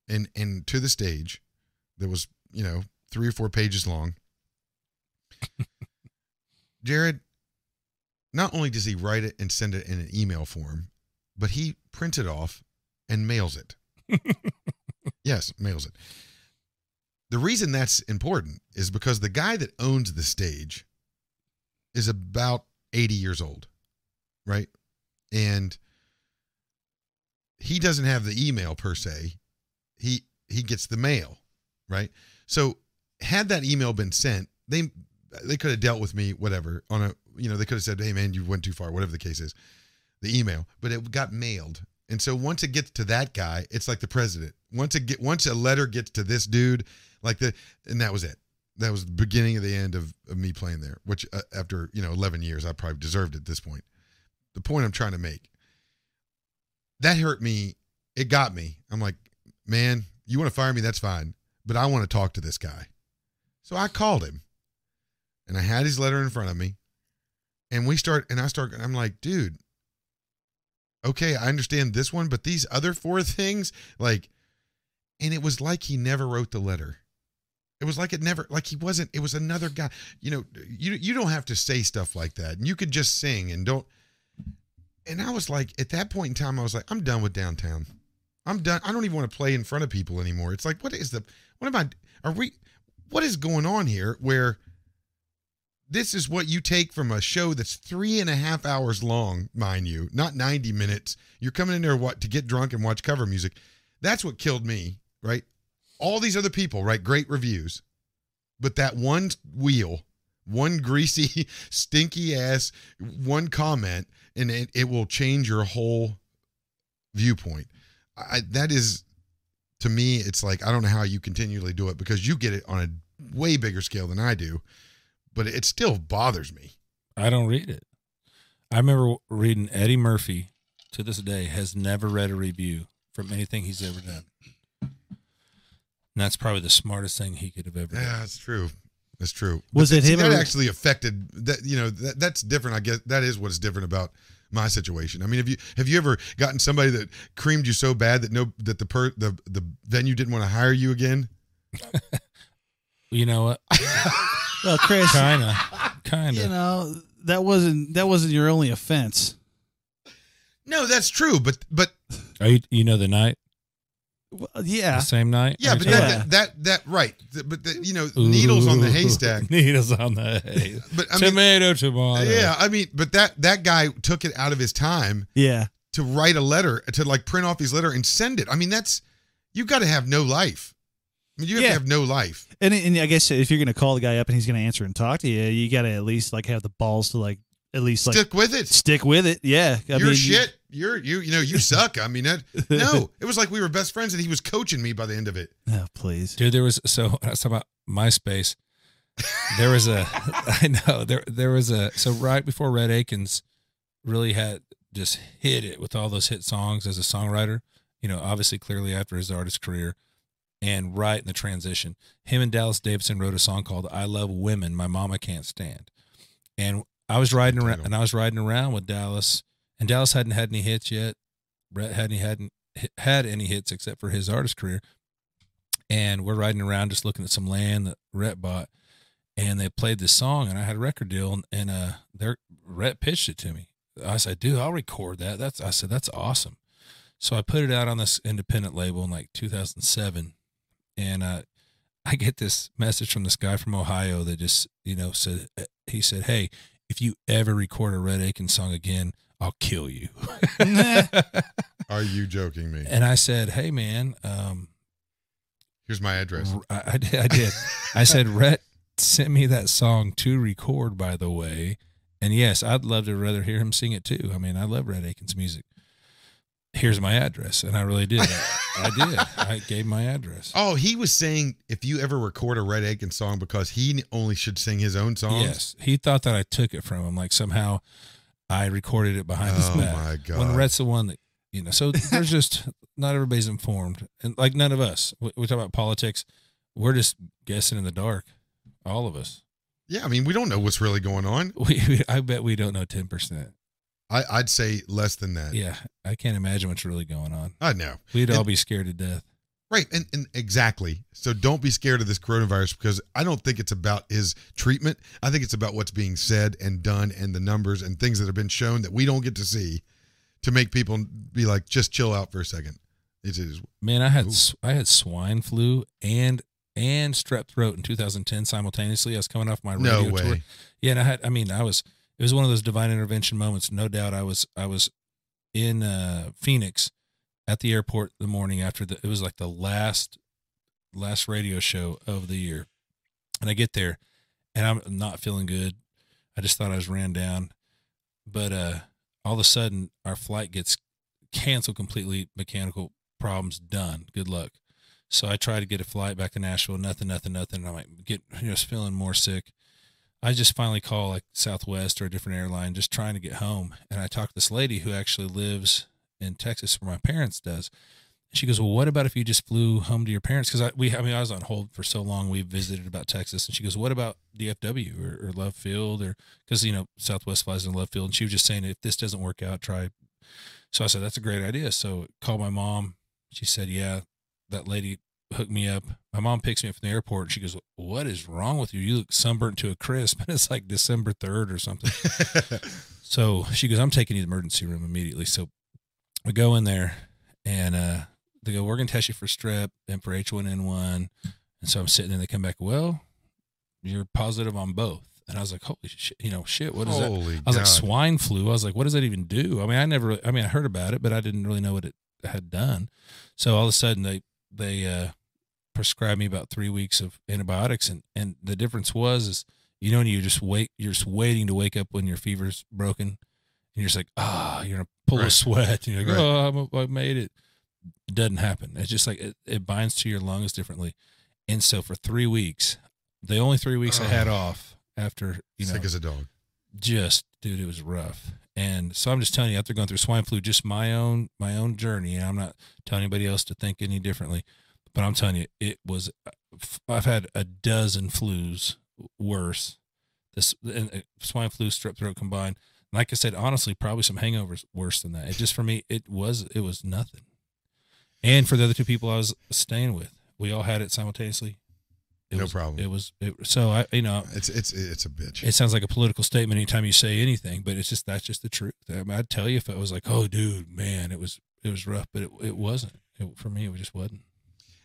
and and to the stage that was, you know, three or four pages long. *laughs* Jared, not only does he write it and send it in an email form, but he prints it off and mails it. *laughs* yes, mails it. The reason that's important is because the guy that owns the stage is about 80 years old, right? And he doesn't have the email per se. He he gets the mail, right? So had that email been sent, they they could have dealt with me whatever on a you know they could have said hey man you went too far whatever the case is the email but it got mailed and so once it gets to that guy it's like the president once it get once a letter gets to this dude like the and that was it that was the beginning of the end of, of me playing there which uh, after you know 11 years i probably deserved at this point the point i'm trying to make that hurt me it got me i'm like man you want to fire me that's fine but i want to talk to this guy so i called him and I had his letter in front of me. And we start, and I start, I'm like, dude, okay, I understand this one, but these other four *laughs* things, like, and it was like he never wrote the letter. It was like it never, like he wasn't, it was another guy. You know, you, you don't have to say stuff like that. And you could just sing and don't. And I was like, at that point in time, I was like, I'm done with downtown. I'm done. I don't even want to play in front of people anymore. It's like, what is the, what am I, are we, what is going on here where, this is what you take from a show that's three and a half hours long, mind you, not 90 minutes. You're coming in there what to get drunk and watch cover music. That's what killed me, right? All these other people write great reviews, but that one wheel, one greasy, *laughs* stinky ass, one comment, and it, it will change your whole viewpoint. I, that is, to me, it's like I don't know how you continually do it because you get it on a way bigger scale than I do but it still bothers me. I don't read it. I remember reading Eddie Murphy to this day has never read a review from anything he's ever done. And that's probably the smartest thing he could have ever Yeah, done. Yeah, that's true. That's true. Was But it him that or- actually affected that? You know, that, that's different. I guess that is what's different about my situation. I mean, have you have you ever gotten somebody that creamed you so bad that no that the per the the venue didn't want to hire you again? *laughs* You know what? *laughs* Well, Chris, Kinda. Kinda. you know that wasn't that wasn't your only offense. No, that's true. But but Are you, you know the night? Well, The yeah. same night. Yeah, but Yeah. that, that that right. Th- But the, you know, needles on the haystack. *laughs* Needles on the hay. *laughs* But I mean, tomato, tomato. yeah, I mean, but that that guy took it out of his time Yeah. to write a letter to like print off his letter and send it. I mean, that's you got to have no life. I mean, you have Yeah. to have no life. And, and I guess if you're going to call the guy up and he's going to answer and talk to you, you got to at least like have the balls to like at least like Stick with it. stick with it. Yeah. I You're mean, you- shit. You're you you know you *laughs* suck. I mean, that, no, it was like we were best friends and he was coaching me by the end of it. Oh, please. Dude, there was so I was talking about MySpace. There was a *laughs* I know there there was a so right before Rhett Akins really had just hit it with all those hit songs as a songwriter. You know, obviously clearly after his artist career, and right in the transition, him and Dallas Davidson wrote a song called "I Love Women, My Mama Can't Stand," and I was riding around and I was riding around with Dallas, and Dallas hadn't had any hits yet. Rhett hadn't hadn't had any hits except for his artist career and we're riding around just looking at some land that Rhett bought, and they played this song, and I had a record deal, and, uh, their Rhett pitched it to me. I said, "Dude, I'll record that." That's I said, "That's awesome." So I put it out on this independent label in like 2007, and uh, I get this message from this guy from Ohio that just you know said he said, "Hey, if you ever record a Rhett Aiken song again, I'll kill you." Are you joking me? and I said, "Hey, man." Um, Here's my address. I, I did. I did. I said, *laughs* Rhett sent me that song to record, by the way. And yes, I'd love to rather hear him sing it too. I mean, I love Rhett Akins' music. Here's my address. And I really did. I, I did. I gave my address. Oh, he was saying if you ever record a Rhett Aiken song because he only should sing his own songs. Yes. He thought that I took it from him. Like somehow I recorded it behind his oh back. Oh back. my god. When Rhett's the one that, you know, so there's *laughs* just not everybody's informed. And like none of us, we, we talk about politics. We're just guessing in the dark. All of us. yeah, I mean, we don't know what's really going on. *laughs* We, we I bet we don't know 10%. I, I'd say less than that. Yeah, I can't imagine what's really going on. I know. We'd all be scared to death. Right, and, and exactly. So don't be scared of this coronavirus because I don't think it's about his treatment. I think it's about what's being said and done and the numbers and things that have been shown that we don't get to see to make people be like, just chill out for a second. It is Man, I had Ooh. I had swine flu and and strep throat in 2010 simultaneously. I was coming off my radio no way. tour. Yeah, and I had I mean, I was it was one of those divine intervention moments. No doubt I was I was in uh Phoenix at the airport the morning after the it was like the last last radio show of the year. And I get there and I'm not feeling good. I just thought I was ran down. But uh all of a sudden our flight gets canceled completely, mechanical problems done. Good luck. So I tried to get a flight back to Nashville, nothing, nothing, nothing. And I'm like get just feeling more sick. I just finally call like Southwest or a different airline, just trying to get home. And I talked to this lady who actually lives in Texas, where my parents does. And she goes, "Well, what about if you just flew home to your parents?" Because I we I mean I was on hold for so long. We visited about Texas, and she goes, "What about DFW or, or Love Field or because you know Southwest flies in Love Field?" And she was just saying, if this doesn't work out, try. So I said, "That's a great idea." So called my mom. She said, "Yeah, that lady hooked me up. My mom picks me up from the airport. And she goes, "What is wrong with you? You look sunburnt to a crisp." And *laughs* it's like December third or something. *laughs* so she goes, "I'm taking you to the emergency room immediately." So we go in there, and uh, they go, "We're gonna test you for strep and for H1N1." And so I'm sitting there. They come back, "Well, you're positive on both." And I was like, "Holy shit! You know, shit. What is that?" Holy I was like, swine flu. I was like, what does that even do? I mean, I never, I mean, I heard about it, but I didn't really know what it had done. So all of a sudden they, they, uh, prescribed me about three weeks of antibiotics. And, and the difference was, is, you know, when you just wait, you're just waiting to wake up when your fever's broken and you're just like, ah, you're going to pull a sweat and you're like, Right. oh, I'm, made it. It doesn't happen. It's just like, it, it binds to your lungs differently. And so for three weeks, the only three weeks I had off after, you know, Sick as a dog. just dude it was rough and so i'm just telling you after going through swine flu just my own my own journey and i'm not telling anybody else to think any differently but i'm telling you it was i've had a dozen flus worse this and uh, swine flu strep throat combined like i said honestly probably some hangovers worse than that it just for me it was it was nothing and for the other two people i was staying with we all had it simultaneously it No was, problem. it was it, so i you know It's it's it's a bitch. it sounds like a political statement anytime you say anything, but it's just that's just the truth. I mean, I'd tell you if it was like, oh, dude, man, it was it was rough, but it, it wasn't. it, for me, it just wasn't.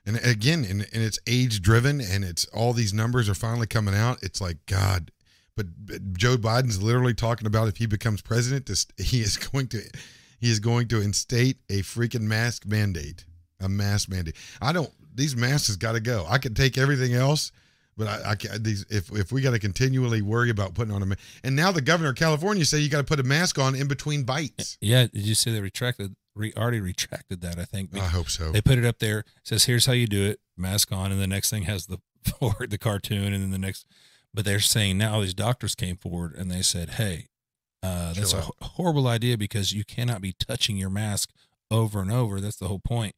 And again, and, and it's age driven, and it's all these numbers are finally coming out. It's like God, but, Joe Biden's literally talking about if he becomes president, this he is going to he is going to instate a freaking mask mandate, a mask mandate. I don't. These masks has got to go. I could take everything else, but I, I can't. These if if we got to continually worry about putting on a mask, and now the governor of California said you got to put a mask on in between bites. Yeah, did you see they retracted? Re, already retracted that. I think I hope so. they put it up there. Says here's how you do it: mask on, and the next thing has the *laughs* the cartoon, and then the next. But they're saying now these doctors came forward and they said, "Hey, uh, that's Chill a horrible idea because you cannot be touching your mask over and over. That's the whole point.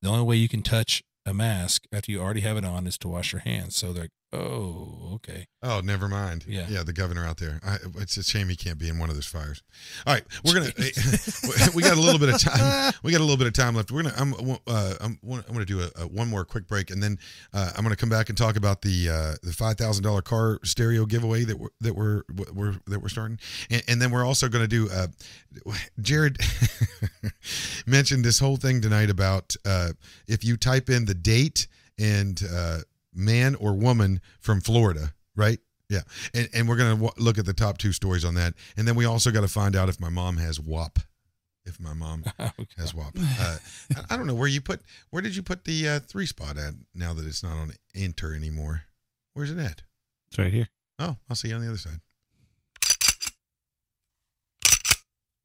The only way you can touch a mask after you already have it on is to wash your hands. So they're oh, okay. Oh, never mind. Yeah. yeah, the governor out there. I, it's a shame he can't be in one of those fires. All right, we're gonna. *laughs* we got a little bit of *laughs* time. We got a little bit of time left. We're gonna. I'm. Uh, I'm. I'm gonna do a, a one more quick break, and then uh, I'm gonna come back and talk about the uh, the five thousand dollar car stereo giveaway that we're that we're, we're that we're starting, and, and then we're also gonna do. Uh, Jared *laughs* mentioned this whole thing tonight about uh, if you type in the date and uh, man or woman from Florida, right? Yeah, and, and we're gonna w- look at the top two stories on that, and then we also got to find out if my mom has WAP, if my mom *laughs* Okay. has WAP. Uh, I- I don't know where you put. Where did you put the uh, three spot at? Now that it's not on enter anymore, where's it at? It's right here. Oh, I'll see you on the other side.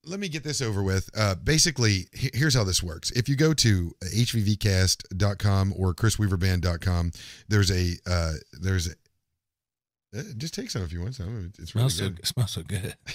Let me get this over with. Uh, basically, here's how this works. If you go to hvvcast.com or chrisweaverband.com, there's a uh, there's a, uh, just take some if you want some. It's really smells so good. it smells so good. *laughs*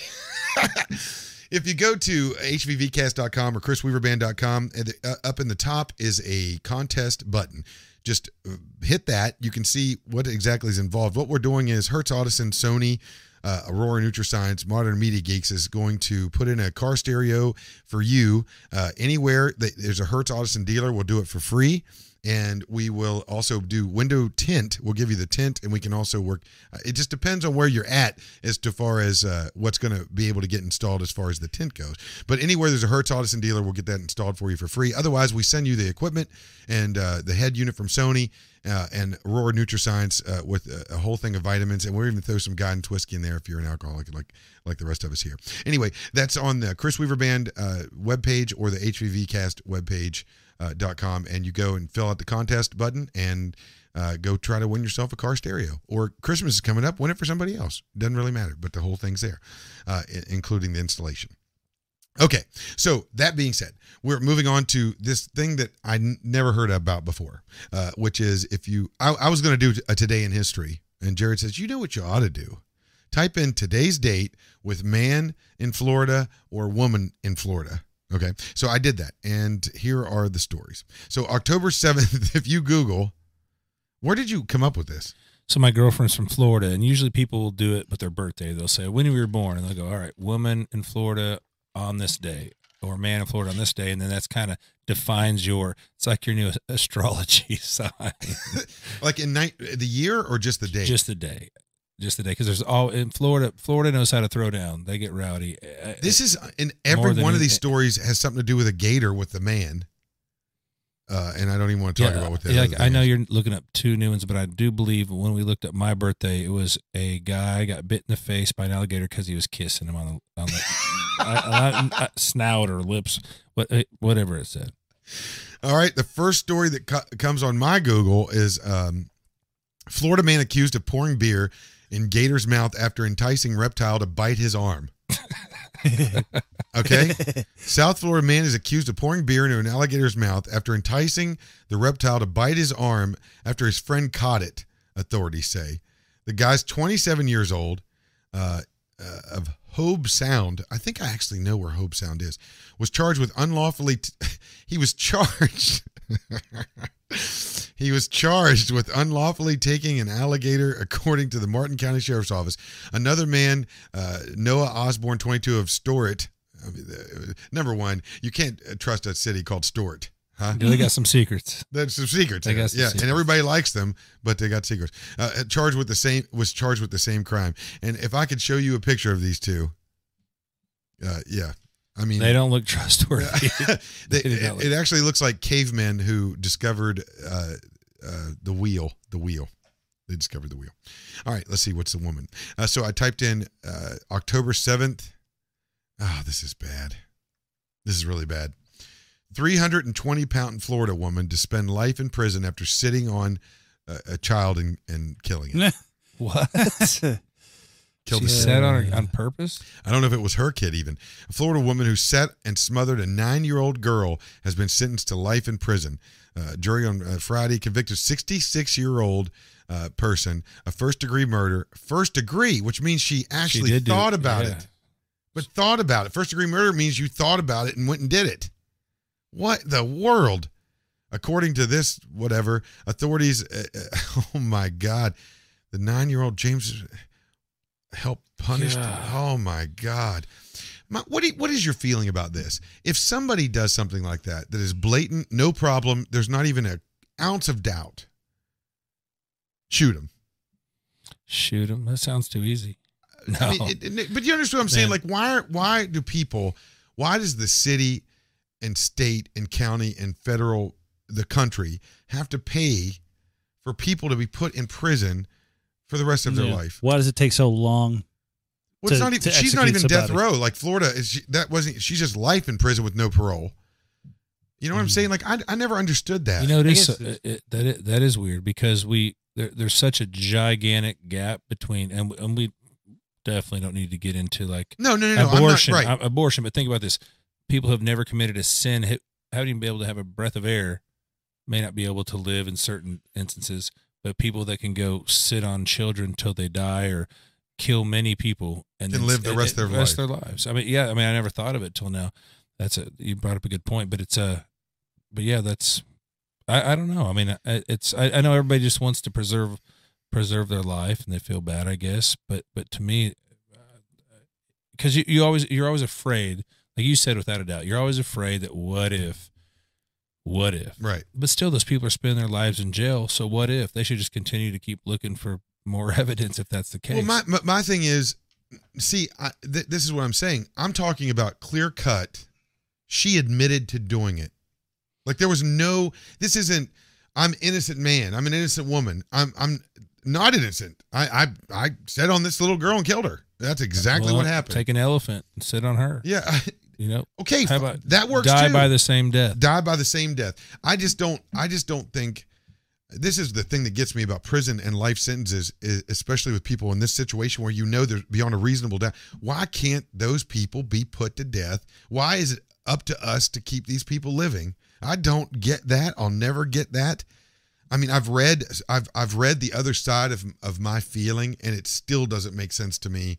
*laughs* if you go to hvvcast.com or chrisweaverband.com, uh, up in the top is a contest button. Just uh, hit that. You can see what exactly is involved. What we're doing is Hertz Audison, Sony, uh, Aurora Nutrascience, Modern Media Geeks is going to put in a car stereo for you. Uh, anywhere that there's a Hertz Audison dealer, we'll do it for free. And we will also do window tint. We'll give you the tint, and we can also work. uh, It just depends on where you're at as to far as uh, what's going to be able to get installed as far as the tint goes. But anywhere there's a Hertz Audison dealer, we'll get that installed for you for free. Otherwise, we send you the equipment and uh, the head unit from Sony uh, and Aurora Nutrascience uh, with a, a whole thing of vitamins, and we'll even throw some guidance whiskey in there if you're an alcoholic like like the rest of us here. Anyway, that's on the Chris Weaver Band uh, webpage or the HVVcast webpage uh, dot com, and you go and fill out the contest button and uh, go try to win yourself a car stereo. Or Christmas is coming up, win it for somebody else. Doesn't really matter, but the whole thing's there, uh, including the installation. Okay, so that being said, we're moving on to this thing that I n- never heard about before, uh, which is if you, I, I was going to do a today in history, and Jared says, you know what you ought to do? Type in today's date with man in Florida or woman in Florida. Okay, so I did that, and here are the stories. So October *laughs* 7th, if you Google, where did you come up with this? So my girlfriend's from Florida, and usually people will do it with their birthday. They'll say when we were born, and they'll go, "All right, woman in Florida on this day, or man in Florida on this day," and then that's kind of defines your. It's like your new *laughs* astrology sign, *laughs* Like in night, the year or just the day? just the day, just the day. Because there's all in Florida. Florida knows how to throw down. They get rowdy. Uh, This is in every one of these stories has something to do with a gator with the man. Uh, and I don't even want to talk about what that. yeah, like, I know is. you're looking up two new ones, but I do believe when we looked at my birthday, it was a guy got bit in the face by an alligator because he was kissing him on the on the uh, uh, uh, snout or lips, what uh, whatever it said. All right, the first story that co- comes on my Google is um, Florida man accused of pouring beer in gator's mouth after enticing reptile to bite his arm. *laughs* Okay. South Florida man is accused of pouring beer into an alligator's mouth after enticing the reptile to bite his arm after his friend caught it, authorities say. The guy's 27 years old, uh, uh, of Hobe Sound. I think I actually know where Hobe Sound is. Was charged with unlawfully. T- *laughs* he was charged. *laughs* he was charged with unlawfully taking an alligator, according to the Martin County Sheriff's Office. Another man, uh, Noah Osborne, 22 of Stuart. I mean, uh, number one, you can't uh, trust a city called Stuart. Huh? They got some secrets. *laughs* There's some secrets. They there. got some yeah, secrets. and everybody likes them, but they got secrets. Uh, charged with the same was charged with the same crime. And if I could show you a picture of these two, uh, yeah, I mean, They don't look trustworthy. *laughs* They- *laughs* They it, look- it actually looks like cavemen who discovered uh, uh, the wheel. The wheel. They discovered the wheel. All right, let's see what's the woman. Uh, so I typed in uh, October seventh. Oh, this is bad. This is really bad. 320 pound Florida woman to spend life in prison after sitting on a, a child and, and killing it. *laughs* what? Killed she the on her on purpose. I don't know if it was her kid even. A Florida woman who set and smothered a nine year old girl has been sentenced to life in prison. Uh, jury on uh, Friday convicted 66 year old uh, person of first degree murder. First degree, which means she actually do- thought about yeah. it. But thought about it. First degree murder means you thought about it and went and did it. What the world? According to this, whatever, authorities, uh, uh, *laughs* oh my God, the nine year old James helped punish. God. Oh my God. My, what, do you- what is your feeling about this? If somebody does something like that, that is blatant, no problem, there's not even an ounce of doubt, shoot him. Shoot him. That sounds too easy. No. I mean, it, it- but you understand what I'm saying? Man. Like, why are, why do people, why does the city and state and county and federal, the country have to pay for people to be put in prison for the rest of their Yeah. life? Why does it take so long? Well, it's to- not even, to she's not execute even death row. Like Florida is she, that wasn't. She's just life in prison with no parole. You know what I'm Mm. saying? Like I, I never understood that. You know, it I is guess so- it's- it, that it, that is weird because we there, there's such a gigantic gap between and and we definitely don't need to get into like no, no, no, no. abortion I'm not, right. abortion. But think about this: people who have never committed a sin, haven't even been able to have a breath of air, may not be able to live in certain instances. But people that can go sit on children till they die or kill many people and Can then- live the rest of their rest of their lives. I mean, yeah. I mean, I never thought of it till now. That's a you brought up a good point, but it's a, but yeah, that's I, I don't know. I mean, it's I, I know everybody just wants to preserve preserve their life and they feel bad, I guess. But but to me, uh, because you, you always you're always afraid, like you said, without a doubt, you're always afraid that what if, what if? right. But still, those people are spending their lives in jail. So what if they should just continue to keep looking for more *laughs* evidence if that's the case? Well, my, my my thing is, see, I, th- this is what I'm saying. I'm talking about clear cut. She admitted to doing it. Like there was no. This isn't. I'm innocent man. I'm an innocent woman. I'm I'm not innocent. I I I set on this little girl and killed her. That's exactly Well, what happened. Take an elephant and sit on her. yeah. *laughs* You know, Okay. That works die too. by the same death. die by the same death. I just don't. I just don't think. This is the thing that gets me about prison and life sentences, especially with people in this situation where you know they're beyond a reasonable doubt. Why can't those people be put to death? Why is it up to us to keep these people living? I don't get that. I'll never get that. I mean, I've read, I've I've read the other side of of my feeling, and it still doesn't make sense to me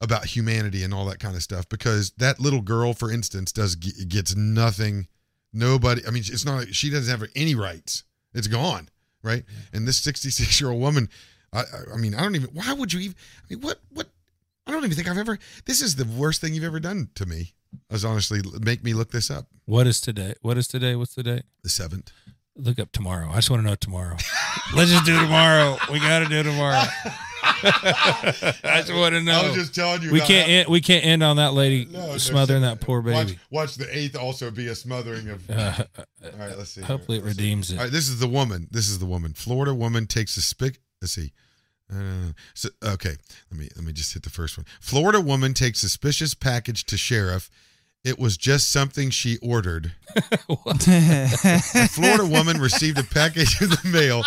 about humanity and all that kind of stuff because that little girl for instance does gets nothing nobody i mean it's not she doesn't have any rights it's gone right and this 66 year old woman I, I- mean i don't even why would you even i mean what what i don't even think i've ever this is the worst thing you've ever done to me as honestly make me look this up What is today? What is today? What's the date? the seventh Look up tomorrow. I just want to know tomorrow. *laughs* Let's just do tomorrow. We got to do tomorrow. *laughs* *laughs* I just want to know. i was just telling you we can't end, we can't end on that lady No, smothering that poor baby. watch the eighth also be a smothering of Uh, all right let's see here. hopefully it Let's see. redeems it. All right, this is the woman. This is the woman. Florida woman takes a spic. Let's see. Uh, so, okay, let me let me just hit the first one. Florida woman takes suspicious package to sheriff. It was just something she ordered. *laughs* A Florida woman received a package in the mail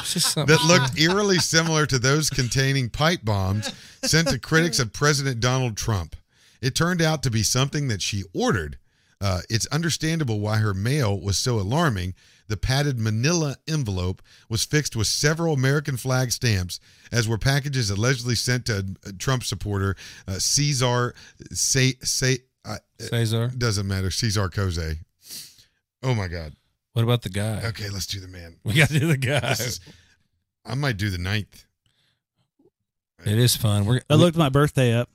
that looked eerily similar to those containing pipe bombs sent to critics of President Donald Trump. It turned out to be something that she ordered. Uh, it's understandable why her mail was so alarming. The padded manila envelope was fixed with several American flag stamps, as were packages allegedly sent to a Trump supporter uh, Cesar say say Cesar. doesn't matter Cesar Coze. Oh my God. What about the guy? Okay, let's do the man. We got to do the guy. Is, I might do the ninth. it is fun. We're I looked my birthday up.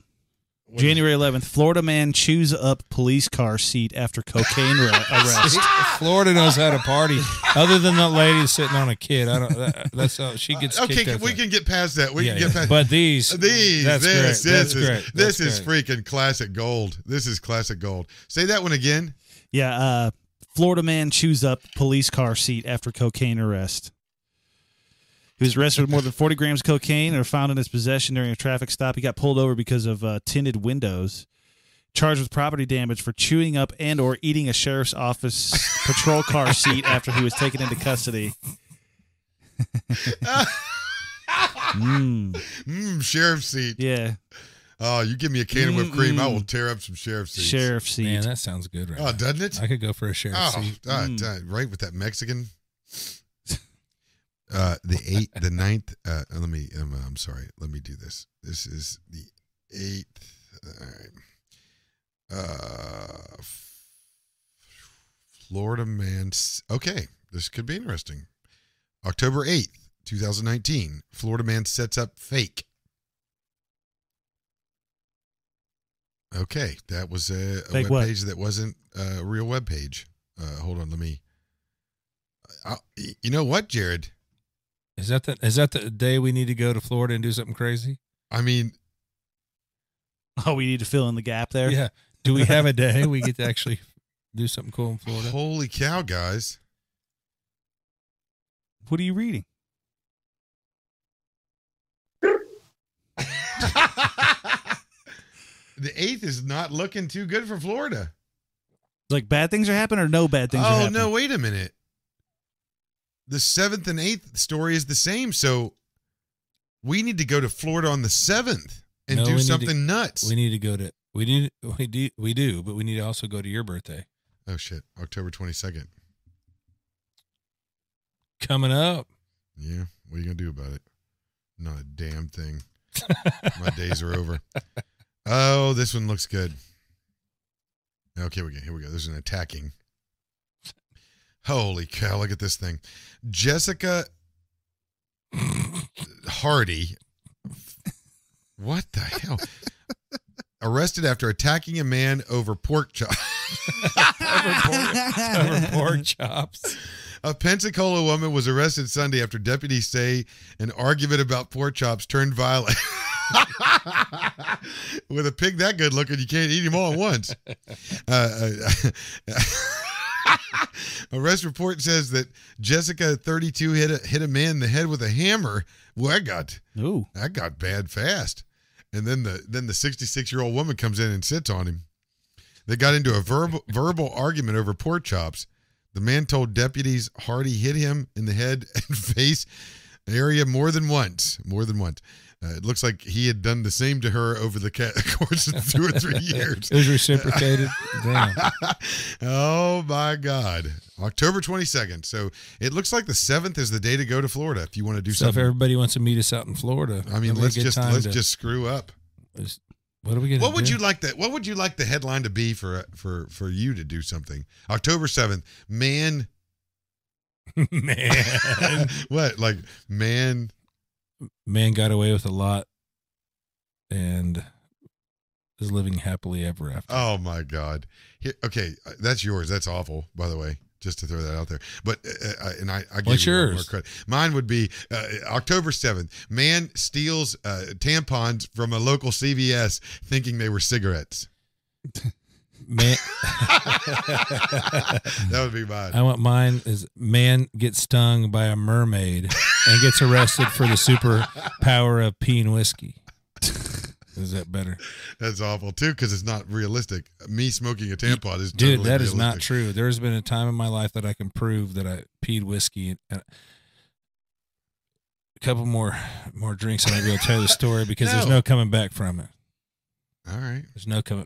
January 11th, Florida man chews up police car seat after cocaine *laughs* re- arrest. Florida knows how to party. Other than that lady sitting on a kid, I don't. That, that's how she gets. Okay, kicked can, we can get past that. We Yeah, can get yeah. past But these, *laughs* these. that's this, great. this That's is great. this That's is great. freaking classic gold. This is classic gold. Say that one again. Yeah, uh, Florida man chews up police car seat after cocaine arrest. He was arrested with more than 40 grams of cocaine and were found in his possession during a traffic stop. He got pulled over because of uh, tinted windows. Charged with property damage for chewing up and or eating a sheriff's office *laughs* patrol car seat after he was taken into custody. mm, Mmm, sheriff seat. yeah, Oh, you give me a can of whipped cream, I will tear up some sheriff seats. sheriff seat. Man, that sounds good right Oh, now. doesn't it? I could go for a sheriff Oh, seat. uh, Mm. right with that Mexican. Uh, the eighth, the ninth. Uh, let me. Um, I'm sorry. Let me do this. This is the eighth. All right. Uh, Florida man. Okay, this could be interesting. October eighth, 2019. Florida man sets up fake. Okay, that was a, a web page that wasn't a real web page. Uh, hold on, let me. I, you know what, Jared? Is that the is that the day we need to go to Florida and do something crazy? I mean, *laughs* Oh, we need to fill in the gap there. Yeah. Do we have a *laughs* day we get to actually do something cool in Florida? holy cow, guys! What are you reading? *laughs* the eighth is not looking too good for Florida. Like bad things are happening or no bad things are Oh happening? no! Wait a minute. The seventh and eighth story is the same, so we need to go to Florida on the seventh and No, do need to- something nuts. We need to go to we need we do we do, but we need to also go to your birthday oh shit! October twenty second. coming up. Yeah, what are you gonna do about it? Not a damn thing. *laughs* My days are over. Oh, this one looks good. Okay, we go. Here we go. There's an attacking. Holy cow! Look at this thing. Jessica Hardy. What the hell? Arrested after attacking a man over pork chops. Over pork, over pork chops. A Pensacola woman was arrested Sunday after deputies say an argument about pork chops turned violent. *laughs* With a pig that good looking, you can't eat him all at once. Uh, uh, *laughs* arrest report says that Jessica, 32, hit a, hit a man in the head with a hammer. Well, that got Ooh. that got bad fast. And then the then the 66 year old woman comes in and sits on him. They got into a verbal *laughs* verbal argument over pork chops. The man told deputies Hardy hit him in the head and *laughs* face area more than once. More than once. Uh, it looks like he had done the same to her over the *laughs* course of two or three *laughs* years. It was reciprocated. Damn. *laughs* oh my God! October twenty second. So it looks like the seventh is the day to go to Florida if you want to do So if everybody wants to meet us out in Florida, I mean, that'd be a let's just let's to- just screw up. What are we gonna What would do? you like that? What would you like the headline to be for for for you to do something? October seventh, man. *laughs* man? *laughs* what like man? Man got away with a lot, and is living happily ever after. Oh my God! Here, okay, uh, that's yours. That's awful, by the way. Just to throw that out there, but uh, uh, and I, I give What's you yours? more credit. Mine would be uh, October seventh. Man steals uh, tampons from a local CVS, thinking they were cigarettes. *laughs* Man, *laughs* that would be mine. I want mine is man gets stung by a mermaid and gets arrested for the super power of peeing whiskey. Is that better? That's awful too, because it's not realistic. Me smoking a tampon is Dude, totally that is not true. There's been a time in my life that I can prove that I peed whiskey. And a couple more more drinks, and I'll be able to tell the story because there's No. no coming back from it. All right, There's no coming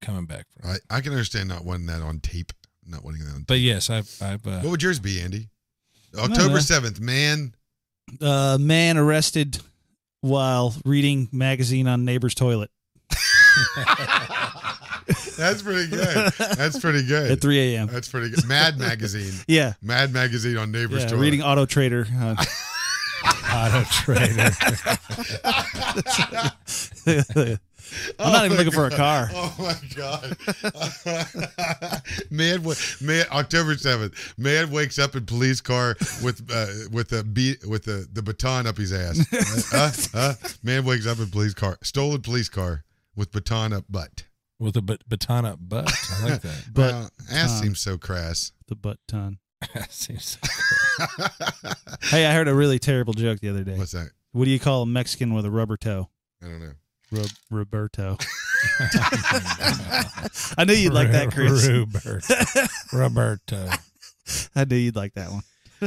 coming back from. I, I can understand not wanting that on tape, not wanting that on. But yes, I've I've uh, What would yours be, Andy? October seventh, man. Uh, man arrested while reading magazine on neighbor's toilet *laughs* That's pretty good. That's pretty good. at 3 a.m. That's pretty good. Mad Magazine. *laughs* Yeah, Mad Magazine on neighbor's yeah toilet. reading Auto Trader. Uh, *laughs* auto trader. I'm not Oh even my looking for a car. *laughs* Oh my god, *laughs* man! wa- Man, October seventh, man wakes up in police car with uh, with the beat with the, the baton up his ass. *laughs* uh, uh, man wakes up in police car, stolen police car with baton up butt. with a bat- baton up butt. I like that. But Well, ass Tom. seems so crass. The butt ton. Seems Hey, I heard a really terrible joke the other day. What's that? What do you call a Mexican with a rubber toe? I don't know. Rob- Roberto. *laughs* I knew you'd like that, Chris. Roberto. Roberto. I knew you'd like that one.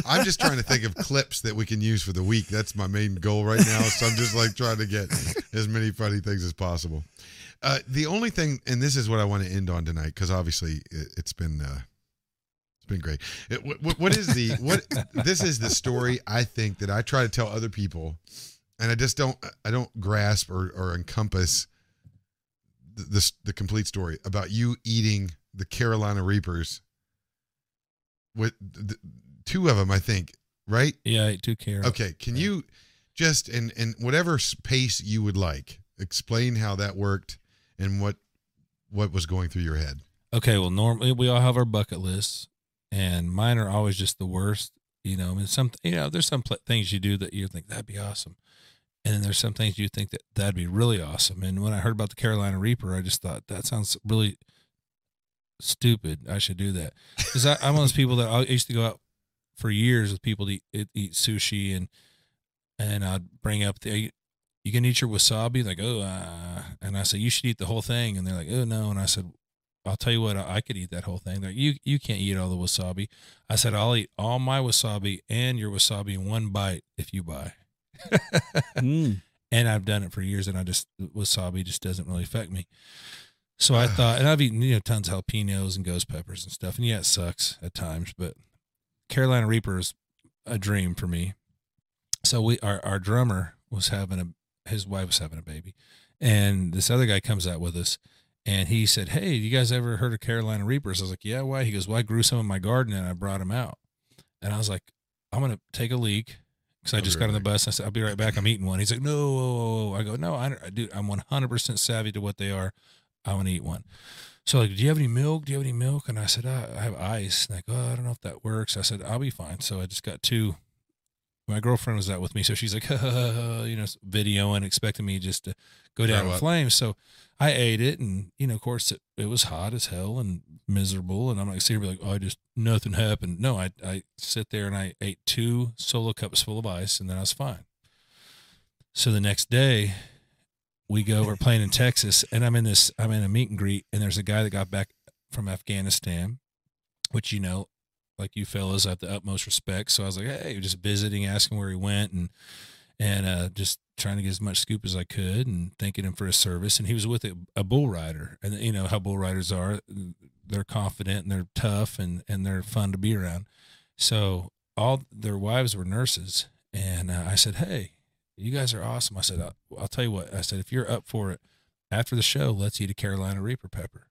I'm just trying to think of clips that we can use for the week. That's my main goal right now. So I'm just like trying to get as many funny things as possible. Uh, the only thing, and this is what I want to end on tonight, because obviously it, it's been uh, it's been great. It, what, what- what is the what? This is the story I think that I try to tell other people, and I just don't I don't grasp or, or encompass the, the the complete story about you eating the Carolina Reapers. With the, two of them, I think, right? Yeah, I ate two carrots. Okay, can you just in in whatever pace you would like explain how that worked and what what was going through your head? Okay, well, normally we all have our bucket lists, and mine are always just the worst. You know, I mean, some you know, there's some pl- things you do that you think that'd be awesome, and then there's some things you think that that'd be really awesome. And when I heard about the Carolina Reaper, I just thought that sounds really stupid. I should do that *laughs* because I'm one of those people that I used to go out for years with people to eat, eat sushi and and I'd bring up the you can eat your wasabi like oh uh, and I said you should eat the whole thing and they're like oh no and I said I'll tell you what, I could eat that whole thing. Like you, you can't eat all the wasabi. I said I'll eat all my wasabi and your wasabi in one bite if you buy. Mm. *laughs* And I've done it for years, and I just wasabi just doesn't really affect me. So I thought, and I've eaten you know tons of jalapenos and ghost peppers and stuff, and yeah, it sucks at times, but Carolina Reaper is a dream for me. So we, our our drummer was having a, his wife was having a baby, and this other guy comes out with us, and he said, "Hey, you guys ever heard of Carolina Reapers?" I was like, "Yeah, why?" He goes, "Well, I grew some in my garden and I brought them out," and I was like, "I'm gonna take a leak." Because I just got on the bus. I said, I'll be right back. I'm eating one. He's like, no, whoa, whoa, whoa. I go, no, I, dude, I'm 100% savvy to what they are. I want to eat one. So like, do you have any milk? Do you have any milk? And I said, I, I have ice. And like, oh, I don't know if that works. I said, I'll be fine. So I just got two. My girlfriend was out with me, so she's like, *laughs* you know, videoing, expecting me just to go down in flames. So I ate it, and you know, of course, it, it was hot as hell and miserable. And I'm like, sitting like, oh, I just nothing happened. No, I I sit there and I ate two solo cups full of ice, and then I was fine. So the next day, we go. We're playing in Texas, and I'm in this. I'm in a meet and greet, and there's a guy that got back from Afghanistan, which you know, like you fellas, I have the utmost respect. So I was like, hey, just visiting, asking where he went, and and uh, just trying to get as much scoop as I could, and thanking him for his service. And he was with a, a bull rider, and you know how bull riders are. They're confident and they're tough, and and they're fun to be around. So all their wives were nurses, and uh, I said, hey you guys are awesome. I said, I'll, I'll tell you what. I said, if you're up for it, after the show, let's eat a Carolina Reaper pepper.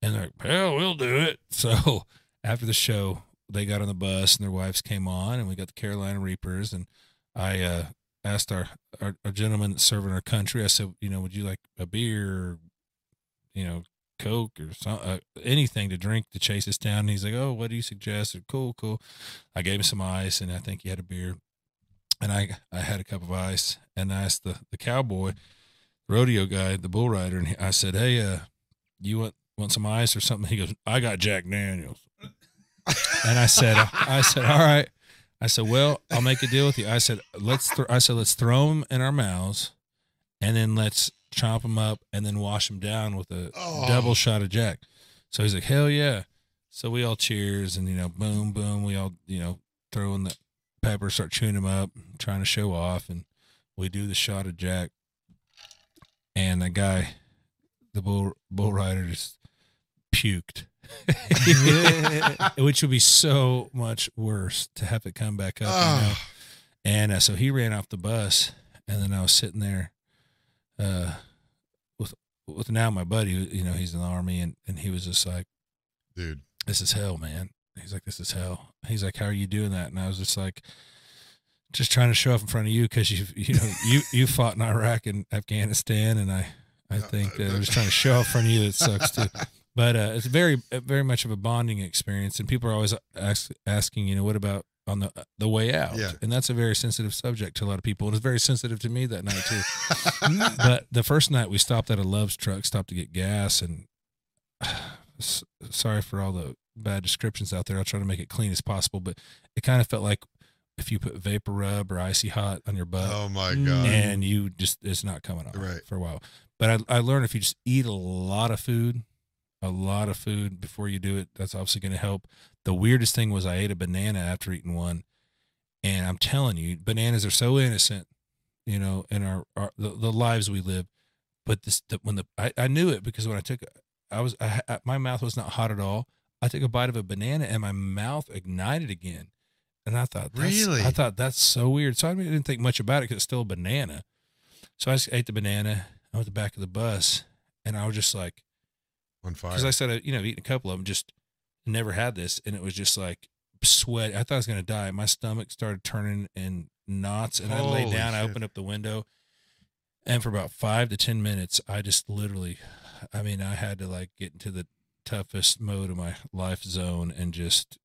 And they're like, hell, we'll do it. *laughs* So after the show, they got on the bus and their wives came on, and we got the Carolina Reapers. And I uh, asked our, our our gentleman serving our country. I said, you know, would you like a beer, or, you know, Coke or some, uh, anything to drink to chase us down? And he's like, oh, what do you suggest? Said, cool, cool. I gave him some ice, and I think he had a beer and I I had a cup of ice and I asked the the cowboy rodeo guy the bull rider and I said hey uh you want want some ice or something he goes I got Jack Daniels and I said I said all right I said well I'll make a deal with you I said let's th- I said let's throw them in our mouths and then let's chop them up and then wash them down with a Oh. double shot of Jack so he's like hell yeah so we all cheers and you know boom boom we all you know throw in the pepper, start chewing them up, trying to show off, and we do the shot of Jack. And the guy, the bull bull rider, just puked, *laughs* which would be so much worse to have it come back up. You know? Oh, And uh, so he ran off the bus, and then I was sitting there, uh, with with now my buddy. You know, he's in the army, and and he was just like dude. this is hell, man. He's like, this is hell. He's like, how are you doing that? And I was just like, just trying to show up in front of you because you, you know, you, you fought in Iraq and Afghanistan, and I, I think uh, they're just trying to show up in front of you. that sucks too. *laughs* But uh, it's very, uh, very much of a bonding experience, and people are always ask, asking, you know, what about on the the way out? Yeah. And that's a very sensitive subject to a lot of people, and it's very sensitive to me that night too. *laughs* but the first night we stopped at a Love's truck, stopped to get gas, and *sighs* s- sorry for all the bad descriptions out there. I'll try to make it clean as possible, but it kind of felt like if you put vapor rub or icy hot on your butt oh my Mm. god. and you just it's not coming off Right. for a while. But I I learned if you just eat a lot of food, a lot of food before you do it, that's obviously going to help. The weirdest thing was I ate a banana after eating one, and I'm telling you, bananas are so innocent, you know, in our, our the, the lives we live. But this the, when the I, I knew it because when I took I was I, I, my mouth was not hot at all. I took a bite of a banana and my mouth ignited again. And I thought, that's, Really? I thought that's so weird. So I didn't think much about it because it's still a banana. So I just ate the banana. I went to the back of the bus, and I was just like, on fire. because I said, you know, I've a couple of them, just never had this, and it was just like sweat. I thought I was gonna die. My stomach started turning in knots, and I lay Holy down. I opened up the window, and for about five to ten minutes, I just literally, I mean, I had to like get into the toughest mode of my life zone and just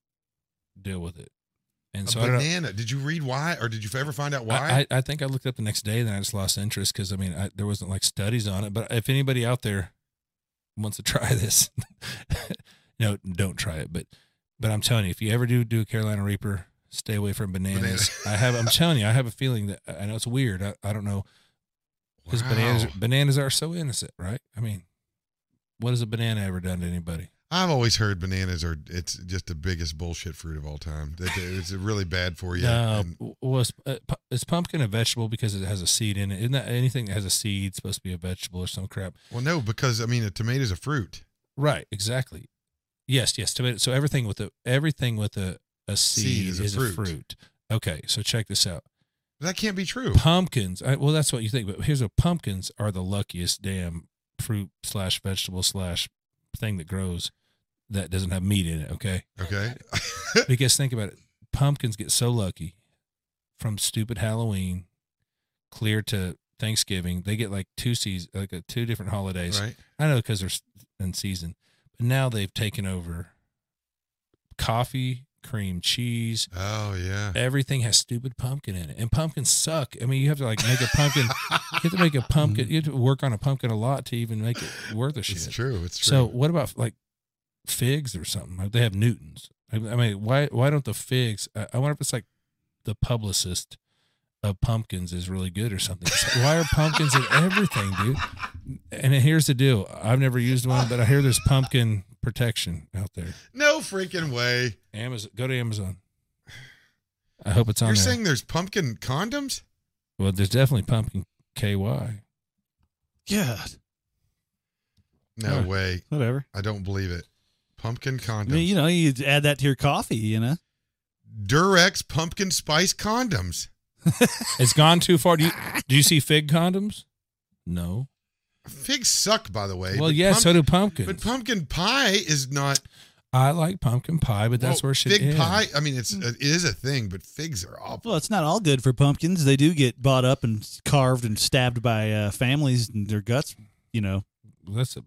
deal with it. And a so I don't, banana. Did you read why, or did you ever find out why? I, I, I think I looked up the next day, then I just lost interest because I mean I, there wasn't like studies on it. But if anybody out there wants to *laughs* try this, *laughs* no, don't try it. But but I'm telling you, if you ever do do a Carolina Reaper, stay away from bananas. Banana. I have. I'm telling you, I have a feeling that I know it's weird. I, I don't know because Wow. bananas bananas are so innocent, right? I mean, what has a banana ever done to anybody? I've always heard bananas are it's just the biggest bullshit fruit of all time. It's really bad for you. No, And- w- was uh, is pumpkin a vegetable because it has a seed in it? Isn't that anything that has a seed supposed to be a vegetable or some crap? well, no, because I mean a tomato is a fruit. Right, exactly. Yes, yes. Tomato. So everything with a everything with a a seed, is is, a a, fruit. fruit. Okay, so check this out. That can't be true. Pumpkins. I, well, that's what you think, but here's what pumpkins are the luckiest damn fruit slash vegetable slash thing that grows that doesn't have meat in it. Okay, Okay. *laughs* because think about it. Pumpkins get so lucky from stupid Halloween clear to Thanksgiving. They get like two seasons, like uh, two different holidays. right. I know because they're in season, but now they've taken over coffee, cream cheese. Oh yeah. Everything has stupid pumpkin in it, and pumpkins suck. I mean, you have to like make a pumpkin. you have to make a *laughs* pumpkin. You have to work on a pumpkin a lot to even make it worth a shit. It's true. It's true. So what about like figs or something? Like they have Newtons. I I mean, why why don't the figs? I I wonder if it's like the publicist of pumpkins is really good or something. It's like, why are pumpkins in everything, dude? And here's the deal: I've never used one, but I hear there's pumpkin protection out there. no freaking way. Amazon, go to Amazon. I hope it's on You're there. saying there's pumpkin condoms? well, there's definitely pumpkin KY. God, No Huh. way. whatever. I don't believe it. Pumpkin I condoms. mean, you know, you add that to your coffee. You know, Durex pumpkin spice condoms. *laughs* It's gone too far. Do you, do you see fig condoms? No. Figs suck, by the way. Well, but yeah, pump- so do pumpkins. But pumpkin pie is not. I like pumpkin pie, but that's well, where shit fig ends. pie. I mean, it's it is a thing, but figs are awful. well, it's not all good for pumpkins. They do get bought up and carved and stabbed by uh, families, and their guts. You know, That's a.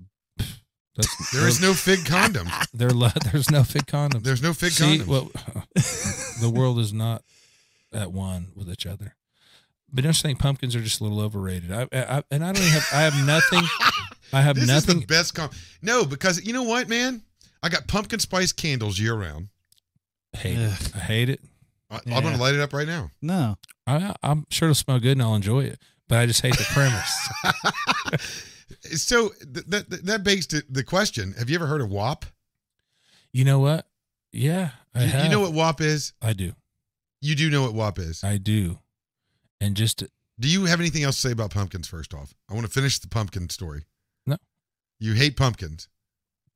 That's, *laughs* There is no fig condom. *laughs* There, there's no fig condom. There's no fig condom. well, *laughs* the world is not at one with each other. But don't you think pumpkins are just a little overrated? I, I, and I don't even have. I have nothing. I have this nothing. is the best com. No, because you know what, man? I got pumpkin spice candles year round. hate it. I hate it. I, I'm gonna light it up right now. no. I, I'm sure it'll smell good and I'll enjoy it. But I just hate the premise. So th- that that begs to the question: Have you ever heard of WAP? you know what? Yeah, I You, have. you know what WAP is? I do. You do know what WAP is. I do. And just Do you have anything else to say about pumpkins? First off, I want to finish the pumpkin story. No. You hate pumpkins.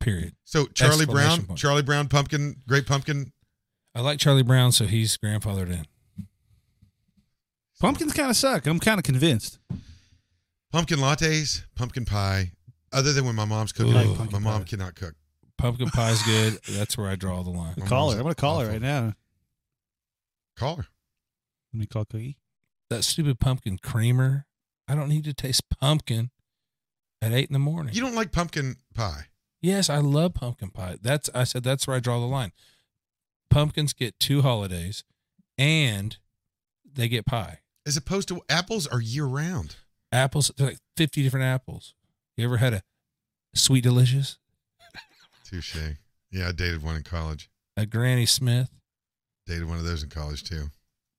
period. So Charlie Brown, point. Charlie Brown pumpkin, great pumpkin. I like Charlie Brown, so he's grandfathered in. Pumpkins kind of suck. I'm kind of convinced. Pumpkin lattes, pumpkin pie. Other than when my mom's cooking, Ooh. my Pumpkin mom pie. cannot cook. Pumpkin pie's good. That's where I draw the line. *laughs* My Call her. I'm gonna call her right now. Call her. Let me call Cookie. That stupid pumpkin creamer. I don't need to taste pumpkin. at eight in the morning. You don't like pumpkin pie. Yes, I love pumpkin pie. That's I said that's where I draw the line. Pumpkins get two holidays, and they get pie. As opposed to apples are year round. Apples, they're like fifty different apples. You ever had a sweet delicious, Touche. Yeah, I dated one in college. a Granny Smith? Dated one of those in college too.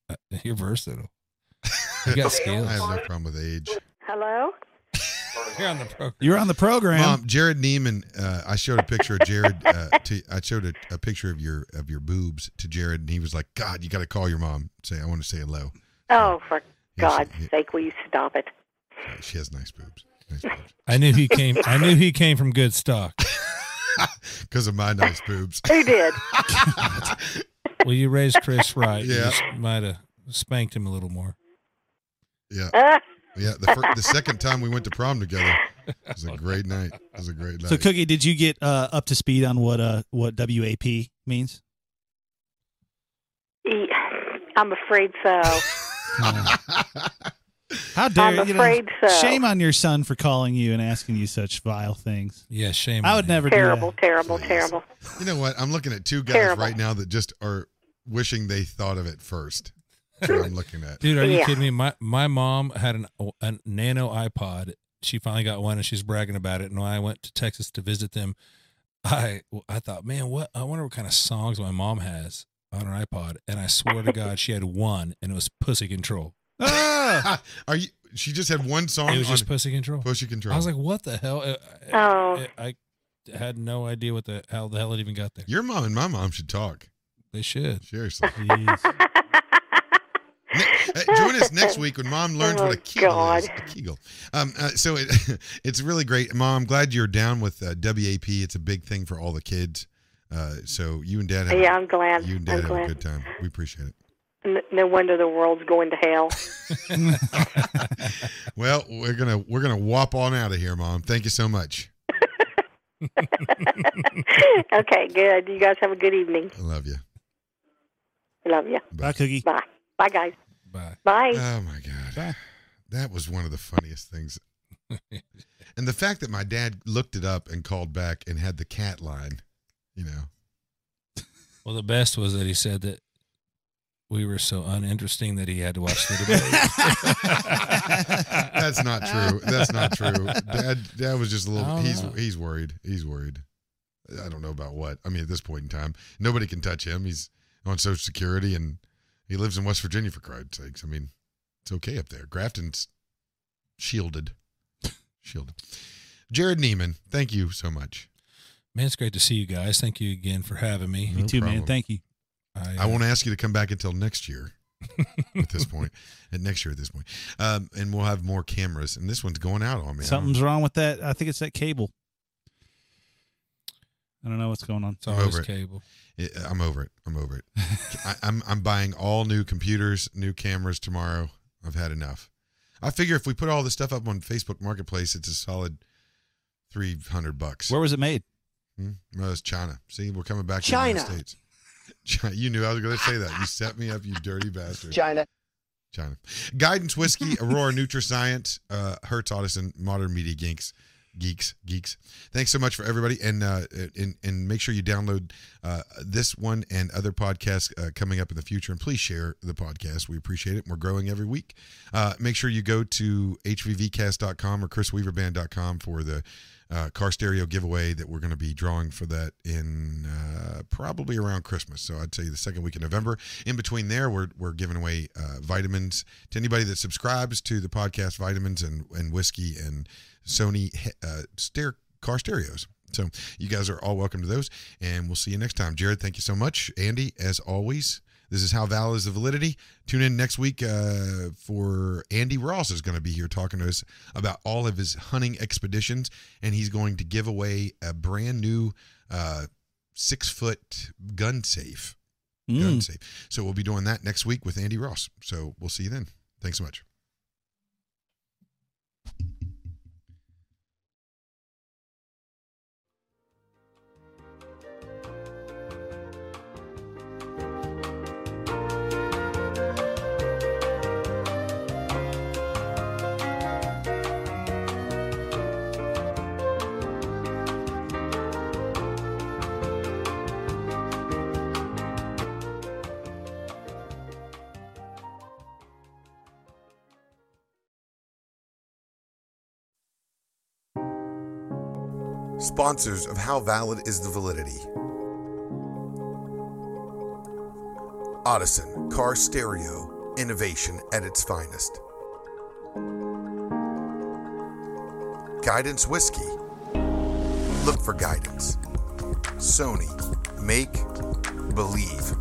Uh, You're versatile. *laughs* You got skills. I have no problem with age. Hello? You're on the program. You're on the program. Mom, Jared Neiman. Uh, I showed a picture of Jared. Uh, to, I showed a, a picture of your of your boobs to Jared, and he was like, "God, you got to call your mom. Say I want to say hello." Oh, for God's yeah. sake, will you stop it? She has nice boobs. Nice *laughs* boobs. I knew he came. I knew he came from good stock. *laughs* Because of my nice boobs. Who did? *laughs* Well, you raised Chris right. You Yeah. just might have spanked him a little more. Yeah, yeah. The fir- the second time we went to prom together it was a great night. It was a great night. so, Cookie, did you get uh, up to speed on what uh what WAP means? I'm afraid so. How dare I'm you? know, afraid so. Shame on your son for calling you and asking you such vile things. Yeah, shame. I on would him. never do Terrible, that. terrible, Please. terrible. you know what? I'm looking at two guys Terrible. right now that just are wishing they thought of it first. That's what I'm looking at. Dude, are you Yeah. kidding me? My my mom had an a nano iPod. She finally got one, and she's bragging about it. And when I went to Texas to visit them, I I thought, man, what? I wonder what kind of songs my mom has on her iPod. And I swear to God, she had one, and it was Pussy Control. Ah! *laughs* Are you? She just had one song It was on just Pussy Control. Pussy Control. I was like, what the hell? Uh, Oh. I, I had no idea what the how the hell it even got there. Your mom and my mom should talk. They should. Seriously. *laughs* Ne- uh, join us next week when Mom learns what a Oh, Kegel God. is. A Kegel. Um, uh, so it, *laughs* it's really great. Mom, I'm glad you're down with uh, WAP. It's a big thing for all the kids. Uh, so you and Dad have, yeah, I'm glad. you and I'm Dad have a good time. We appreciate it. N- No wonder the world's going to hell. *laughs* *laughs* Well, we're gonna we're gonna whop on out of here, Mom. Thank you so much. *laughs* okay, good. You guys have a good evening. I love you. I Love you. Bye, Cookie. Bye. Bye, guys. Bye. Bye. Oh my God, that was one of the funniest things. and the fact that my dad looked it up and called back and had the cat line, you know. Well, the best was that he said that we were so uninteresting that he had to watch the debate. *laughs* That's not true. That's not true. Dad, Dad was just a little. He's know. he's worried. He's worried. I don't know about what. I mean, at this point in time, nobody can touch him. He's on Social Security and he lives in West Virginia for Christ's sakes. I mean, it's okay up there. Grafton's shielded. Shielded. Jared Neiman, thank you so much. Man, it's great to see you guys. Thank you again for having me. No Me too, problem. man. Thank you. I, I won't ask you to come back until next year. *laughs* at this point, at next year at this point, um, and we'll have more cameras. And this one's going out on me. Something's wrong with that. I think it's that cable. I don't know what's going on. It's I'm always over it. cable. It, I'm over it. I'm over it. *laughs* I, I'm I'm buying all new computers, new cameras tomorrow. I've had enough. I figure if we put all this stuff up on Facebook Marketplace, it's a solid three hundred bucks. Where was it made? Hmm? No, it's China. See, we're coming back China. to the United States. China. You knew I was going to say that. You set me up, you dirty bastard. China. China. Guidance Whiskey, Aurora NutriScience, uh, Hertz Audison, Modern Media Geeks. Geeks, geeks. Thanks so much for everybody, and uh, and and make sure you download uh, this one and other podcasts uh, coming up in the future, and please share the podcast. We appreciate it. We're growing every week. Uh, make sure you go to hvvcast.com or chrisweaverband.com for the uh, car stereo giveaway that we're going to be drawing for that in uh, probably around Christmas. So I'd say the second week in November. In between there, we're, we're giving away uh, vitamins to anybody that subscribes to the podcast, vitamins and, and whiskey and Sony uh, ster- car stereos. So you guys are all welcome to those, and we'll see you next time. Jared, thank you so much. Andy, as always, this is how valid is the validity. Tune in next week uh, for Andy Ross is going to be here talking to us about all of his hunting expeditions, and he's going to give away a brand new uh, six foot gun safe. Gun Mm. safe. So we'll be doing that next week with Andy Ross. So we'll see you then. Thanks so much. Sponsors of How Valid is the Validity. Audison Car Stereo, innovation at its finest. Guidance Whiskey. Look for guidance. Sony. Make. Believe.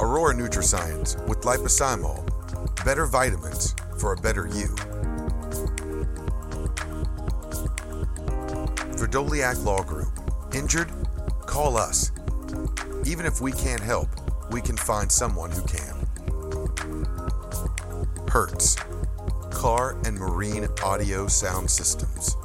Aurora Nutrascience with liposomal. Better vitamins for a better you. Verdoliac Law Group. Injured? Call us. Even if we can't help, we can find someone who can. Hertz. Car and Marine Audio Sound Systems.